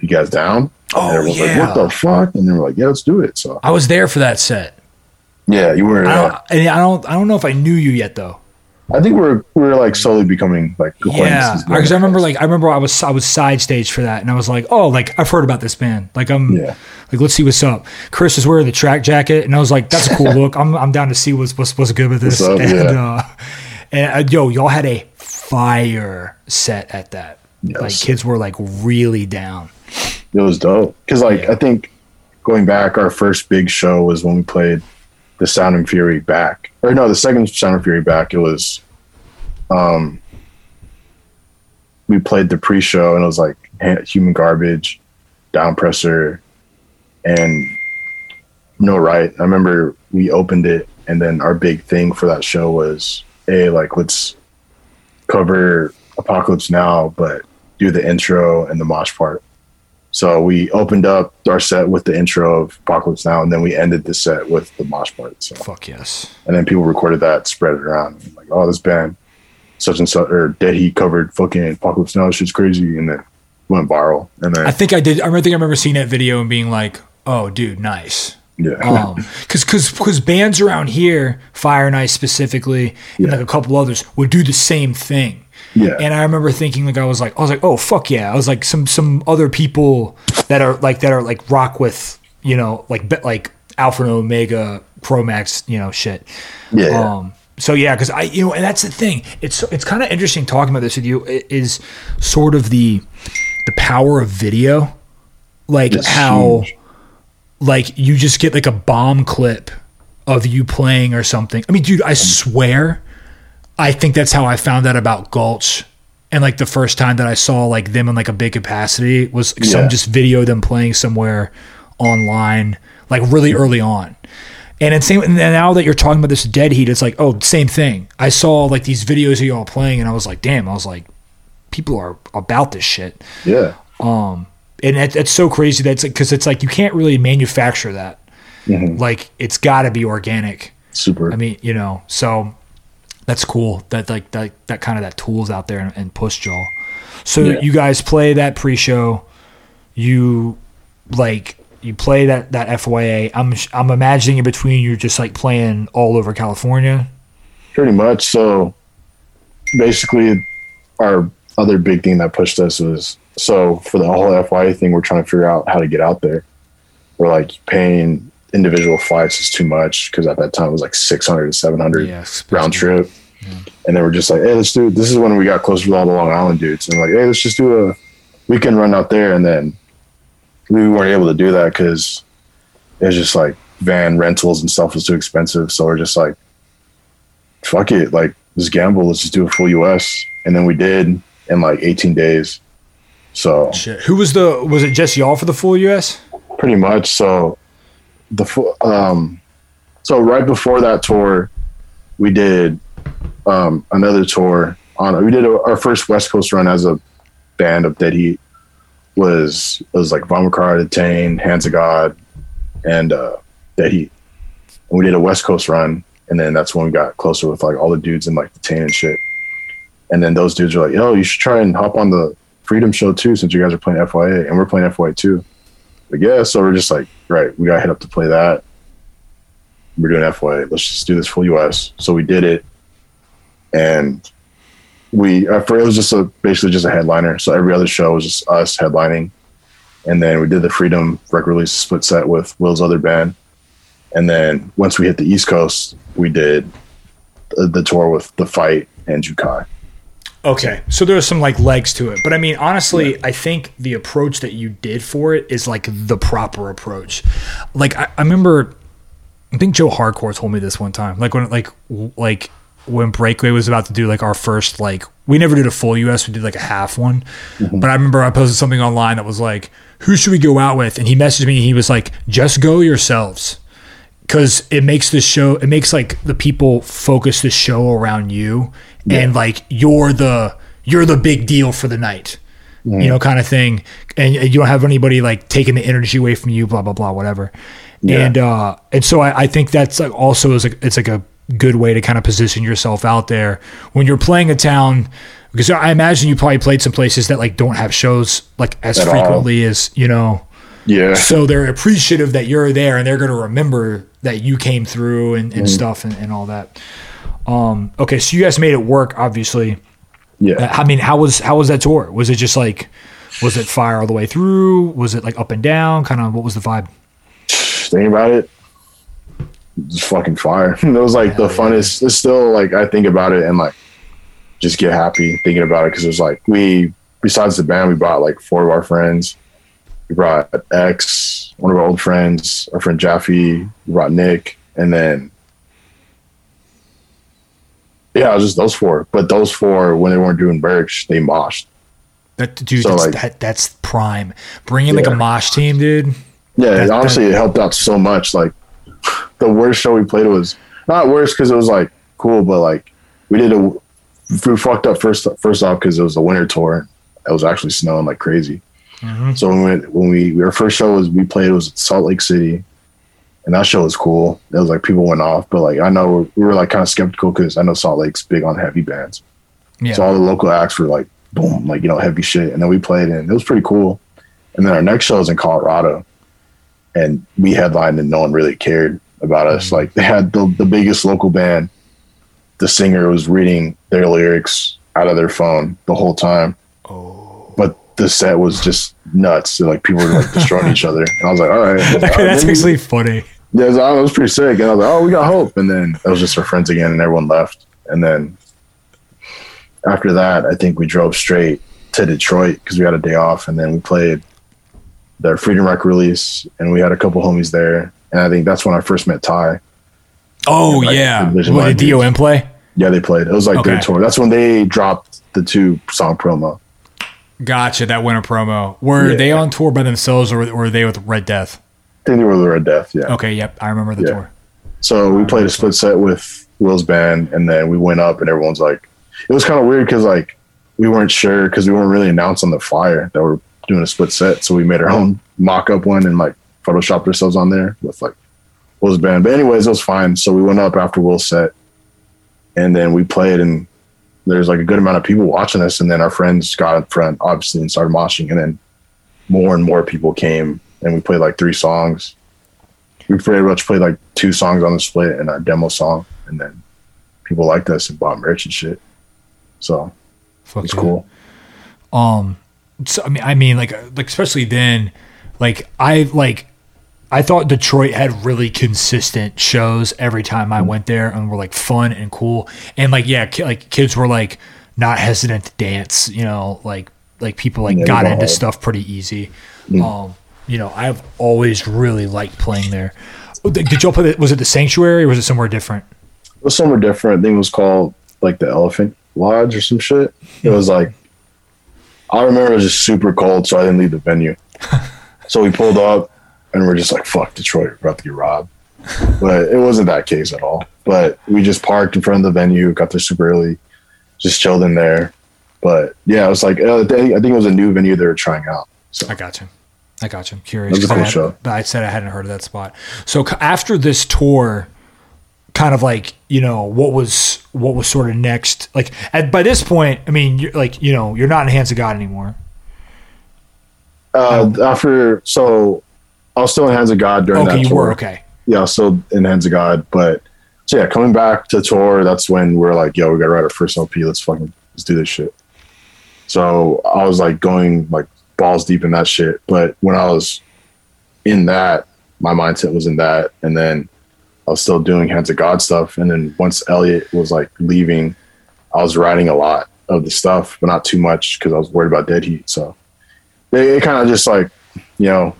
you guys down? Oh, everyone's yeah. like, what the fuck? And they were like, yeah, let's do it. So I was there for that set. yeah, you were. I Uh, don't, and I don't I don't know if I knew you yet though. I think we're we're like slowly becoming like Yeah, acquaintances. because I remember like I remember I was I was side stage for that, and I was like, oh, like I've heard about this band. Like I'm Yeah. like let's see what's up. Chris is wearing the track jacket, and I was like, that's a cool look. I'm I'm down to see what's what's, what's good with this. Up, and yeah. uh, and uh, yo, y'all had a fire set at that. Yes. Like kids were like really down. It was dope because like Yeah. I think going back, our first big show was when we played the Sound and Fury back, or no, the second Sound and Fury back. It was, um, we played the pre-show and it was like Human Garbage, Down Presser, and No Right. I remember we opened it, and then our big thing for that show was, hey, like let's cover Apocalypse Now, but do the intro and the mosh part. So we opened up our set with the intro of Apocalypse Now, and then we ended the set with the mosh part. So, Fuck yes. and then people recorded that, spread it around, like, oh, this band, such and such, or Dead Heat covered fucking Apocalypse Now, shit's crazy, and then went viral. And then I think I did. I remember- think I remember seeing that video and being like, oh, dude, nice. Yeah. Um, cause, cause, cause bands around here, Fire and Ice specifically, and Yeah. like a couple others would do the same thing. Yeah. And I remember thinking like I was like I was like oh fuck yeah I was like some some other people that are like that are like rock with you know like like Alpha and Omega Cro-Mags you know shit yeah. um so yeah because I you know and that's the thing it's it's kind of interesting talking about this with you is sort of the the power of video like It's how huge. like you just get like a bomb clip of you playing or something. I mean, dude, I swear, I think that's how I found out about Gulch. And like the first time that I saw like them in like a big capacity was some Yeah. just video them playing somewhere online, like really early on. And it's same and now that you're talking about this dead heat, it's like, oh, same thing. I saw like these videos of y'all playing and I was like, damn, I was like, people are about this shit. yeah. Um, and it, it's so crazy that's because it's like you can't really manufacture that. Mhm. Like it's got to be organic. Super. I mean, you know, so that's cool that like that that kind of that tools out there and, and push y'all. So Yeah. you guys play that pre-show. You like you play that that FYA. I'm I'm imagining in between you're just like playing all over California. Pretty much. So basically, our other big thing that pushed us was so for the whole FYA thing, we're trying to figure out how to get out there. We're like paying individual flights is too much because at that time it was like 600 to 700 Yes, round trip. And they were just like, hey, let's do This is when we got closer to all the Long Island dudes. And like, hey, let's just do a weekend run out there. And then we weren't able to do that because it was just like van rentals and stuff was too expensive. So we're just like, fuck it. Like, let's gamble. Let's just do a full US. And then we did in like 18 days. So Shit. Who was the was it just y'all for the full US? pretty much. So the um, so right before that tour, we did um another tour on. We did a, our first West Coast run as a band of Dead Heat. Was was like Vamachara, Detain, Hands of God, and uh, Dead Heat. And we did a West Coast run, and then that's when we got closer with like all the dudes in like Detain and shit. And then those dudes were like, "Yo, you should try and hop on the Freedom Show too, since you guys are playing FYA, and we're playing FYA too." Like, yeah, so we're just like, right, we got to hit up to play that. We're doing FYA. Let's just do this full US. So we did it, and we it was just a basically just a headliner. So every other show was just us headlining, and then we did the Freedom record release split set with Will's other band, and then once we hit the East Coast, we did the, the tour with the Fight and Jukai. Okay, so there's some like legs to it, but I mean, honestly, I think the approach that you did for it is like the proper approach. Like I, I remember, I think Joe Hardcore told me this one time. Like when like like when Breakaway was about to do like our first like we never did a full US, we did like a half one. Mm-hmm. But I remember I posted something online that was like, "Who should we go out with?" And he messaged me. and He was like, "Just go yourselves." because it makes the show it makes like the people focus the show around you and like you're the you're the big deal for the night you know kind of thing. And you don't have anybody like taking the energy away from you blah blah blah whatever. Yeah. and uh and so I, I think that's like also is like it's like a good way to kind of position yourself out there. When you're playing a town because I imagine you probably played some places that like don't have shows like as At all. frequently as you know? Yeah, so they're appreciative that you're there and they're going to remember that you came through and, and stuff and, and all that um okay so you guys made it work obviously yeah. i mean how was how was that tour was it just like was it fire all the way through was it like up and down kind of what was the vibe thinking about it, just fucking fire. it was like the yeah. funnest. It's still like I think about it and like just get happy thinking about it because it was like we besides the band we brought like four of our friends. We brought X, one of our old friends, our friend Jaffe. We brought Nick, and then yeah, it was just those four. But those four, when they weren't doing Birch, they moshed. that dude So, that's, like- that, that's prime bringing like a Yeah. mosh team dude Yeah, That- honestly, it helped out so much. Like the worst show we played was not worse because it was like cool, but like we did a we fucked up first first off because it was a winter tour. It was actually snowing like crazy. Mhm. So when we, when we our first show was we played it was Salt Lake City, and that show was cool. It was like people went off, but like I know we were like kind of skeptical because I know Salt Lake's big on heavy bands. yeah So all the local acts were like boom, like you know heavy shit, and then we played and it was pretty cool. And then our next show was in Colorado, and we headlined, and no one really cared about us. Mm-hmm. Like they had the the biggest local band. The singer was reading their lyrics out of their phone the whole time. Oh, but the set was just nuts. So, like people were like destroying each other, and I was like, all right, okay, that's actually funny. Yeah, it was, it was pretty sick. And I was like, oh, we got hope. And then it was just our friends again, and everyone left. And then after that, I think we drove straight to Detroit because we had a day off, and then we played their Freedom Rock release, and we had a couple homies there. And I think that's when I first met Ty. Oh Like, yeah, what did DOM play? Yeah, they played. It was like their tour. That's when they dropped the two song promo. Gotcha, that winter promo. Were Yeah. they on tour by themselves, or were they with Red Death? They were the Red Death. Yeah. Okay, yep, I remember the Yeah. tour. So we played a split set with Will's band, and then we went up, and everyone's like, it was kind of weird because like we weren't sure because we weren't really announced on the flyer that we're doing a split set, so we made our own mock up one and like photoshopped ourselves on there with like Will's band. But anyways, it was fine. So we went up after Will's set, and then we played, and there's like a good amount of people watching us, and then our friends got up front, obviously, and started moshing, and then more and more people came, and we played like three songs we pretty much played like two songs on the split and a demo song, and then people liked us and bought merch and shit. So Fuck it's yeah. cool. Um, so I mean, I mean, like, uh, like especially then, like I like, I thought Detroit had really consistent shows every time I went there, and were like fun and cool, and like yeah, ki- like kids were like not hesitant to dance, you know, like like people like Yeah, got into hard. stuff pretty easy. Um, you know, I've always really liked playing there. Oh, Did y'all play? The, was it the Sanctuary or was it somewhere different? It was somewhere different. I think it was called like the Elephant Lodge or some shit. It was like I remember it was just super cold, so I didn't leave the venue. so we pulled up and we're just like, "Fuck Detroit, we're about to get robbed." But it wasn't that case at all. But we just parked in front of the venue, got there super early, just chilled in there. But yeah, it was like uh, I think I think it was a new venue they were trying out. So I got you. I got you. I'm curious. That was a I cool had- show. But I said I hadn't heard of that spot. So after this tour, kind of like you know what was what was sort of next. Like at, by this point, I mean you're like you know you're not in the Hands of God anymore. uh, after so I was still in Hands of God during Okay, that you tour. were okay. yeah, I was still in Hands of God. But so yeah, coming back to tour, that's when we're like, yo, we gotta write our first LP. Let's fucking let's do this shit. So I was like going like balls deep in that shit. But when I was in that, my mindset was in that, and then I was still doing Hands of God stuff. And then once Elliot was like leaving, I was writing a lot of the stuff, but not too much because I was worried about Dead Heat. So it kind of just like, you know,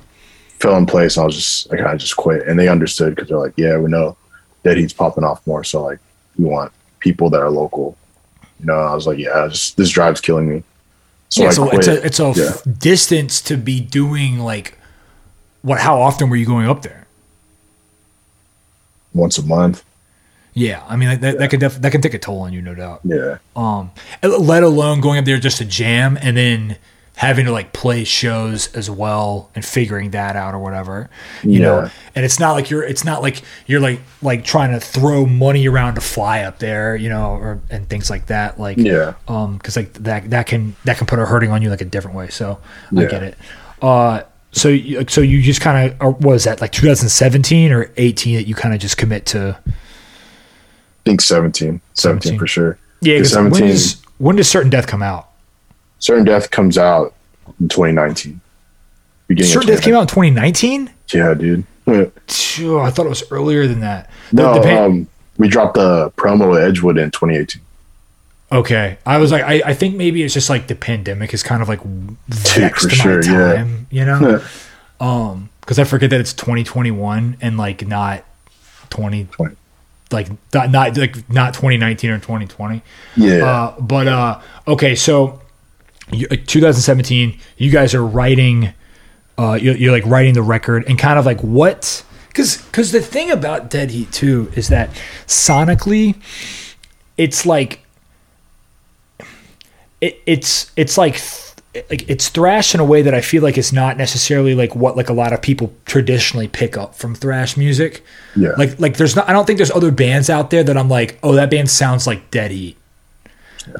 fell in place. And I was just, I kind of just quit. And they understood because they're like, yeah, we know Dead Heat's popping off more. So like, we want people that are local. You know, I was like, yeah, just, this drive's killing me. So yeah, so it's a it's a f- Yeah. distance to be doing like what? How often were you going up there? once a month. Yeah, I mean like, that that could def- that can take a toll on you, no doubt. Yeah. um let alone going up there just to jam and then having to like play shows as well and figuring that out or whatever you know and it's not like you're it's not like you're like like trying to throw money around to fly up there you know or and things like that like Yeah. um because like that that can that can put a hurting on you like a different way so i get it uh so so you just kind of was that like 2017 or 18 that you kind of just commit to I think 17. 17, 17. for sure. yeah 'cause 17. when does when does certain death come out Certain Death comes out in 2019. Beginning of certain death came out in 2019 Yeah, dude. Yeah. Phew, I thought it was earlier than that. The- No, the pan- um, we dropped the promo at Edgewood in 2018. okay, I was like, I, I think maybe it's just like the pandemic is kind of like vexed for my sure, yeah. time, you know? um, because I forget that it's 2021 and like not 20, 20. like not, not like not 2019 or 2020. Yeah. Uh, but uh, okay, so you, uh, 2017, you guys are writing, uh, you're, you're like writing the record and kind of like what? Because because the thing about Dead Heat too is that sonically, it's like it, it's it's like like it's thrash in a way that I feel like it's not necessarily like what like a lot of people traditionally pick up from thrash music. Yeah. Like like there's not I don't think there's other bands out there that I'm like, oh that band sounds like Dead Heat.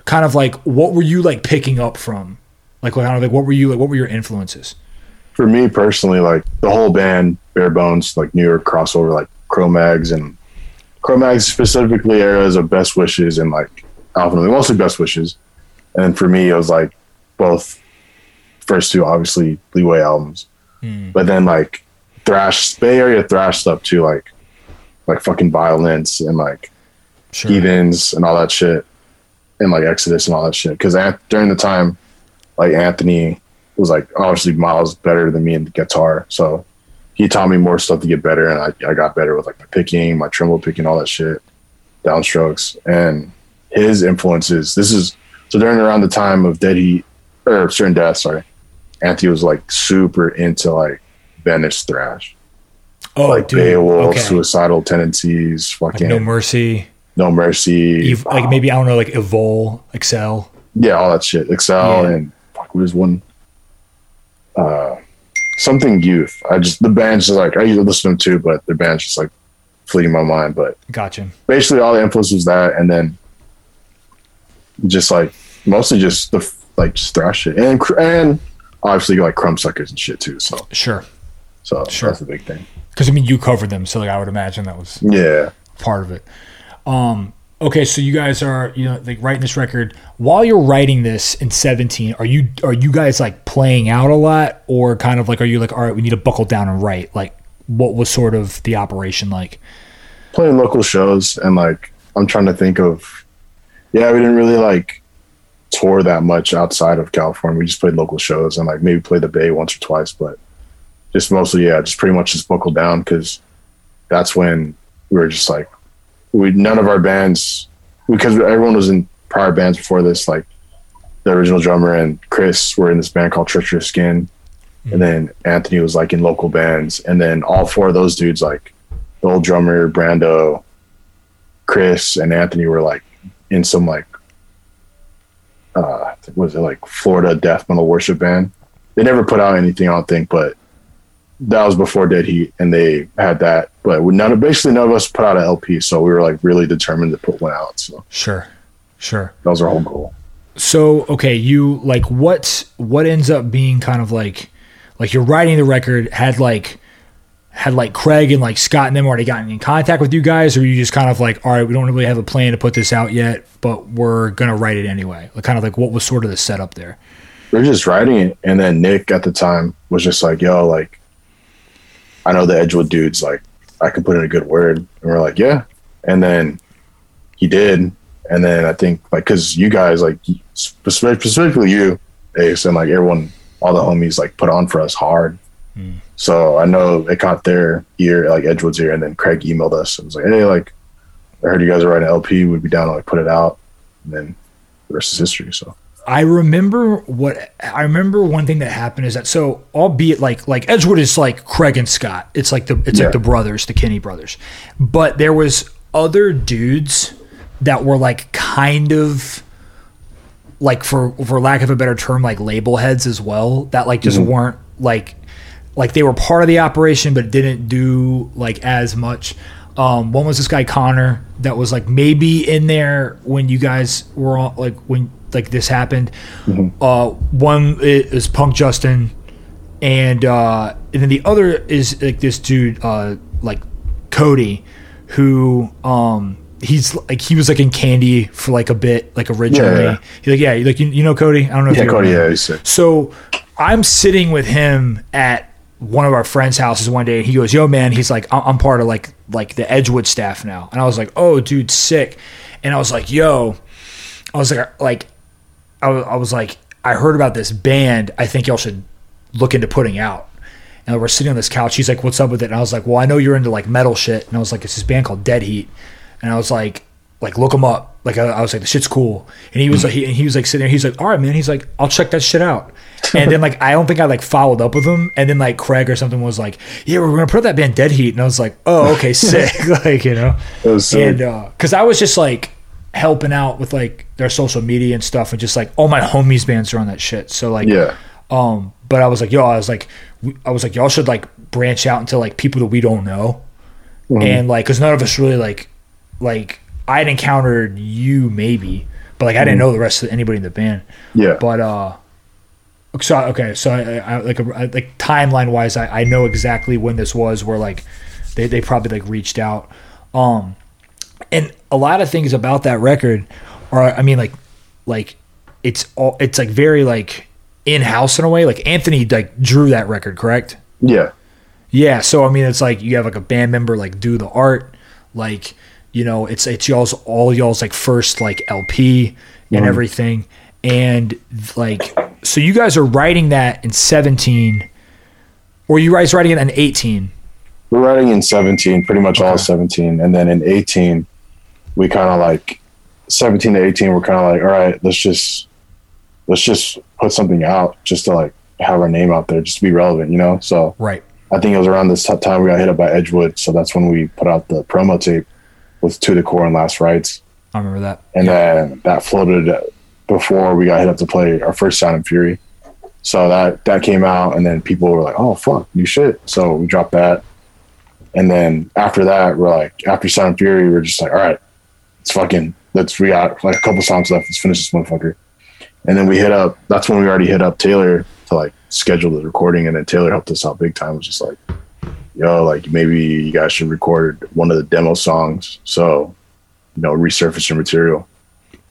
Kind of like what were you like picking up from? Like kind of like what were you like what were your influences? for me personally, like the whole band, bare bones, like New York crossover, like Cro-Mags and Cro-Mags specifically eras of Best Wishes and like Alpha Nomad, mostly Best Wishes. And then for me, it was like both first two, obviously Leeway albums, hmm. but then like thrash, Bay Area thrash stuff too, like like fucking violence and like Sure. heathens and all that shit, and like Exodus and all that shit. Because during the time, like Anthony was like obviously miles better than me in the guitar, so he taught me more stuff to get better, and I, I got better with like my picking, my tremolo picking, all that shit, downstrokes, and his influences. This is so during around the time of Dead Heat or Certain Death. Sorry, Anthony was like super into like Venice thrash, Oh, like dude. Beowulf, okay. suicidal tendencies, Like fucking no mercy. No mercy, like maybe I don't know, like Evol, Excel. yeah, all that shit. Excel Yeah. and fuck, what is one? Uh, something youth. I just the band's just like I used to listen to them too, but the band's just like fleeting my mind. But Gotcha. basically, all the influence was that, and then just like mostly just the like just thrash shit, and and obviously like crumb suckers and shit too. So Sure. so Sure. that's the big thing. Because I mean, you covered them, so like I would imagine that was Yeah. part of it. Um, okay, so you guys are you know like writing this record while you're writing this in 17. Are you are you guys like playing out a lot, or kind of like are you like all right, we need to buckle down and write? Like, what was sort of the operation like? playing local shows and like I'm trying to think of yeah, we didn't really like tour that much outside of California. We just played local shows and like maybe played the Bay once or twice, but just mostly yeah, just pretty much just buckled down because that's when we were just like we none of our bands because everyone was in prior bands before this like the original drummer and Chris were in this band called Treacherous Skin and then Anthony was like in local bands and then all four of those dudes like the old drummer Brando, Chris, and Anthony were like in some like uh was it like Florida death metal worship band. They never put out anything, I don't think, but that was before Dead Heat, and they had that. But we- none of basically none of us put out an LP, so we were like really determined to put one out. So Sure, sure. that was our whole goal. So okay, you like what what ends up being kind of like like you're writing the record had like had like Craig and like Scott and them already gotten in contact with you guys, or you just kind of like, all right, we don't really have a plan to put this out yet, but we're gonna write it anyway. Like kind of like what was sort of the setup there? We're just writing it and then nick at the time was just like yo like i know the edgewood dudes like i could put in a good word. And we're like yeah. And then he did. And then i think like because you guys like specifically you ace and like everyone all the homies like put on for us hard. Hmm. So i know it caught their ear like edgewood's ear and then craig emailed us and was like hey like i heard you guys are writing an lp would be down to like put it out. And then the rest is history so I remember what I remember one thing that happened is that so albeit like like Edgewood is like Craig and Scott. It's like the it's Yeah. like the brothers, the Kenny brothers. But there was other dudes that were like kind of like for for lack of a better term like label heads as well that like just weren't like like they were part of the operation but didn't do like as much um one was this guy connor that was like maybe in there when you guys were on like when like this happened. Uh one is punk justin and uh and then the other is like this dude uh like cody who um he's like he was like in candy for like a bit like originally. Yeah. He's like yeah like you, you know cody? I don't know if yeah you cody yeah he's sick. So I'm sitting with him at one of our friends' houses one day, and he goes, "Yo, man," he's like, "I- "I'm part of like like the Edgewood staff now," and I was like, "Oh, dude, sick," and I was like, "Yo," I was like, like, I was, like, I heard about this band. I think y'all should look into putting out. And we're sitting on this couch. He's like, "What's up with it?" And I was like, "Well, I know you're into like metal shit." And I was like, "It's this band called Dead Heat," and I was like, "Like, look them up." Like, I, I was like, "The shit's cool." And he was like, he, and he was like sitting there. He's like, "All right, man." He's like, "I'll check that shit out." And then like, I don't think I like followed up with him. And then like Craig or something was like, "Yeah, we're gonna put that band Dead Heat," and I was like, "Oh, okay, sick." like, you know, It was sick. and uh, because I was just like helping out with like their social media and stuff, and just like all my homies bands are on that shit. So like, yeah um, but I was like, yo, I was like, we- I was like, y'all should like branch out into like people that we don't know, and like, cause none of us really like, like I'd encountered you maybe, but like I didn't know the rest of anybody in the band. yeah But uh, So okay, so I, I like a, like timeline wise, I, I know exactly when this was. Where like they they probably like reached out, um, and a lot of things about that record are I mean like like it's all it's like very like in house in a way. Like Anthony like drew that record, correct? Yeah. Yeah, so I mean, it's like you have like a band member like do the art, like you know, it's it's y'all's all y'all's like first like LP and mm-hmm. everything, and like so you guys are writing that in seventeen, or you guys writing it in eighteen? We're writing in 17, pretty much all 17. And then in 18, we kind of like 17 to 18, we're kind of like, all right, let's just, let's just put something out just to like have our name out there, just to be relevant, you know? So Right. I think it was around this time we got hit up by Edgewood. So that's when we put out the promo tape with To the Core and Last Rights. I remember that. And then that floated before we got hit up to play our first Sound and Fury. So that that came out, and then people were like, "Oh fuck, new shit!" So we dropped that, and then after that, we're like, after Sound and Fury, we're just like, "All right, it's fucking let's got like a couple songs left. Let's finish this motherfucker." And then we hit up. That's when we already hit up Taylor to like schedule the recording, and then Taylor helped us out big time. It was just like, "Yo, like maybe you guys should record one of the demo songs." So you know, resurface your material.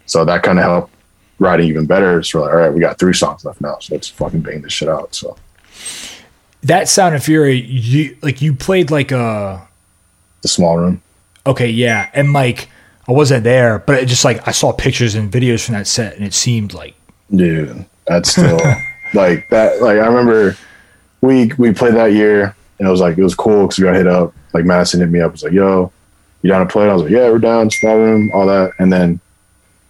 So that kind of helped writing even better. So we're like, all right, we got three songs left now, so let's fucking bang this shit out. So That Sound and Fury, you like you played like a the small room. okay, yeah, and like I wasn't there, but it just like I saw pictures and videos from that set, and it seemed like Dude, that's still like that. Like I remember we we played that year, and it was like it was cool because we got hit up. Like Madison hit me up, was like, "Yo, you down to play?" I was like, "Yeah, we're down." Small room, all that, and then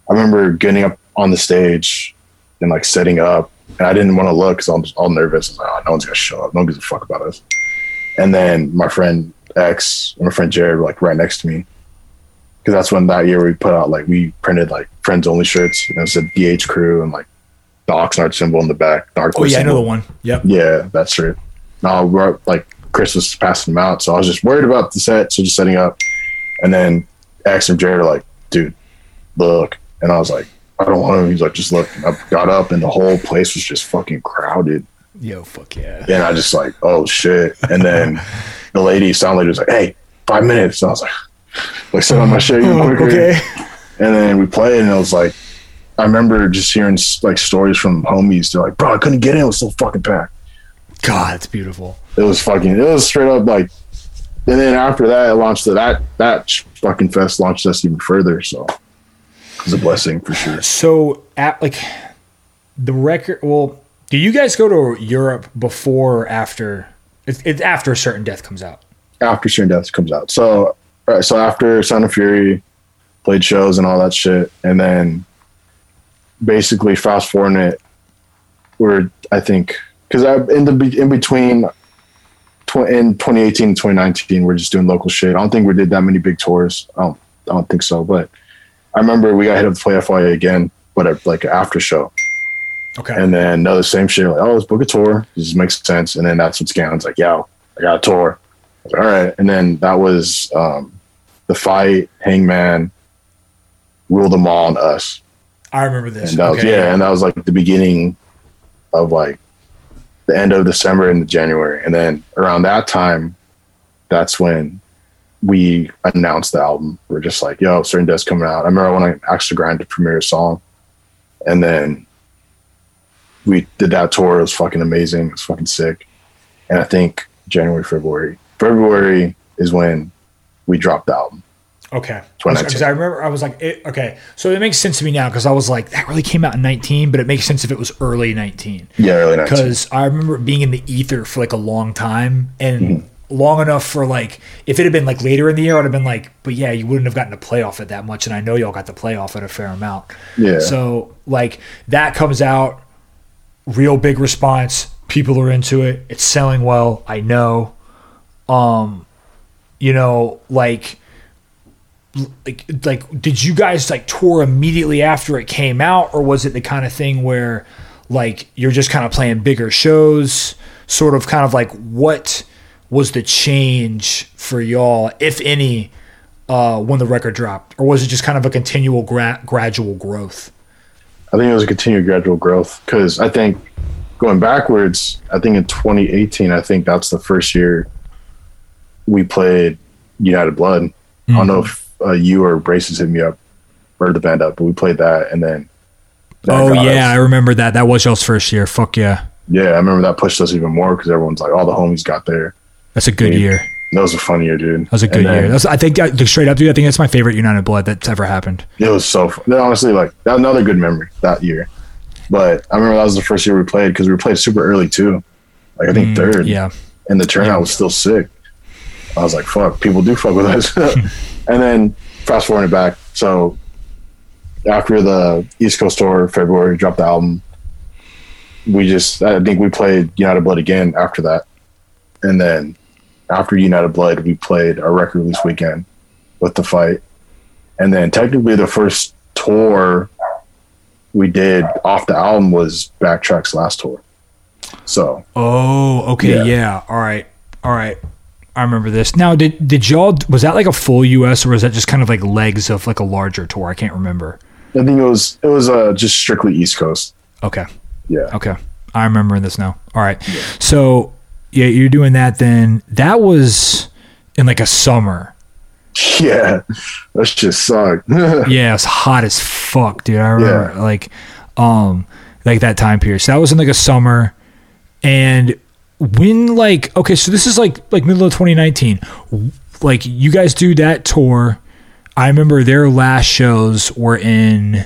I remember getting up on the stage and like setting up, and I didn't want to look because I was all nervous. I was like, "Oh, no one's gonna show up. No one gives a fuck about us." And then my friend X and my friend Jared were like right next to me. Because that's when that year we put out like we printed like friends only shirts and it said DH crew and like the Oxnard symbol in the back. The oh yeah, I know the one. Yep. Yeah, that's true. No, we're like Chris was passing them out, so I was just worried about the set, so just setting up. And then X and Jared are like, "Dude, look," and I was like, "I don't want to." He's like, "Just look." I got up, and the whole place was just fucking crowded. Yo, fuck yeah. And I just like, "Oh shit!" And then the lady, sound lady, was like, "Hey, five minutes." And I was like, "Like, sit on my shit even quicker." Okay. And then we played, and it was like, I remember just hearing like stories from homies. They're like, "Bro, I couldn't get in; it was so fucking packed." God, it's beautiful. it was fucking it was straight up like and then after that it launched the, that that fucking fest launched us even further so it was a blessing for sure So, at like the record, well, do you guys go to Europe before or after? It's, it's after a Certain Death comes out. after Certain Death comes out so so after Sound and Fury played shows and all that shit and then basically fast forwarding it we're I think because I in the in between tw- in 2018 and 2019 we're just doing local shit I don't think we did that many big tours I don't I don't think so but I remember we got hit up to play FYA again but at, like an after show Okay. And then another same shit, like, oh, let's book a tour. This makes sense. And then that's when Scanlon's like, yo, I got a tour. Like, all right. And then that was um, the fight, Hangman, Rule them all on us. I remember this. And that was, yeah, and that was like the beginning of like the end of December into January. And then around that time, that's when we announced the album. We're just like, yo, certain death's coming out. I remember when I actually grind to premiere a song. And then we did that tour. It was fucking amazing. It was fucking sick. And I think January, February. February is when we dropped the album. Okay. Because I remember I was like, it, okay, so it makes sense to me now because I was like, that really came out in 19, but it makes sense if it was early 19. Yeah, early 19. Because I remember being in the ether for like a long time and Mm-hmm. long enough for like, if it had been like later in the year, I'd have been like, but yeah, you wouldn't have gotten to play off it that much. And I know y'all got to play off it a fair amount. Yeah. So like that comes out, real big response. People are into it. It's selling well. I know. Um, you know, like, like, like, did you guys like tour immediately after it came out, or was it the kind of thing where, like, you're just kind of playing bigger shows? Sort of, kind of like, what was the change for y'all, if any, uh, when the record dropped, or was it just kind of a continual gra- gradual growth? I think it was a continued gradual growth because I think going backwards, I think in 2018, I think that's the first year we played United Blood. I don't know if uh, you or Braces hit me up or the band up, but we played that, and then. Oh yeah, us- I remember that. That was y'all's first year. Fuck yeah, yeah. I remember that pushed us even more because everyone's like, all the homies got there. that's a good Yeah. year. That was a fun year, dude. That was a good then year. That's, I think, uh, straight up, dude. I think that's my favorite United Blood that's ever happened. It was so fun. honestly like that was another good memory that year. But I remember that was the first year we played because we played super early too. Like I think third. Mm, Yeah, and the turnout was still sick. I was like, "Fuck, people do fuck with us." and then fast forwarding back, so after the East Coast tour, February dropped the album. We just, I think we played United Blood again after that, and then after United Blood, we played our record release weekend with the fight, and then technically the first tour we did off the album was Backtrack's last tour. So Oh, okay, Yeah. yeah. All right, all right. I remember this. Now, did did y'all was that like a full U.S. or was that just kind of like legs of like a larger tour? I can't remember. I think it was it was uh, just strictly East Coast. Okay, Yeah. okay. I remember this now. All right. Yeah. So yeah, you're doing that. Then that was in like a summer. Yeah, that just sucked. Yeah, it's hot as fuck, dude. I remember like, um, like that time period. So that was in like a summer, and when like okay, so this is like like middle of 2019. Like you guys do that tour. I remember their last shows were in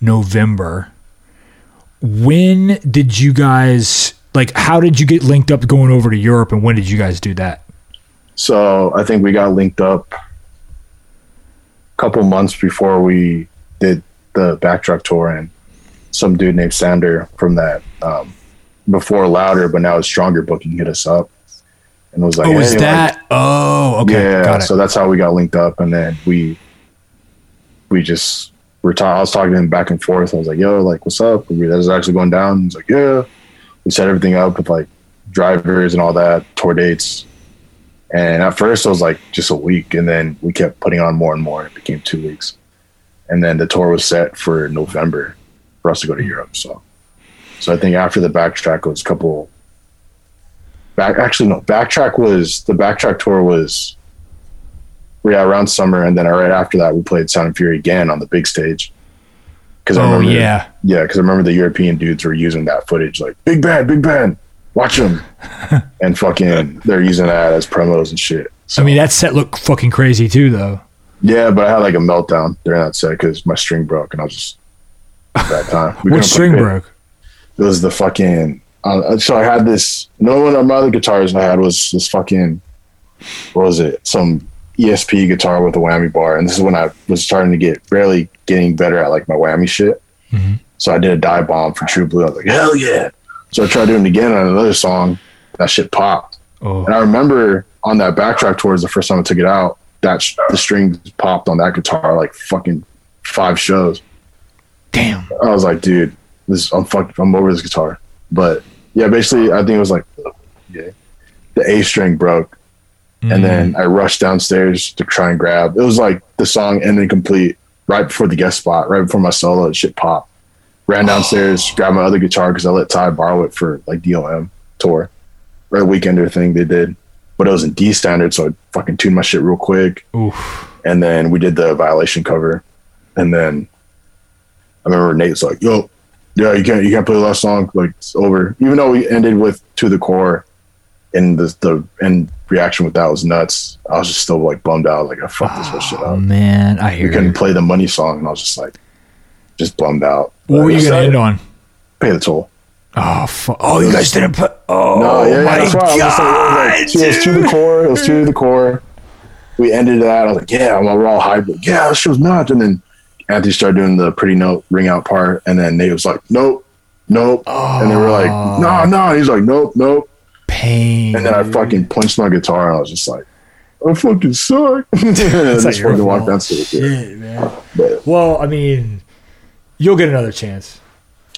November. When did you guys like? How did you get linked up going over to Europe, and when did you guys do that? so I think we got linked up a couple months before we did the backtrack tour, and some dude named Sander from that um, before Louder, but now it's Stronger Booking hit us up and was like, Oh, is "Hey, like, that? oh, okay, yeah, got it. so that's how we got linked up, and then we we just were talking. I was talking to him back and forth. I was like, "Yo, like, what's up? We- That is actually going down." He's like, "Yeah." We set everything up with like drivers and all that, tour dates. And at first, it was like just a week, and then we kept putting on more and more. It became two weeks, and then the tour was set for November for us to go to Europe. So, so I think after the backtrack was a couple. Back actually no backtrack was the backtrack tour was yeah around summer, and then right after that we played Sound and Fury again on the big stage. Because I Oh remember, yeah. yeah, because I remember the European dudes were using that footage, like Big Band, Big Band, watch them, and fucking they're using that as promos and shit. So, I mean, that set looked fucking crazy too, though. yeah, but I had like a meltdown during that set because my string broke, and I was just at that time. What string broke? It was the fucking. Uh, so I had this. No one of my other guitars I had was this fucking. What was it? Some ESP guitar with a whammy bar, and this is when I was starting to get barely getting better at like my whammy shit. Mhm. So I did a dive bomb for True Blue. I was like, hell yeah! So I tried doing it again on another song. That shit popped, Oh, and I remember on that backtrack towards the first time I took it out, that sh- the strings popped on that guitar like fucking five shows. damn. I was like, dude, this I'm fuck, I'm over this guitar. But yeah, basically, I think it was like, yeah, the A string broke, Mm-hmm. and then I rushed downstairs to try and grab. It was like the song ended complete right before the guest spot, right before my solo. Shit popped. Ran downstairs, grabbed my other guitar because I let Ty borrow it for like DOM tour or a weekender thing they did, but it was in D standard, so I fucking tuned my shit real quick Oof. and then we did the violation cover and then i remember nate was like yo yeah you can't you can't play the last song like it's over even though we ended with to the core and the the end reaction with that was nuts i was just still like bummed out like i fucked this whole shit Oh up man, I we hear you. couldn't play the money song and i was just like just bummed out What were you gonna end on? pay the toll Oh, fu- oh, you guys didn't put. Oh no yeah, yeah my I was like, it was like, god, it was to the core it was to the core we ended that i was like yeah we're all hyped like, yeah this show's nuts and then Anthony started doing the pretty note ring out part, and then Nate was like, "Nope, nope," and they were like, "No, no." He's like, "Nope, nope," pain. and then I fucking punched my guitar, and I was just like, "I fucking suck." It's not your walked fault. Shit, man. But Well, I mean, you'll get another chance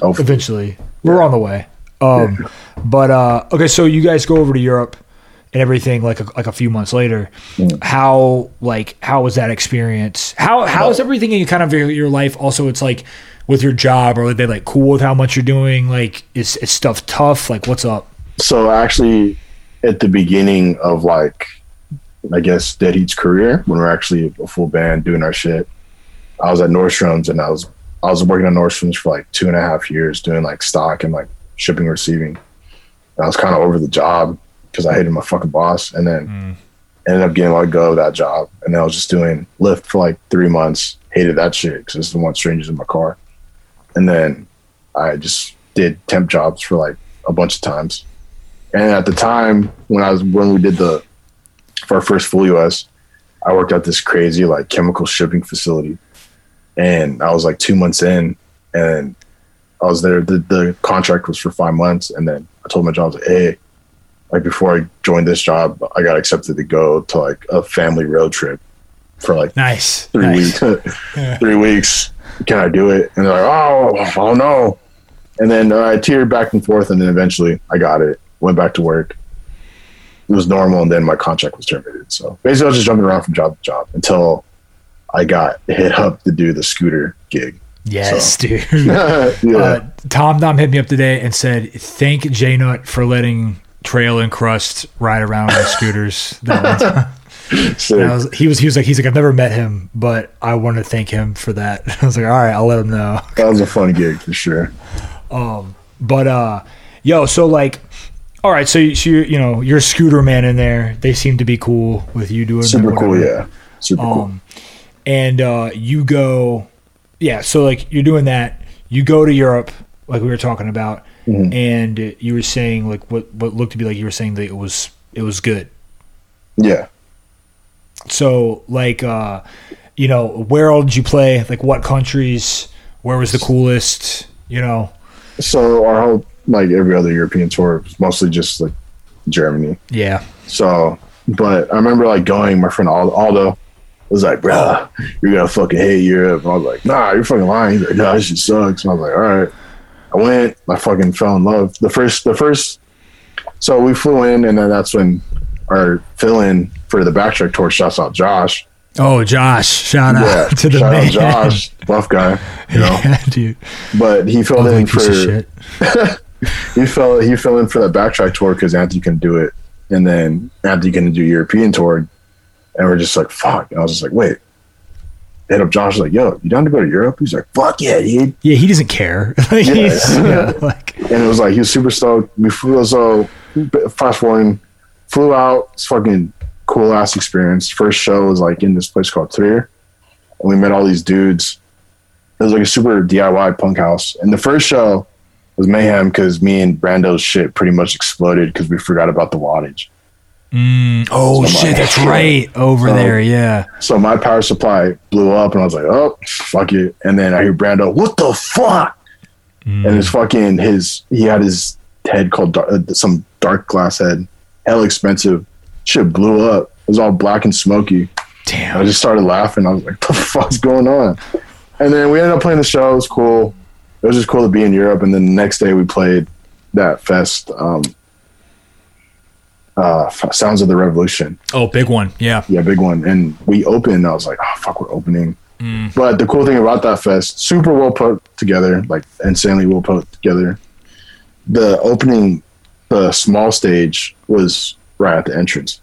hopefully, eventually. We're on the way. Um, but uh, okay, so you guys go over to Europe. And everything like a, like a few months later. Mm. How like how was that experience? How how is everything in kind of your, your life? Also, it's like with your job, or are they like cool with how much you're doing? Like, is, is stuff tough? Like, what's up? So actually, at the beginning of like, I guess Dead Heat's career, when we are actually a full band doing our shit, I was at Nordstrom's and I was I was working at Nordstrom's for like two and a half years doing like stock and like shipping receiving. And I was kind of over the job because I hated my fucking boss, and then Mm. ended up getting let go of that job. And then I was just doing Lyft for like three months. Hated that shit because it's the one strangers in my car. And then I just did temp jobs for like a bunch of times. And at the time when I was when we did the for our first full US, I worked at this crazy like chemical shipping facility. And I was like two months in and I was there. The, the contract was for five months. And then I told my job, I was like, hey, like before I joined this job, I got accepted to go to like a family road trip for like Nice, three nice. weeks. three weeks. Can I do it? And they're like, oh, oh no. And then uh, I teared back and forth, and then eventually I got it. Went back to work. It was normal, and then my contract was terminated. So basically, I was just jumping around from job to job until I got hit up to do the scooter gig. Yes, dude. yeah, Uh, Tom Dom hit me up today and said, "Thank J Nut for letting Trail and Crust ride around on scooters." That one time. And I was, he was he was like he's like I've never met him, but I want to thank him for that. I was like, all right, I'll let him know. that was a fun gig for sure. Um, But uh, yo, so like, all right, so you, so you you know you're a scooter man in there. They seem to be cool with you doing Super cool, yeah. Super cool. Um, and uh, you go, yeah. So like you're doing that. You go to Europe, like we were talking about, Mm-hmm. and you were saying like what what looked to be like you were saying that it was it was good. Yeah. So like uh, you know, where all did you play? Like what countries? Where was the coolest? You know, So our whole like every other European tour was mostly just like Germany. yeah, So, but I remember like going, my friend Aldo was like, bruh, you're gonna fucking hate Europe. And I was like, nah, you're fucking lying. He's like, no, this shit sucks. And I was like, all right. I went, I fucking fell in love. The first, the first, so we flew in, and then that's when our fill in for the backtrack tour shouts out Josh. Oh, Josh! Shout out to the shout man, out Josh, buff guy, you know. yeah, dude. But he filled in for he fell he fell in for that backtrack tour because Anthony couldn't do it, and then Anthony couldn't do European tour, and we're just like fuck. And I was just like, wait. Hit up Josh like, yo, you down to go to Europe? He's like, fuck yeah, dude. Yeah, he doesn't care. Like, he's- yeah, like And it was like he was super stoked. We flew so fast forwarding, flew out. It's fucking cool ass experience. First show was like in this place called Trier, and we met all these dudes. It was like a super DIY punk house. And the first show was mayhem because me and Brando's shit pretty much exploded because we forgot about the wattage. Mm, oh So shit, my- that's right over So- there. Yeah. So my power supply blew up, and I was like, "Oh, fuck it!" And then I hear Brando, "What the fuck?" Mm. And his fucking his he had his head called dar- uh, some Darkglass head, hell expensive. Shit blew up. It was all black and smoky. Damn. I just started laughing. I was like, "The fuck's going on?" And then we ended up playing the show. It was cool. It was just cool to be in Europe. And then the next day we played that fest, um, uh, Sounds of the Revolution. Oh, big one. Yeah. Yeah, big one. And we opened. I was like, oh fuck, we're opening. Mm. But the cool thing about that fest, super well put together, like insanely well put together. The opening, the small stage was right at the entrance.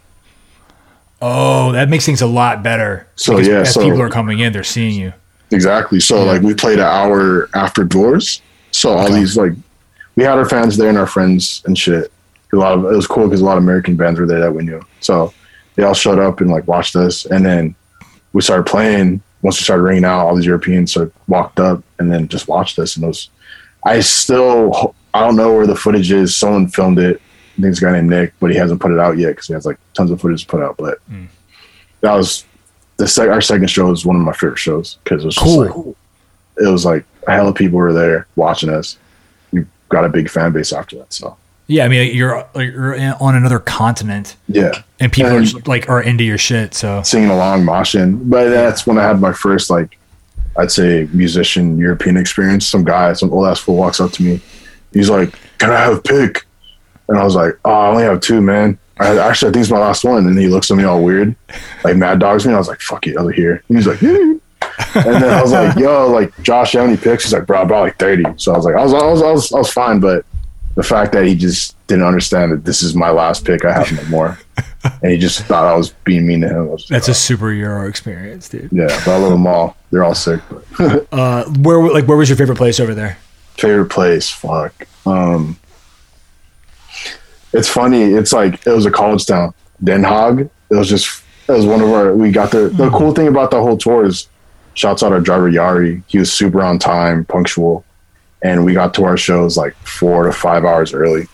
Oh, that makes things a lot better. So, Because yeah, as so- people are coming in, they're seeing you. Exactly. So Yeah. like we played an hour after doors. So all Okay. these like we had our fans there and our friends and shit. A lot of it was cool because a lot of American bands were there that we knew. So they all showed up and like watched us, and then we started playing. Once we started ringing out, all these Europeans sort of walked up and then just watched us. And it was, I still I don't know where the footage is. Someone filmed it. I think it's a guy named Nick, but he hasn't put it out yet because he has like tons of footage to put out. But Mm. that was the sec- our second show was one of my favorite shows because it was just Cool. like it was like a hell of people were there watching us. We got a big fan base after that. So Yeah, I mean, you're you're on another continent, yeah, and people are just, like are into your shit. So singing along, moshing. But that's when I had my first like I'd say musician European experience. Some guy, some old ass fool walks up to me. He's like, "Can I have a pick?" And I was like, "Oh, I only have two, man." I, actually, I think it's my last one. And he looks at me all weird, like mad dogs me. I was like, fuck it, over here. And he's like, and then I was like, yo, like Josh, how many picks? He's like, bro, about like 30. So I was like, I was, I was, I was, I was fine. But the fact that he just didn't understand that this is my last pick, I have no more. and he just thought I was being mean to him. Was, That's a super Euro experience, dude. Yeah, but I love them all. They're all sick. Uh, where, like, where was your favorite place over there? Favorite place? Fuck. Um, it's funny. It's like it was a college town, Den Haag. It was just it was one of our. We got the the cool thing about the whole tour is, shouts out our driver Yari. He was super on time, punctual, and we got to our shows like four to five hours early.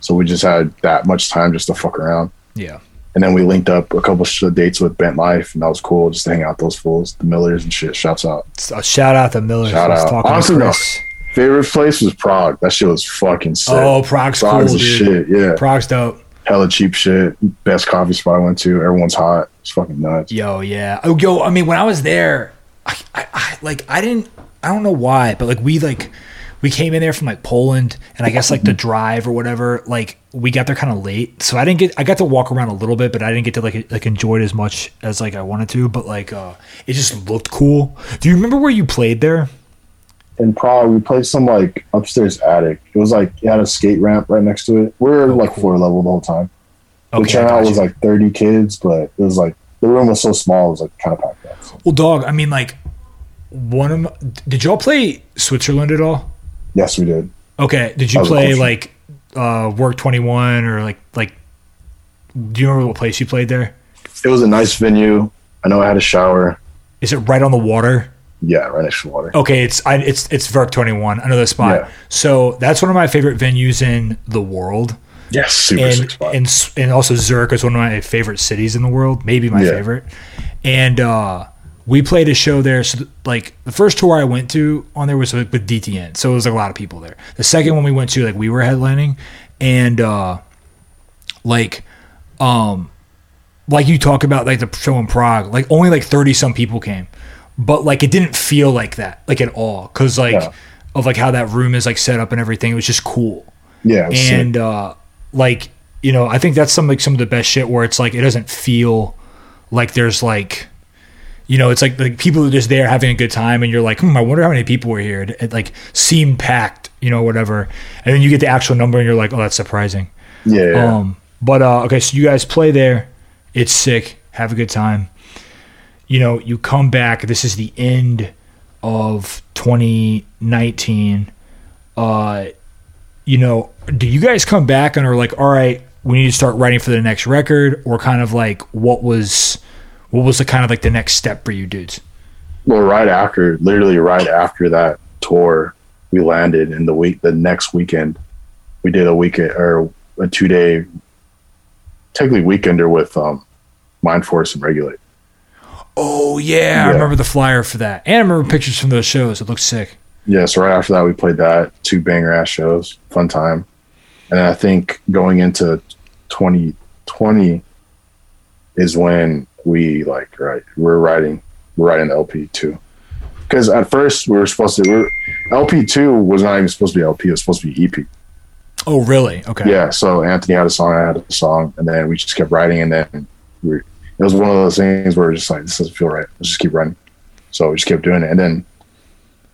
So we just had that much time just to fuck around. Yeah. And then we linked up a couple of dates with Bent Life, and that was cool just to hang out those fools, the Millers and shit. Shouts out. So, uh, shout out to Millers. Shout out. Honestly, no. Favorite place was Prague. That shit was fucking sick. Oh, Prague's cool, dude. shit. Yeah. Prague's dope. hella cheap shit. Best coffee spot I went to. Everyone's hot. It's fucking nuts. Yo, yeah. Oh, yo. I mean, when I was there, I, I, I, like, I didn't. I don't know why, but like, we like, we came in there from like Poland, and I guess like the drive or whatever. Like, we got there kind of late, so I didn't get. I got to walk around a little bit, but I didn't get to like like enjoy it as much as like I wanted to. But like, uh it just looked cool. Do you remember where you played there? In Prague, we played some like upstairs attic. It was like it had a skate ramp right next to it. We were like cool. floor level the whole time. The Okay, I turnout was like 30 kids, but it was like the room was so small. It was like kind of packed out. So, well, dog. I mean, like, one of my, did y'all play Switzerland at all? Yes, we did. Okay. Did you play like uh Work Twenty One or like like? Do you remember what place you played there? It was a nice venue. I know I had a shower. Is it right on the water? Yeah, right next to the water. Okay, it's I, it's it's Werk Twenty One. The spot. Yeah. So that's one of my favorite venues in the world, Yes, super sick and spot. and and also Zurich is one of my favorite cities in the world, maybe my Yeah. favorite. And uh, we played a show there. So like the first tour I went to on there was with, with DTN, so it was like a lot of people there. The second one we went to, like we were headlining, and uh, like um like you talk about like the show in Prague, like only like 30 some people came. But like it didn't feel like that, like at all. Cause like Yeah. of like how that room is like set up and everything. It was just cool. yeah, sick. And uh like, you know, I think that's some like some of the best shit where it's like it doesn't feel like there's like you know, it's like like people are just there having a good time, and you're like, hmm, I wonder how many people were here. It, it like seemed packed, you know, whatever. And then you get the actual number, and you're like, oh, that's surprising. yeah, yeah. Um, but uh, okay, so you guys play there. It's sick. Have a good time. You know, you come back. This is the end of 2019. Uh, you know, do you guys come back and are like, all right, we need to start writing for the next record, or kind of like what was, what was the kind of like the next step for you dudes? well, right after, literally right after that tour, we landed in the week, the next weekend, we did a weekend or a two day, technically weekender with um, Mindforce and Regulate. Oh yeah, I remember the flyer for that, and I remember pictures from those shows. It looks sick. Yeah, so right after that, we played that two banger ass shows, fun time, and I think going into 2020 is when we like right we're writing we're writing the LP too, because at first we were supposed to we're, LP two was not even supposed to be LP, it was supposed to be EP. Oh really? Okay. Yeah, so Anthony had a song, I had a song, and then we just kept writing, and then we it was one of those things where we're just like, this doesn't feel right. Let's just keep writing. So we just kept doing it, and then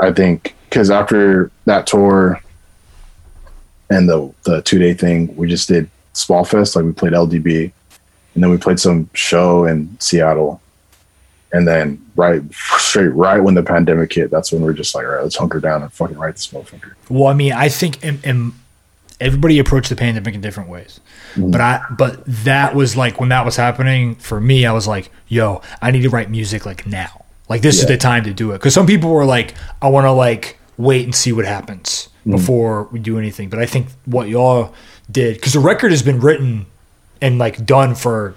I think because after that tour and the the two day thing, we just did Small Fest, like we played LDB, and then we played some show in Seattle, and then right straight right when the pandemic hit, that's when we're just like, all right, let's hunker down and fucking write this motherfucker. Well, I mean, I think in, in everybody approached the pandemic in different ways. Mm-hmm. But I but that was like when that was happening for me, I was like, yo, I need to write music like now. Like this is the time to do it. Cuz some people were like, I want to like wait and see what happens mm-hmm. before we do anything. But I think what y'all did cuz the record has been written and like done for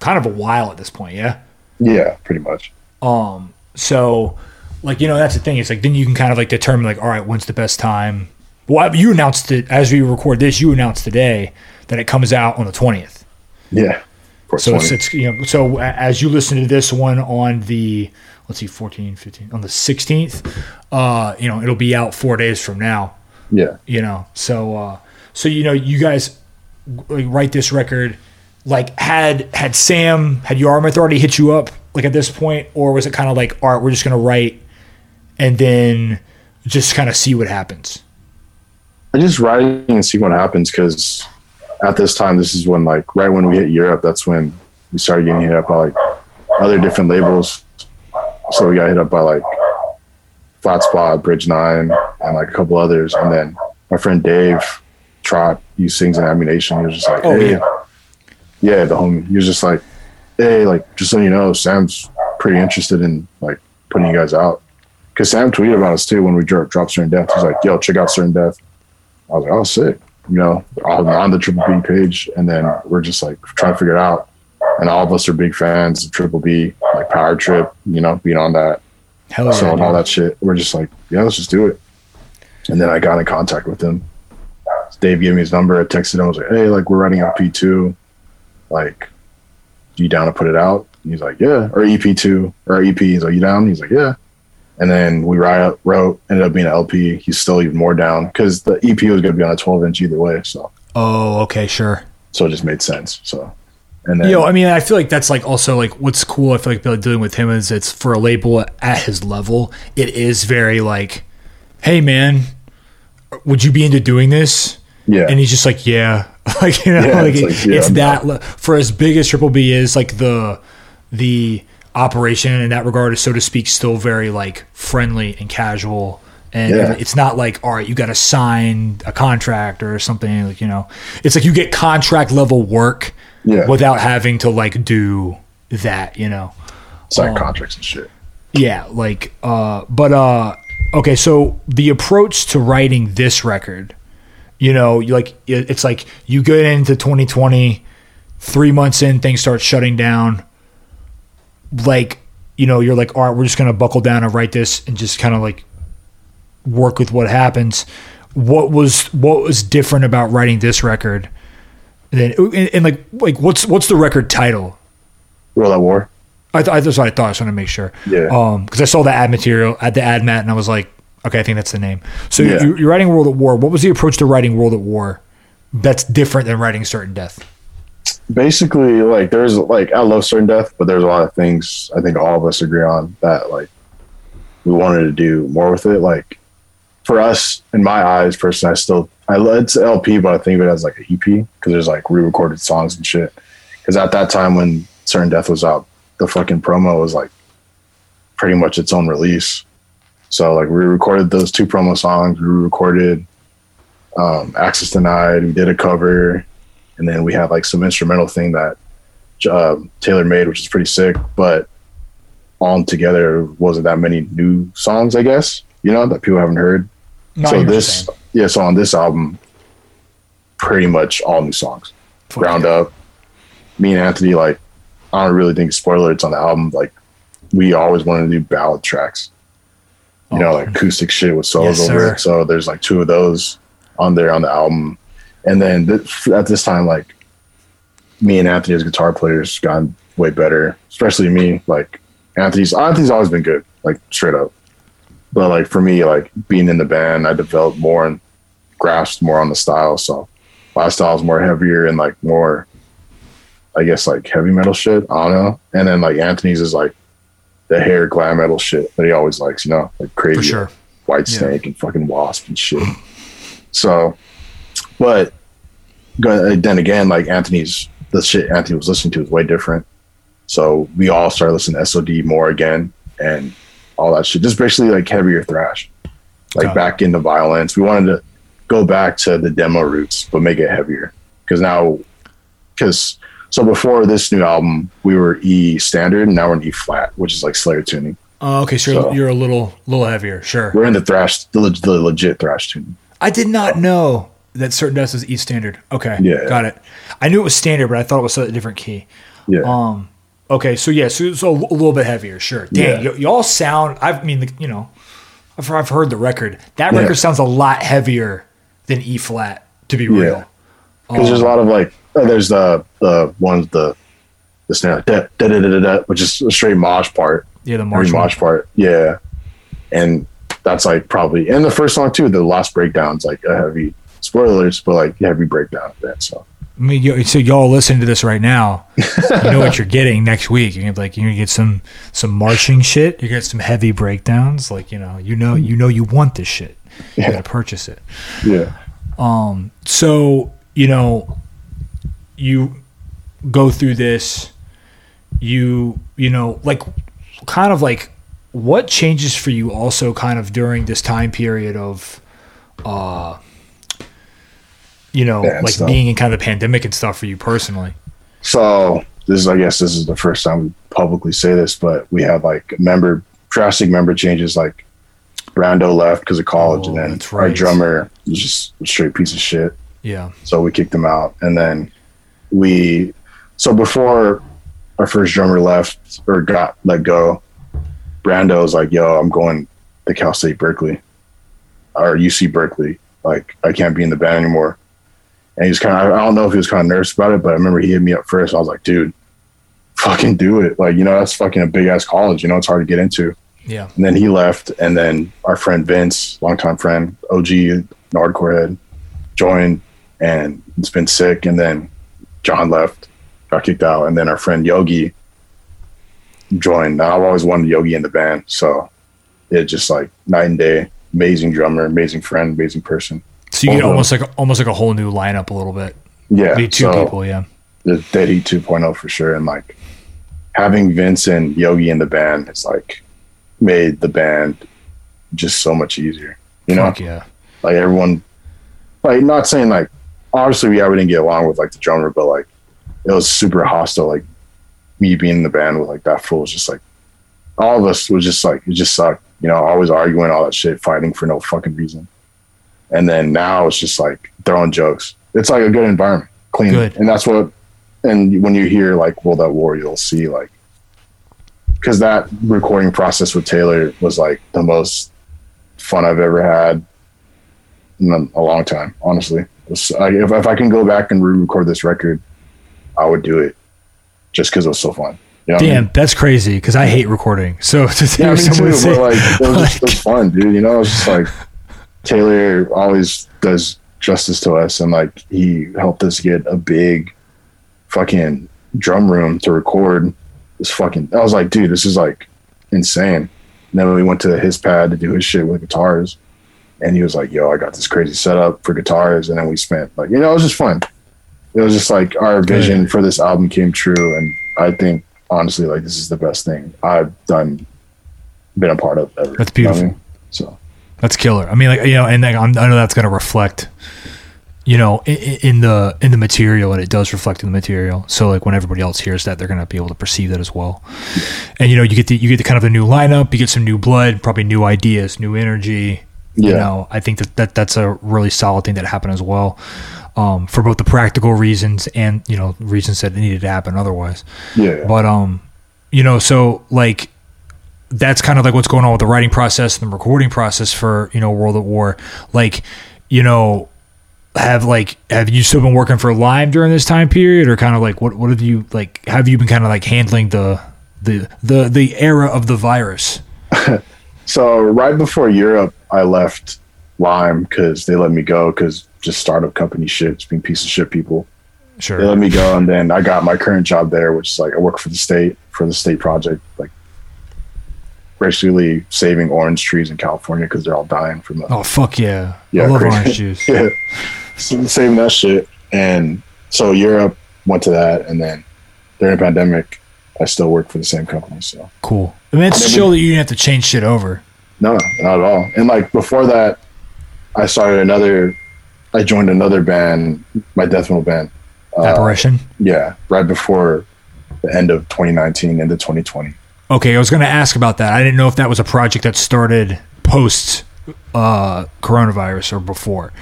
kind of a while at this point, yeah? Yeah, pretty much. Um, so like you know that's the thing. It's like then you can kind of like determine like all right, when's the best time. Well, you announced it as we record this. You announced today that it comes out on the twentieth. Yeah. For So it's, it's you know so as you listen to this one on the let's see 14 15 on the 16th uh you know it'll be out 4 days from now yeah. you know so uh so you know you guys like write this record like had had Sam had Yarmuth already hit you up like at this point, or was it kind of like, all right, we're just gonna write and then just kind of see what happens? I just writing and see what happens because at this time, this is when like right when we hit Europe, that's when we started getting hit up by like other different labels. So we got hit up by like Flatspot, Bridge Nine, and like a couple others. And then my friend Dave Trot, he sings in Ammu-Nation. He was just like, Oh, hey, yeah. yeah, the homie. He was just like, hey, like just so you know, Sam's pretty interested in like putting you guys out. Because Sam tweeted about us too when we dro- dropped Certain Death. He's like, yo, check out Certain Death. I was like, oh, sick. You know, on, on the Triple B page. And then we're just like trying to figure it out. And all of us are big fans of Triple B, like Power Trip, you know, being on that. Hell so and all that shit. We're just like, yeah, let's just do it. And then I got in contact with him. Dave gave me his number. I texted him. I was like, hey, like we're writing LP2. Like, you down to put it out? And he's like, yeah. Or EP2 or EP. He's like, you down? He's like, yeah. And then we write, wrote, ended up being an LP. He's still even more down because the EP was going to be on a 12 inch either way. So, Oh, okay, sure. so it just made sense. So, and then, Yo, I mean, I feel like that's like also like what's cool. I feel like dealing with him is it's for a label at his level. It is very like, hey man, would you be into doing this? Yeah. And he's just like, yeah, like you know, Yeah, like it's like, yeah, it's that for as big as Triple B is, like the the operation in that regard is so to speak still very like friendly and casual. And Yeah. it's not like, all right, you got to sign a contract or something like, you know, it's like you get contract level work yeah. without having to like do that, you know. sign um, contracts and shit. Yeah, like uh but uh okay, so the approach to writing this record, you know, you like it's like you get into 2020, 3 months in things start shutting down. Like, you know, you're like, "All right, we're just going to buckle down and write this and just kind of like work with what happens." What was what was different about writing this record? Then and, and like like what's what's the record title? World at War. I, th- I that's what I thought. I just want to make sure. Yeah. Um, because I saw the ad material at the ad mat, and I was like, okay, I think that's the name. So Yeah. you, you're writing World at War. What was the approach to writing World at War? That's different than writing Certain Death. basically like there's like I love certain death, but there's a lot of things I think all of us agree on that like we wanted to do more with it. Like for us, in my eyes, personally, I still I it's LP, but I think of it as like an EP because there's like re-recorded songs and shit. Because at that time when certain death was out, the fucking promo was like pretty much its own release. So like we recorded those two promo songs. We recorded um, Access Denied. We did a cover and then we had like some instrumental thing that um, Taylor made, which is pretty sick. But all together, wasn't that many new songs, I guess. You know that people haven't heard. No, I so hear what you're this, saying. yeah. So on this album, pretty much all new songs, Fuck ground yeah. up. Me and Anthony, like, I don't really think spoiler. It's on the album. Like, we always wanted to do ballad tracks. You know, like acoustic shit with solos Yes, over it. So there's like two of those on there on the album. And then th- at this time, like me and Anthony as guitar players gotten way better, especially me. Like Anthony's Anthony's always been good, like straight up. But like for me, like being in the band, I developed more and grasped more on the style. So my style is more heavier and like more, I guess like heavy metal shit. I don't know. And then like Anthony's is like the hair glam metal shit that he always likes, you know, like crazy sure. White Yeah. Snake and fucking W.A.S.P. and shit. So, but uh, then again, like Anthony's the shit Anthony was listening to is way different. So we all started listening to SOD more again and all that shit. Just basically like heavier thrash, like Okay. back into violence. We wanted to go back to the demo roots, but make it heavier. Because now, because so before this new album, we were E standard, and now we're in E flat, which is like Slayer tuning. Oh, okay, so, So- you're a little little heavier. Sure. We're in the thrash, the, the legit thrash tuning. I did not know that Certain Death was E standard. Okay, Yeah. got it. I knew it was standard, but I thought it was a different key. Yeah. Um. Okay, so yeah, so, so a little bit heavier, sure. Dang, Yeah. y- y'all sound. I mean, you know, I've, I've heard the record. That Yeah. record sounds a lot heavier than E flat. To be real. Yeah. because there's a lot of like uh, there's the the ones the the snare da, da, da, da, da, da, which is a straight mosh part Yeah, the march. mosh part yeah and that's like probably and the first song too the last breakdown's like a heavy spoilers but like heavy breakdown of that so I mean, you, so y'all listening to this right now, you know what you're getting next week. You're gonna like, you're gonna get some some marching shit. You get some heavy breakdowns. Like you know, you know, you know, you want this shit. You Yeah. gotta purchase it. Yeah. Um, so you know, you go through this. You you know, like kind of like what changes for you also kind of during this time period of uh you know like stuff. being in kind of the pandemic and stuff for you personally So this is, I guess, this is the first time we publicly say this, but we had like member drastic member changes. Like Brando left because of college, Oh, and then that's our right. drummer was just a straight piece of shit. yeah So we kicked him out, and then we. So before our first drummer left or got let go, Brando was like, "Yo, I'm going to Cal State Berkeley, or UC Berkeley. Like, I can't be in the band anymore." And he's kind of, I don't know if he was kind of nervous about it, but I remember he hit me up first. I was like, dude, fucking do it. Like, you know, that's fucking a big ass college. You know, it's hard to get into. yeah And then he left. And then our friend Vince, longtime friend, OG, hardcore head, joined and it's been sick. And then John left, got kicked out. And then our friend Yogi joined. Now, I've always wanted Yogi in the band. So it just like night and day. Amazing drummer, amazing friend, amazing person. so you get almost like a, almost like a whole new lineup a little bit Yeah. be two so- people yeah the Dead Heat 2.0 for sure. And like having Vince and Yogi in the band has like made the band just so much easier. You know, Fuck yeah like everyone, like not saying like obviously yeah we didn't get along with like the drummer, but like it was super hostile. Like me being in the band with like that fool was just like all of us was just like it just sucked. You know, always arguing all that shit, fighting for no fucking reason. And then now it's just like throwing jokes. It's like a good environment, clean, Good. and that's what. And when you hear like World at War, you'll see like because that recording process with Taylor was like the most fun I've ever had in a long time. Honestly, like, if if I can go back and re-record this record, I would do it just because it was so fun. You know what I mean? damn that's crazy because i hate recording so to Yeah, hear me too. say like, it was, just, it was fun, dude. You know, it was just like Taylor always does justice to us, and like he helped us get a big fucking drum room to record this fucking. I was like, dude, this is like insane. And then we went to his pad to do his shit with guitars, and he was like, "Yo, I got this crazy setup for guitars," and then we spent like, you know, it was just fun. It was just like our vision for this album came true, and I think honestly, like this is the best thing I've done, been a part of ever. That's You know I beautiful. mean? So That's killer. I mean, like you know, and like, I'm, I know that's going to reflect, you know, in, in the in the material, and it does reflect in the material. So like when everybody else hears that, they're going to be able to perceive that as well. And you know, you get the you get the kind of a new lineup, you get some new blood, probably new ideas, new energy. You know, I think that, that that's a really solid thing that happened as well, um, for both the practical reasons and you know reasons that it needed to happen otherwise. yeah, But um, you know, so like that's kind of like what's going on with the writing process and the recording process for you know World at War. Like, you know, have like have you still been working for Lime during this time period, or kind of like what what have you like? Have you been kind of like handling the the the the era of the virus? So right before Europe, I left Lime because they let me go because just startup company shit, just being piece of shit people. They Sure. let me go, and then I got my current job there, which is like I work for the state for the state project, like basically saving orange trees in California because they're all dying from the Oh fuck yeah! Yeah, I love crazy. orange juice. yeah, so saving that shit. And so Europe went to that, and then during the pandemic, I still work for the same company. So Cool. I mean, it's chill that you didn't have to change shit over. no, not at all. And like before that, I started another. I joined another band, my death metal band. Uh, Apparition. yeah, right before the end of 2019 into 2020. Okay, I was going to ask about that. I didn't know if that was a project that started post uh, coronavirus or before.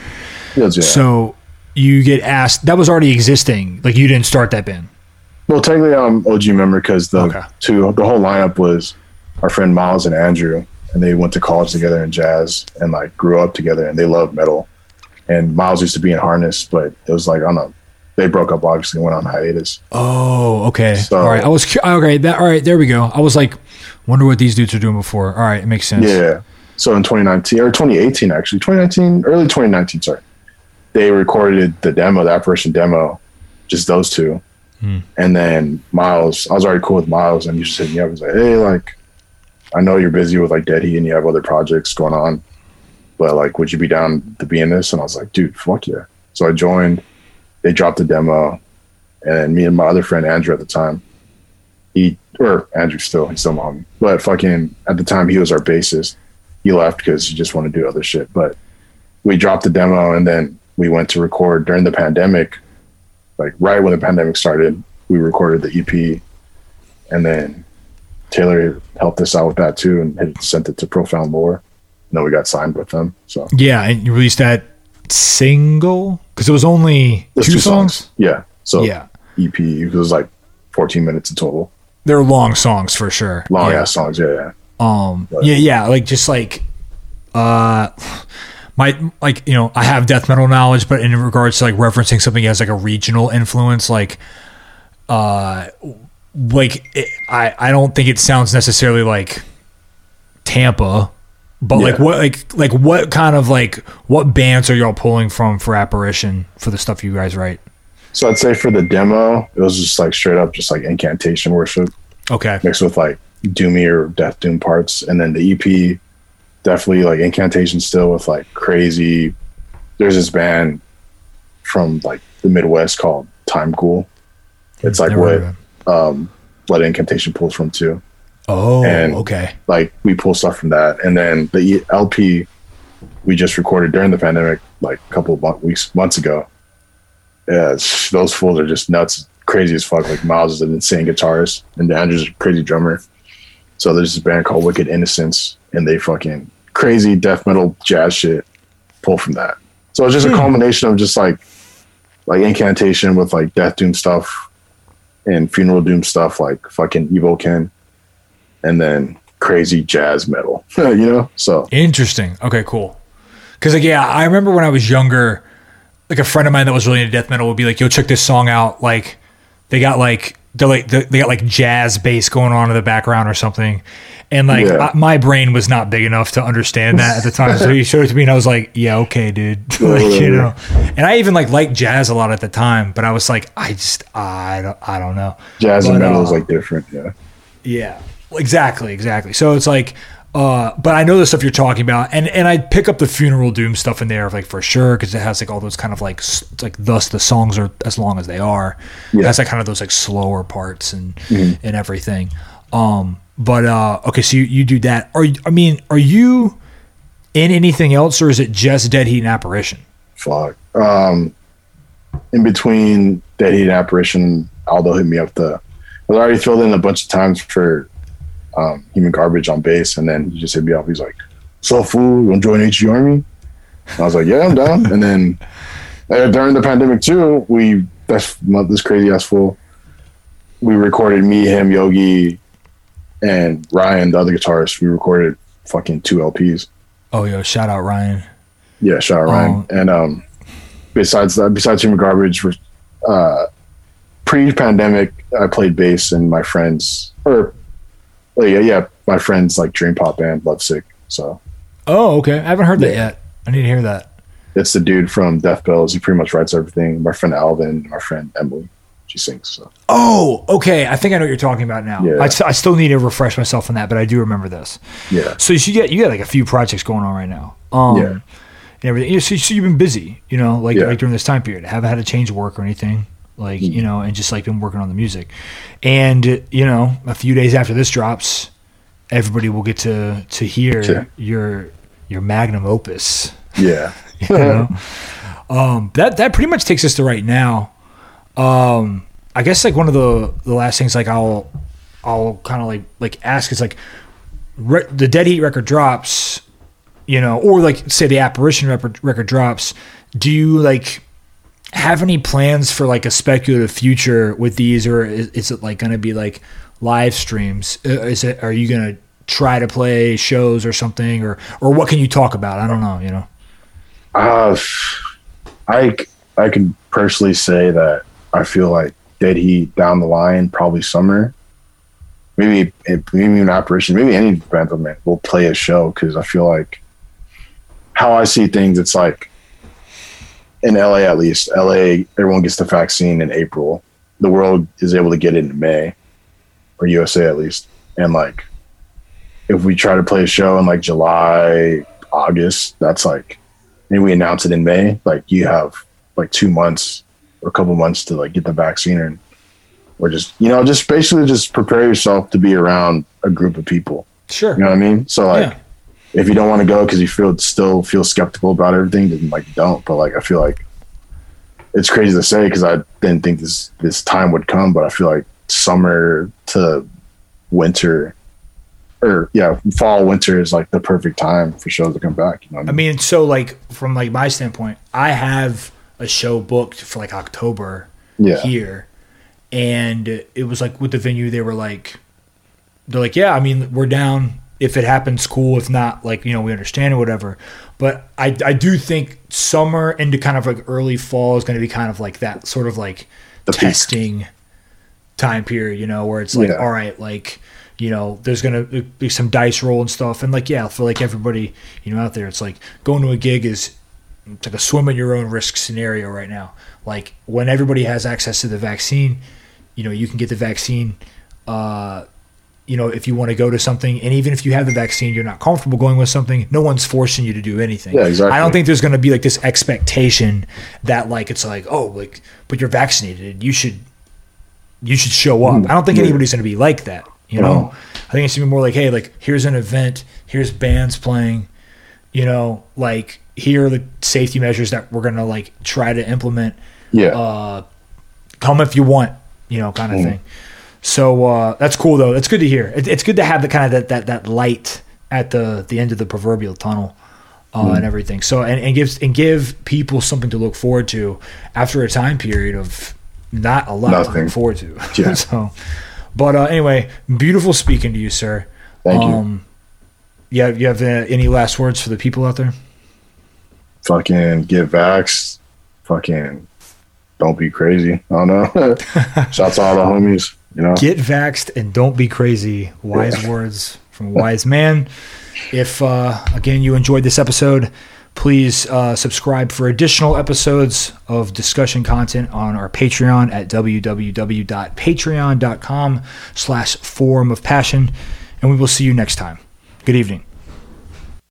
Was, yeah. So you get asked. That was already existing. Like you didn't start that band. Well, technically, I'm OG member because the Okay. two the whole lineup was our friend Miles and Andrew, and they went to college together in jazz and like grew up together, and they love metal. And Miles used to be in Harness, but it was like I don't know. They broke up obviously, and went on hiatus. Oh, okay. So- all right. I was okay. That all right. There we go. I was like, wonder what these dudes are doing before. All right, it makes sense. Yeah. So in 2019 or 2018 actually, 2019, early 2019, sorry, they recorded the demo, the apparition demo, just those two. Hmm. And then Miles, I was already cool with Miles, and he just hit me up. He's like, "Hey, like, I know you're busy with like Dead Heat and you have other projects going on, but like, would you be down to be in this?" And I was like, "Dude, fuck yeah!" So I joined. They dropped the demo, and me and my other friend Andrew at the time, he or Andrew still, he's still my homie, but fucking at the time he was our bassist. He left because he just wanted to do other shit, but we dropped the demo and then we went to record during the pandemic like right when the pandemic started we recorded the ep and then taylor helped us out with that too and had sent it to profound lore and then we got signed with them so Yeah, and you released that single because it was only There's two, songs. yeah so Yeah, ep it was like 14 minutes in total they're long songs for sure. long yeah. ass songs yeah yeah Um, Right. yeah, yeah, like just like, uh, my like you know I have death metal knowledge, but in regards to like referencing something as like a regional influence, like, uh, like it, I I don't think it sounds necessarily like Tampa. But like what like like what kind of like what bands are y'all pulling from for apparition for the stuff you guys write? so i'd say for the demo it was just like straight up just like incantation worship Okay. mixed with like doomy or death doom parts and then the ep definitely like incantation still with like crazy there's this band from like the midwest called Timeghoul it's like Never what. Um blood incantation pulls from too. Oh, and- okay. like we pull stuff from that. And then the lp we just recorded during the pandemic like a couple of weeks months ago. Yeah those fools are just nuts crazy as fuck. Like miles is an insane guitarist and andrew's a crazy drummer. So there's this band called wicked innocence and they fucking crazy death metal jazz shit pull from that. So it's just a combination of just like like incantation with like death doom stuff and funeral doom stuff like fucking evoken and then crazy jazz metal, you know? So Interesting. Okay, cool. Because like yeah, I remember when I was younger, like a friend of mine that was really into death metal would be like, "Yo, check this song out." Like they got like they like they got like jazz bass going on in the background or something, and like Yeah. I- my brain was not big enough to understand that at the time. so he showed it to me, and I was like, "Yeah, okay, dude." like you know, and I even like liked jazz a lot at the time, but I was like, I just I don't I don't know. jazz and metal uh, is like different. Yeah. Yeah, exactly, exactly. So it's like, uh, but I know the stuff you're talking about, and and I pick up the funeral doom stuff in there, like for sure, because it has like all those kind of like like thus the songs are as long as they are. Yeah. That's like kind of those like slower parts and and everything. Um, but uh, okay, so you, you do that. Are I mean, are you in anything else, or is it just Dead Heat and Apparition? Fuck. Um, in between Dead Heat and Apparition, Aldo hit me up the, I was already filled in a bunch of times for um, Human Garbage on bass. And then he just hit me up. He's like, so fool, you want to join HG Army? And I was like, yeah, I'm down. and then uh, during the pandemic too, we, that's this crazy ass fool. We recorded me, him, Yogi, and Ryan, the other guitarist. We recorded fucking two LPs. Oh, yo, shout out Ryan. Yeah, shout out Ryan. Um, and um, besides that, besides human garbage, uh, pre-pandemic, I played bass in my friends, or well, yeah, yeah, my friends like dream pop band Lovesick. So Oh, okay. I haven't heard that yet. I need to hear that. it's the dude from Death Bells. He pretty much writes everything. My friend Alvin, my friend Emily, she sings. So Oh, okay. I think I know what you're talking about now. Yeah. I, I still need to refresh myself on that, but I do remember this. yeah, So you get you got like a few projects going on right now. Um, Yeah. And everything. So, so you've been busy, you know, like Yeah. like during this time period. Haven't had to change work or anything, like Mm. you know, and just like been working on the music. And you know, a few days after this drops, everybody will get to to hear Sure. your your magnum opus. yeah, you know? um, that that pretty much takes us to right now. Um, I guess like one of the the last things like I'll I'll kind of like like ask is like re- the Dead Heat record drops, you know, or like say the Apparition record, record drops. Do you like have any plans for like a speculative future with these, or is, is it like going to be like live streams? Is it are you going to try to play shows or something, or or what can you talk about? I don't know, you know. uh, I can personally say that I feel like Dead Heat down the line, probably summer, maybe maybe even apparition, maybe any band will play a show because I feel like how I see things, it's like in LA at least, LA, everyone gets the vaccine in April. The world is able to get it in May, or USA at least. And like, if we try to play a show in like July, August, that's like, and we announce it in May, like you have like two months or a couple months to like get the vaccine and or just you know just basically just prepare yourself to be around a group of people. Sure. You know what I mean? So like, Yeah. if you don't want to go because you feel still feel skeptical about everything, then like don't. But like, I feel like it's crazy to say because I didn't think this this time would come, but I feel like summer to winter, or yeah, fall winter is like the perfect time for shows to come back. You know what I mean, so like from like my standpoint, I have a show booked for like October Yeah. here, and it was like with the venue, they were like, they're like, yeah, I mean, we're down. If it happens, cool. If not, like you know, we understand or whatever. But I I do think summer into kind of like early fall is going to be kind of like that sort of like The peak. testing time period, you know, where it's like, Yeah. all right, like, you know, there's gonna be some dice roll and stuff, and like, yeah, for like everybody, you know, out there, it's like going to a gig is it's like a swim at your own risk scenario right now. Like when everybody has access to the vaccine, you know, you can get the vaccine. Uh, you know, if you want to go to something, and even if you have the vaccine, you're not comfortable going with something. No one's forcing you to do anything. Yeah, exactly. I don't think there's going to be like this expectation that like it's like oh like but you're vaccinated, you should you should show up. I don't think anybody's going to be like that. You know, No. I think it's gonna be more like, hey, like here's an event, here's bands playing, you know, like here are the safety measures that we're gonna like try to implement. Yeah. Uh, come if you want, you know, kind of thing. So uh, that's cool though. That's good to hear. It, it's good to have the kind of that that that light at the the end of the proverbial tunnel. Uh, and everything. So and, and gives and give people something to look forward to after a time period of not a lot to Nothing. look forward to. Yeah. so, but uh, anyway, beautiful speaking to you, sir. Thank you. Um, you have, you have uh, any last words for the people out there? Fucking get vaxxed. Fucking don't be crazy. I don't know. Shouts to all the homies. You know. Get vaxxed and don't be crazy. Wise words from a wise man. If, uh, again, you enjoyed this episode, please uh, subscribe for additional episodes of discussion content on our Patreon at www.patreon.com slash forum of passion. And we will see you next time. Good evening.